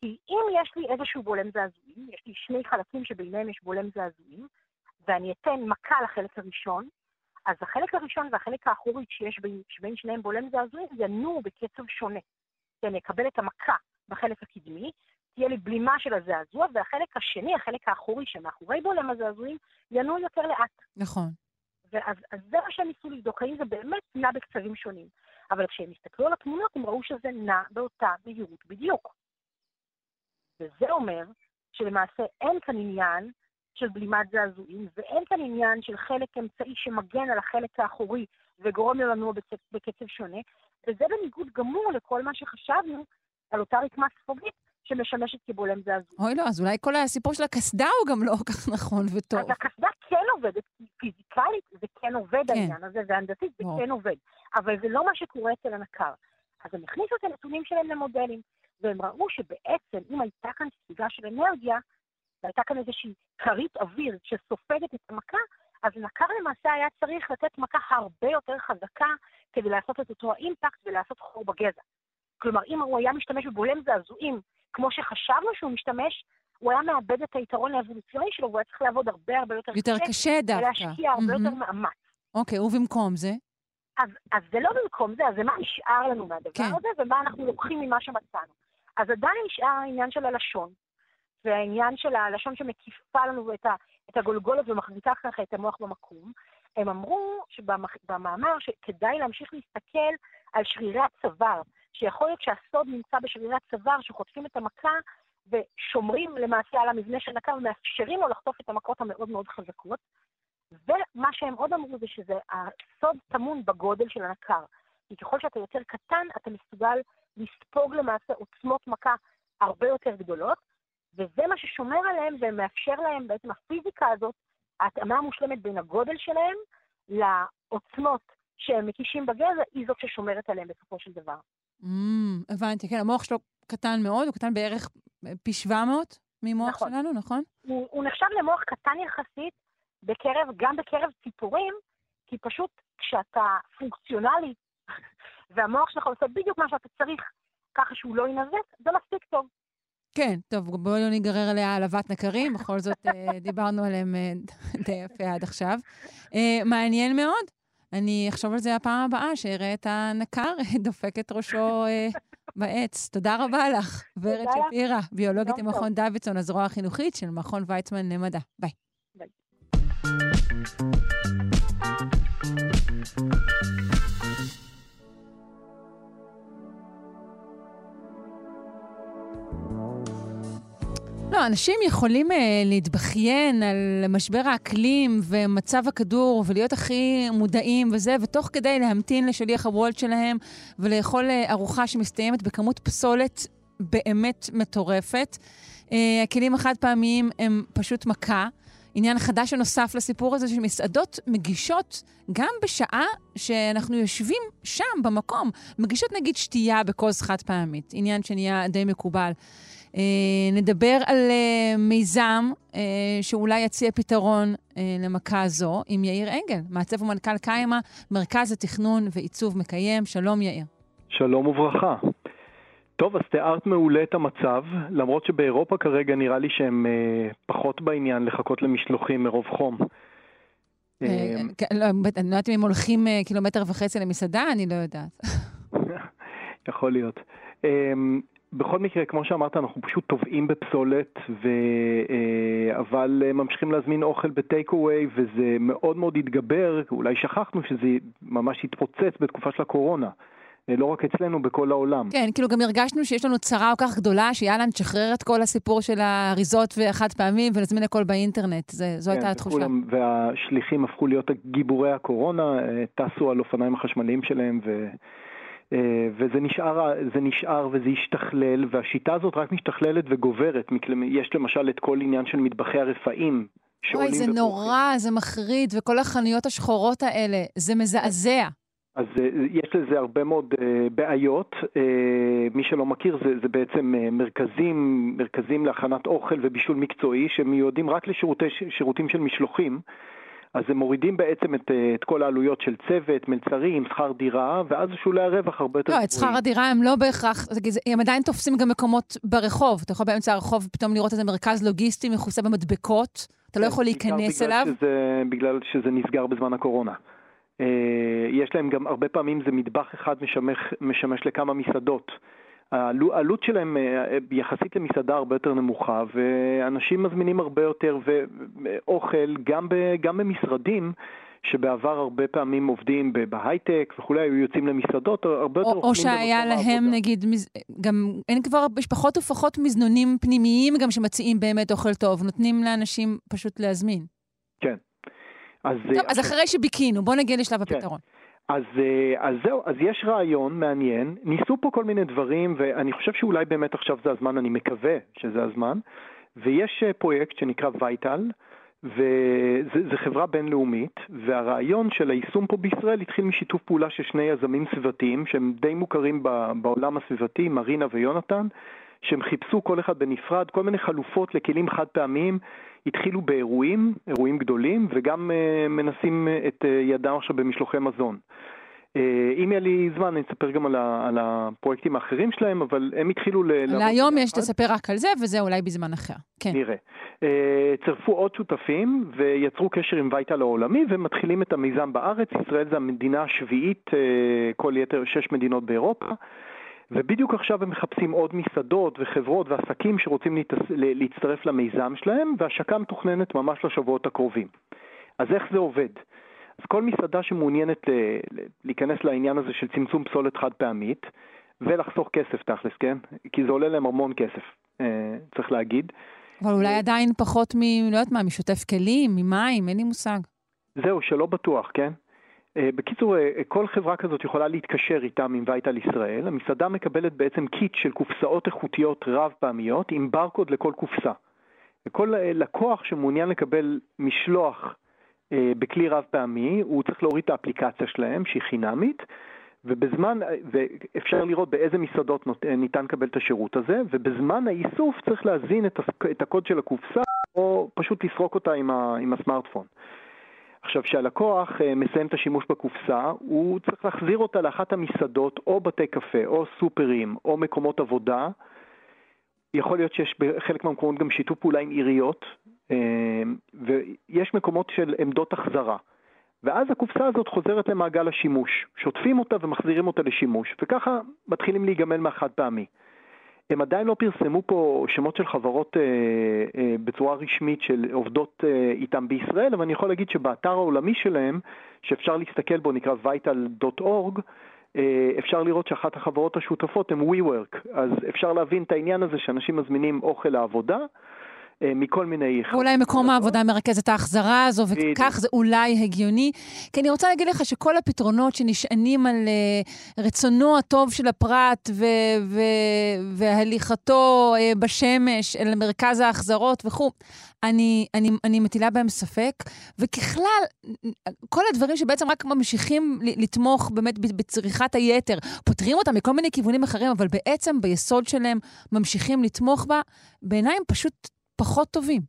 [SPEAKER 12] כי אם יש לי איזשהו בולם זעזועים, יש לי שני חלקים שביניהם יש בולם זעזועים, ואני אתן מכה לחלק הראשון, אז החלק הראשון והחלק האחורי שיש בין, שבין שניהם בולם זעזועים ינועו בקצב שונה. כי אני אקבל את המכה בחלק הקדמי, תהיה לי בלימה של הזעזוע, והחלק השני, החלק האחורי שמאחורי בולם הזעזועים, ינוע יותר לאט.
[SPEAKER 3] נכון.
[SPEAKER 12] ואז אז זה מה שהם ניסו לבדוק, האם זה באמת נע בקצבים שונים. אבל כשהם הסתכלו על התמונות, הם ראו שזה נע באותה מהירות בדיוק. וזה אומר שלמעשה אין כאן עניין של בלימת זעזועים, ואין כאן עניין של חלק אמצעי שמגן על החלק האחורי וגורם לו לנוע בקצב, שונה, וזה בניגוד גמור לכל מה שחשבנו על אותה רקמה ספוגית שמשמשת כבולם זעזוע.
[SPEAKER 3] אוי לא, אז אולי כל הסיפור של הקסדה הוא גם לא כל כך נכון וטוב.
[SPEAKER 12] אז הקסדה כן עובדת, פיזיקלית זה כן עובד
[SPEAKER 3] כן.
[SPEAKER 12] העניין הזה, והנדסית זה. כן עובד, אבל זה לא מה שקורה אצל הנקר. אז הם הכניסו את הנתונים שלהם למודלים, והם ראו שבעצם אם הייתה כאן ספיגה של אנרגיה, והייתה כאן איזושהי כרית אוויר שסופגת את המכה, אז נקר למעשה היה צריך לתת מכה הרבה יותר חזקה כדי לעשות את אותו האימפקט ולעשות חור בגזע. כלומר, אם הוא היה משתמש בבולם זעזועים כמו שחשבנו שהוא משתמש, הוא היה מאבד את היתרון האבולוציוני שלו, והוא היה צריך לעבוד הרבה הרבה יותר
[SPEAKER 3] יותר קשה דווקא.
[SPEAKER 12] ולהשקיע הרבה. יותר מאמץ.
[SPEAKER 3] אוקיי, ובמקום זה?
[SPEAKER 12] אז, אז זה לא במקום זה, אז זה מה נשאר לנו מהדבר
[SPEAKER 3] כן.
[SPEAKER 12] הזה, ומה אנחנו לוקחים ממה שמצאנו. אז עדיין נשאר העניין של הלשון, והעניין של הלשון שמקיפה לנו את, ה, את הגולגולת ומחזיקה ככה את המוח במקום. הם אמרו שבמאמר שכדאי להמשיך להסתכל על שרירי הצוואר, שיכול להיות שהסוד נמצא בשרירי הצוואר שחוטפים את המכה ושומרים למעשה על המבנה של נקר ומאפשרים לו לחטוף את המכות המאוד מאוד חזקות. ומה שהם עוד אמרו זה שזה הסוד טמון בגודל של הנקר. כי ככל שאתה יותר קטן, אתה מסוגל לספוג למעשה עוצמות מכה הרבה יותר גדולות, וזה מה ששומר עליהם ומאפשר להם, בעצם הפיזיקה הזאת, ההתאמה המושלמת בין הגודל שלהם לעוצמות שהם מקישים בגזע, היא זאת ששומרת עליהם בסופו של דבר.
[SPEAKER 3] Mm, הבנתי, כן, המוח שלו קטן מאוד, הוא קטן בערך פי 700 ממוח
[SPEAKER 12] נכון.
[SPEAKER 3] שלנו, נכון?
[SPEAKER 12] הוא, הוא נחשב למוח קטן יחסית, בקרב, גם בקרב ציפורים, כי פשוט כשאתה פונקציונלי, והמוח שלך עושה בדיוק מה שאתה צריך, ככה שהוא לא ינזק, זה מספיק טוב.
[SPEAKER 3] כן, טוב, בואי לא ניגרר עליה העלבת נקרים, בכל זאת אה, דיברנו עליהם אה, די יפה עד עכשיו. אה, מעניין מאוד. אני אחשוב על זה הפעם הבאה, שאראה את הנקר דופק את ראשו אה, בעץ. תודה רבה לך, ורד. שפירא, ביולוגית
[SPEAKER 12] יום
[SPEAKER 3] ממכון דוידסון, הזרוע החינוכית של מכון ויצמן למדע. ביי.
[SPEAKER 12] ביי.
[SPEAKER 3] לא, אנשים יכולים uh, להתבכיין על משבר האקלים ומצב הכדור ולהיות הכי מודעים וזה, ותוך כדי להמתין לשליח הוולט שלהם ולאכול uh, ארוחה שמסתיימת בכמות פסולת באמת מטורפת. Uh, הכלים החד פעמיים הם פשוט מכה. עניין חדש שנוסף לסיפור הזה, שמסעדות מגישות גם בשעה שאנחנו יושבים שם, במקום, מגישות נגיד שתייה בכוס חד פעמית, עניין שנהיה די מקובל. אה, נדבר על אה, מיזם אה, שאולי יציע פתרון אה, למכה זו עם יאיר אנגל, מעצב ומנכ"ל קיימה, מרכז התכנון ועיצוב מקיים. שלום יאיר.
[SPEAKER 13] שלום וברכה. טוב, אז תיארת מעולה את המצב, למרות שבאירופה כרגע נראה לי שהם אה, פחות בעניין לחכות למשלוחים מרוב חום.
[SPEAKER 3] אה,
[SPEAKER 13] אה,
[SPEAKER 3] כן, לא, אני לא יודעת אם הם הולכים אה, קילומטר וחצי למסעדה, אני לא יודעת.
[SPEAKER 13] יכול להיות. בכל מקרה, כמו שאמרת, אנחנו פשוט טובעים בפסולת, ו... אה, אבל אה, ממשיכים להזמין אוכל בטייק אווי, וזה מאוד מאוד התגבר, אולי שכחנו שזה ממש התפוצץ בתקופה של הקורונה. אה, לא רק אצלנו, בכל העולם.
[SPEAKER 3] כן, כאילו גם הרגשנו שיש לנו צרה כל כך גדולה, שיאללה, נשחרר את כל הסיפור של האריזות והחד פעמים ונזמין הכל באינטרנט. זה, זו הייתה
[SPEAKER 13] כן,
[SPEAKER 3] התחושה.
[SPEAKER 13] וכולם- והשליחים הפכו להיות גיבורי הקורונה, טסו על אופניים החשמליים שלהם, ו... אה, וזה נשאר, זה נשאר וזה השתכלל, והשיטה הזאת רק משתכללת וגוברת. יש למשל את כל עניין של מטבחי הרפאים.
[SPEAKER 3] אוי, זה
[SPEAKER 13] ופורחים.
[SPEAKER 3] נורא, זה מחריד, וכל החנויות השחורות האלה, זה מזעזע.
[SPEAKER 13] אז אה, יש לזה הרבה מאוד אה, בעיות. מי שלא מכיר, זה, זה בעצם מרכזים, מרכזים להכנת אוכל ובישול מקצועי, שמיועדים רק לשירותי, שירותים של משלוחים. אז הם מורידים בעצם את, אה, את כל העלויות של צוות, מלצרים, שכר דירה, ואז שולי הרווח הרבה יותר
[SPEAKER 3] לא, את שכר הדירה הם לא בהכרח, הם עדיין תופסים גם מקומות ברחוב. אתה יכול באמצע הרחוב פתאום לראות איזה מרכז לוגיסטי מכוסה במדבקות, אתה לא יכול להיכנס
[SPEAKER 13] בעיקר
[SPEAKER 3] אליו.
[SPEAKER 13] בגלל שזה, בגלל שזה נסגר בזמן הקורונה. אה, יש להם גם, הרבה פעמים זה מטבח אחד משמש, משמש לכמה מסעדות. העלו- העלות שלהם אה, יחסית למסעדה הרבה יותר נמוכה, ואנשים מזמינים הרבה יותר ואוכל, גם, ב, גם במשרדים. שבעבר הרבה פעמים עובדים בהייטק וכולי, היו יוצאים למסעדות, הרבה יותר
[SPEAKER 3] או, או
[SPEAKER 13] אוכלים
[SPEAKER 3] שהיה
[SPEAKER 13] במקום
[SPEAKER 3] להם,
[SPEAKER 13] העבודה.
[SPEAKER 3] נגיד. גם אין כבר, יש פחות ופחות מזנונים פנימיים גם שמציעים באמת אוכל טוב, נותנים לאנשים פשוט להזמין.
[SPEAKER 13] כן. אז,
[SPEAKER 3] טוב,
[SPEAKER 13] אה,
[SPEAKER 3] אז אחרי שביקינו, בוא נגיע לשלב
[SPEAKER 13] כן.
[SPEAKER 3] הפתרון.
[SPEAKER 13] אז, אה, אז זהו, אז יש רעיון מעניין, ניסו פה כל מיני דברים, ואני חושב שאולי באמת עכשיו זה הזמן, אני מקווה שזה הזמן, ויש אה, פרויקט שנקרא וייטל, וזו חברה בינלאומית, והרעיון של היישום פה בישראל התחיל משיתוף פעולה של שני יזמים סביבתיים, שהם די מוכרים בעולם הסביבתי, מרינה ויונתן, שהם חיפשו כל אחד בנפרד כל מיני חלופות לכלים חד פעמיים, התחילו באירועים, אירועים גדולים, וגם uh, מנסים uh, את uh, ידם עכשיו במשלוחי מזון. Uh, אם יהיה לי זמן, אני אספר גם על, ה, על הפרויקטים האחרים שלהם, אבל הם התחילו ל...
[SPEAKER 3] להיום יש. לספר רק על זה, וזה אולי בזמן אחר. כן.
[SPEAKER 13] נראה. אה, צירפו עוד שותפים ויצרו קשר עם וייטל העולמי ומתחילים את המיזם בארץ. ישראל זה המדינה השביעית, אה, כל יתר שש מדינות באירופה. ובדיוק עכשיו הם מחפשים עוד מסעדות וחברות ועסקים שרוצים להצטרף למיזם שלהם, והשקה מתוכננת ממש לשבועות הקרובים. אז איך זה עובד? אז כל מסעדה שמעוניינת ל- ל- להיכנס לעניין הזה של צמצום פסולת חד פעמית, ולחסוך כסף תכלס, כן? כי זה עולה להם המון כסף, אה, צריך להגיד.
[SPEAKER 3] אבל אולי עדיין פחות מ... לא יודעת מה, משוטף כלים, ממים, אין לי מושג.
[SPEAKER 13] זהו, שלא בטוח, כן? אה, בקיצור, אה, כל חברה כזאת יכולה להתקשר איתם עם וייטל ישראל. המסעדה מקבלת בעצם קיט של קופסאות איכותיות רב פעמיות עם ברקוד לכל קופסה. וכל אה, לקוח שמעוניין לקבל משלוח אה, בכלי רב פעמי, הוא צריך להוריד את האפליקציה שלהם, שהיא חינמית, ובזמן, אה, ואפשר לראות באיזה מסעדות אה, ניתן לקבל את השירות הזה, ובזמן האיסוף צריך להזין את, הקוד של הקופסה, או פשוט לסרוק אותה עם הסמארטפון. עכשיו, כשהלקוח אה, מסיים את השימוש בקופסה, הוא צריך להחזיר אותה לאחת המסעדות, או בתי קפה, או סופרים, או מקומות עבודה. יכול להיות שיש בחלק מהמקומות גם שיתוף פעולה עם עיריות, אה, ויש מקומות של עמדות החזרה. ואז הקופסה הזאת חוזרת למעגל השימוש. שוטפים אותה ומחזירים אותה לשימוש, וככה מתחילים להיגמל מהחד פעמי. הם עדיין לא פרסמו פה שמות של חברות אה, אה, בצורה רשמית של עובדות אה, איתם בישראל, אבל אני יכול להגיד שבאתר העולמי שלהם, שאפשר להסתכל בו, נקרא vital.org, אה, אפשר לראות שאחת החברות השותפות הן WeWork, אז אפשר להבין את העניין הזה שאנשים מזמינים אוכל לעבודה. אה, מכל מיני...
[SPEAKER 3] ואולי מקום העבודה מרכז את ההחזרה הזו. וכך זה אולי הגיוני. כי אני רוצה להגיד לך שכל הפתרונות שנשענים על uh, רצונו הטוב של הפרט ו- ו- והליכתו uh, בשמש אל מרכז ההחזרות וכו', אני, אני, אני מטילה בהם ספק. וככלל, כל הדברים שבעצם רק ממשיכים לתמוך באמת בצריכת היתר, פותרים אותם מכל מיני כיוונים אחרים, אבל בעצם ביסוד שלהם ממשיכים לתמוך בה, בעיניי הם פשוט פחות טובים.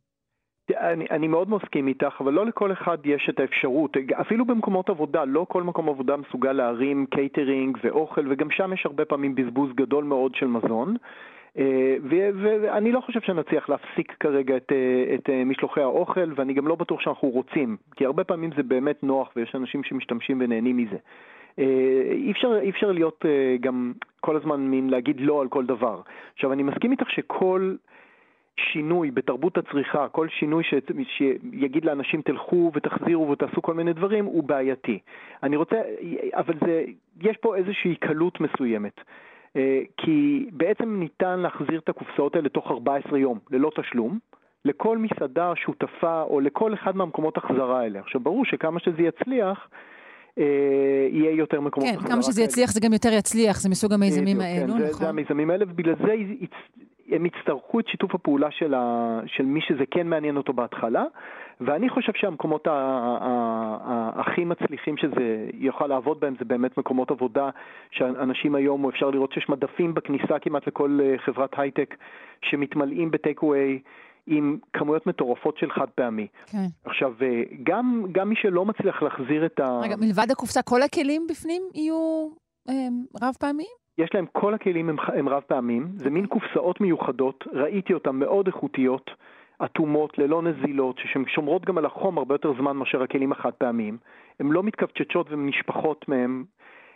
[SPEAKER 13] אני, אני מאוד מסכים איתך, אבל לא לכל אחד יש את האפשרות, אפילו במקומות עבודה, לא כל מקום עבודה מסוגל להרים קייטרינג ואוכל, וגם שם יש הרבה פעמים בזבוז גדול מאוד של מזון. אה, ואני לא חושב שנצליח להפסיק כרגע את, אה, את אה, משלוחי האוכל, ואני גם לא בטוח שאנחנו רוצים, כי הרבה פעמים זה באמת נוח ויש אנשים שמשתמשים ונהנים מזה. אי אפשר, אי אפשר להיות גם כל הזמן מין להגיד לא על כל דבר. עכשיו, אני מסכים איתך שכל... שינוי בתרבות הצריכה, כל שינוי ש... שיגיד לאנשים תלכו ותחזירו ותעשו כל מיני דברים, הוא בעייתי. אני רוצה, אבל זה, יש פה איזושהי קלות מסוימת. אה, כי בעצם ניתן להחזיר את הקופסאות האלה תוך 14 יום, ללא תשלום, לכל מסעדה שותפה או לכל אחד מהמקומות החזרה האלה. עכשיו, ברור שכמה שזה יצליח, אה, יהיה יותר מקומות
[SPEAKER 3] כן,
[SPEAKER 13] החזרה
[SPEAKER 3] כמה שזה
[SPEAKER 13] כאלה.
[SPEAKER 3] יצליח זה גם יותר יצליח, זה מסוג המיזמים
[SPEAKER 13] בדיוק,
[SPEAKER 3] האלו,
[SPEAKER 13] כן, זה,
[SPEAKER 3] נכון?
[SPEAKER 13] זה המיזמים האלה, ובגלל זה הם יצטרכו את שיתוף הפעולה של, ה, של מי שזה כן מעניין אותו בהתחלה, ואני חושב שהמקומות ה, ה, ה, הכי מצליחים שזה יוכל לעבוד בהם זה באמת מקומות עבודה, שאנשים היום, אפשר לראות שיש מדפים בכניסה כמעט לכל אה, חברת הייטק שמתמלאים בטייק אווי. עם כמויות מטורפות של חד פעמי.
[SPEAKER 3] כן.
[SPEAKER 13] עכשיו, אה, גם, גם מי שלא מצליח להחזיר את ה...
[SPEAKER 3] רגע, מלבד הקופסה, כל הכלים בפנים יהיו אה, רב פעמיים?
[SPEAKER 13] יש להם, כל הכלים הם, הם רב פעמים, זה מין קופסאות מיוחדות, ראיתי אותן מאוד איכותיות, אטומות, ללא נזילות, ששומרות גם על החום הרבה יותר זמן מאשר הכלים החד פעמיים. הן לא מתכווצ'צ'ות ונשפחות מהם,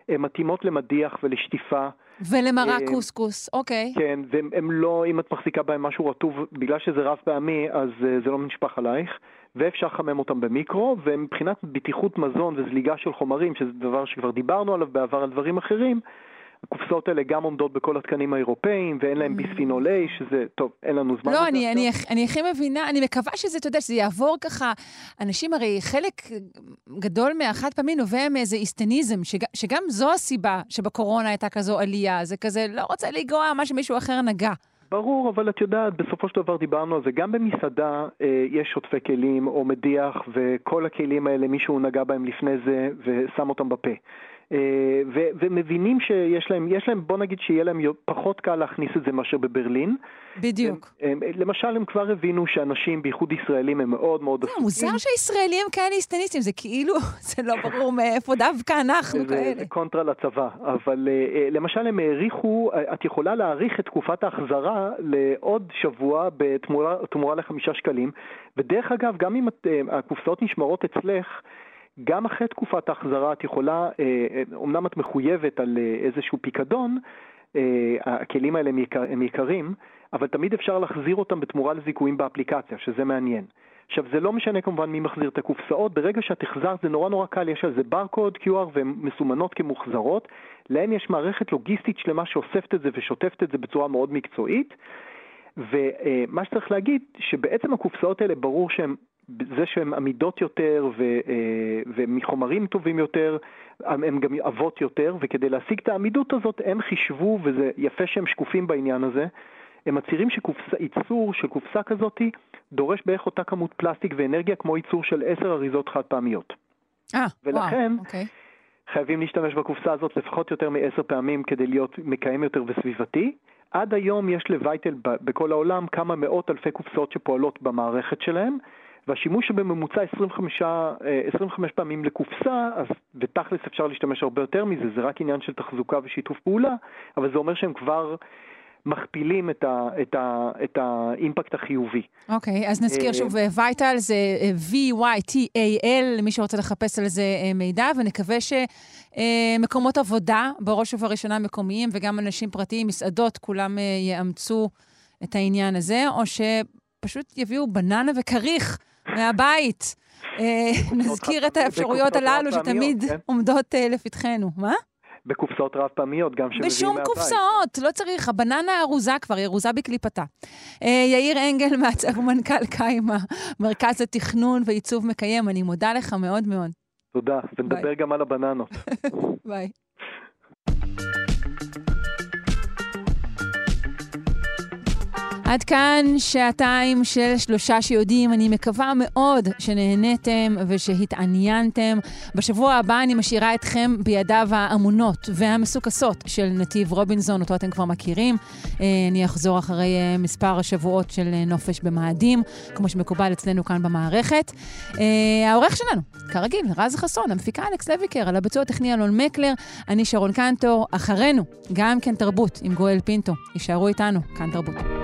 [SPEAKER 13] הן מתאימות למדיח ולשטיפה.
[SPEAKER 3] ולמרק
[SPEAKER 13] אה,
[SPEAKER 3] קוסקוס, אוקיי.
[SPEAKER 13] כן, והם לא, אם את מחזיקה בהם משהו רטוב, בגלל שזה רב פעמי, אז אה, זה לא נשפך עלייך, ואפשר לחמם אותם במיקרו, ומבחינת בטיחות מזון וזליגה של חומרים, שזה דבר שכבר דיברנו עליו בעבר על דברים אחרים, הקופסאות האלה גם עומדות בכל התקנים האירופאיים, ואין להם ביספינול A, שזה, טוב, אין לנו זמן.
[SPEAKER 3] לא, אני. אני, אני הכי מבינה, אני מקווה שזה, אתה יודע, שזה יעבור ככה, אנשים הרי, חלק גדול מהחד פעמי נובע מאיזה איסטניזם, שג, שגם זו הסיבה שבקורונה הייתה כזו עלייה, זה כזה, לא רוצה לגרוע מה שמישהו אחר נגע.
[SPEAKER 13] ברור, אבל את יודעת, בסופו של דבר דיברנו על זה, גם במסעדה אה, יש שוטפי כלים או מדיח, וכל הכלים האלה מישהו נגע בהם לפני זה ושם אותם בפה. אה, ו- ומבינים שיש להם, יש להם, בוא נגיד שיהיה להם פחות קל להכניס את זה מאשר בברלין.
[SPEAKER 3] בדיוק.
[SPEAKER 13] הם, הם, למשל, הם כבר הבינו שאנשים, בייחוד ישראלים, הם מאוד מאוד
[SPEAKER 3] זה מוזר שהישראלים כאלה איסטניסטים, זה כאילו, זה לא ברור מאיפה דווקא אנחנו
[SPEAKER 13] זה,
[SPEAKER 3] כאלה.
[SPEAKER 13] זה קונטרה לצבא, אבל uh, למשל הם העריכו, את יכולה להעריך את תקופת ההחזרה לעוד שבוע בתמורה תמורה לחמישה שקלים, ודרך אגב, גם אם את, הקופסאות נשמרות אצלך, גם אחרי תקופת ההחזרה את יכולה, אומנם את מחויבת על איזשהו פיקדון, הכלים האלה הם יקרים, אבל תמיד אפשר להחזיר אותם בתמורה לזיכויים באפליקציה, שזה מעניין. עכשיו, זה לא משנה כמובן מי מחזיר את הקופסאות, ברגע שאת החזרת זה נורא נורא קל, יש על זה ברקוד, QR והן מסומנות כמוחזרות, להם יש מערכת לוגיסטית שלמה שאוספת את זה ושוטפת את זה בצורה מאוד מקצועית, ומה שצריך להגיד, שבעצם הקופסאות האלה ברור שהן זה שהן עמידות יותר ו, ומחומרים טובים יותר, הן גם עבות יותר, וכדי להשיג את העמידות הזאת הם חישבו, וזה יפה שהם שקופים בעניין הזה, הם מצהירים שייצור של קופסה כזאת דורש בערך אותה כמות פלסטיק ואנרגיה כמו ייצור של עשר אריזות חד פעמיות.
[SPEAKER 3] אה,
[SPEAKER 13] ולכן,
[SPEAKER 3] וואו, אוקיי.
[SPEAKER 13] חייבים להשתמש בקופסה הזאת לפחות יותר מעשר פעמים כדי להיות מקיים יותר וסביבתי. עד היום יש לווייטל בכל העולם כמה מאות אלפי קופסאות שפועלות במערכת שלהם, והשימוש בממוצע 25, 25 פעמים לקופסה, אז בתכלס אפשר להשתמש הרבה יותר מזה, זה רק עניין של תחזוקה ושיתוף פעולה, אבל זה אומר שהם כבר מכפילים את, ה, את, ה, את האימפקט החיובי.
[SPEAKER 3] אוקיי, okay, אז נזכיר שוב, וייטל זה V-Y-T-A-L, למי שרוצה לחפש על זה מידע, ונקווה שמקומות עבודה, בראש ובראשונה מקומיים, וגם אנשים פרטיים, מסעדות, כולם יאמצו את העניין הזה, או שפשוט יביאו בננה וכריך מהבית. נזכיר את האפשרויות הללו שתמיד עומדות לפתחנו. מה?
[SPEAKER 13] בקופסאות רב פעמיות, גם שמביאים
[SPEAKER 3] בשום
[SPEAKER 13] מהבית.
[SPEAKER 3] קופסאות, לא צריך. הבננה ארוזה כבר, היא ארוזה בקליפתה. אה, יאיר אנגל, מעצב ומנכ"ל קיימה, מרכז התכנון ועיצוב מקיים, אני מודה לך מאוד מאוד.
[SPEAKER 13] תודה, ונדבר גם על הבננות.
[SPEAKER 3] ביי. עד כאן שעתיים של שלושה שיודעים. אני מקווה מאוד שנהניתם ושהתעניינתם. בשבוע הבא אני משאירה אתכם בידיו האמונות והמסוכסות של נתיב רובינזון, אותו אתם כבר מכירים. אני אחזור אחרי מספר השבועות של נופש במאדים, כמו שמקובל אצלנו כאן במערכת. העורך שלנו, כרגיל, רז חסון, המפיקה אלכס לויקר, על הביצוע הטכני אלון מקלר, אני שרון קנטור, אחרינו, גם כן תרבות עם גואל פינטו. יישארו איתנו, כאן תרבות.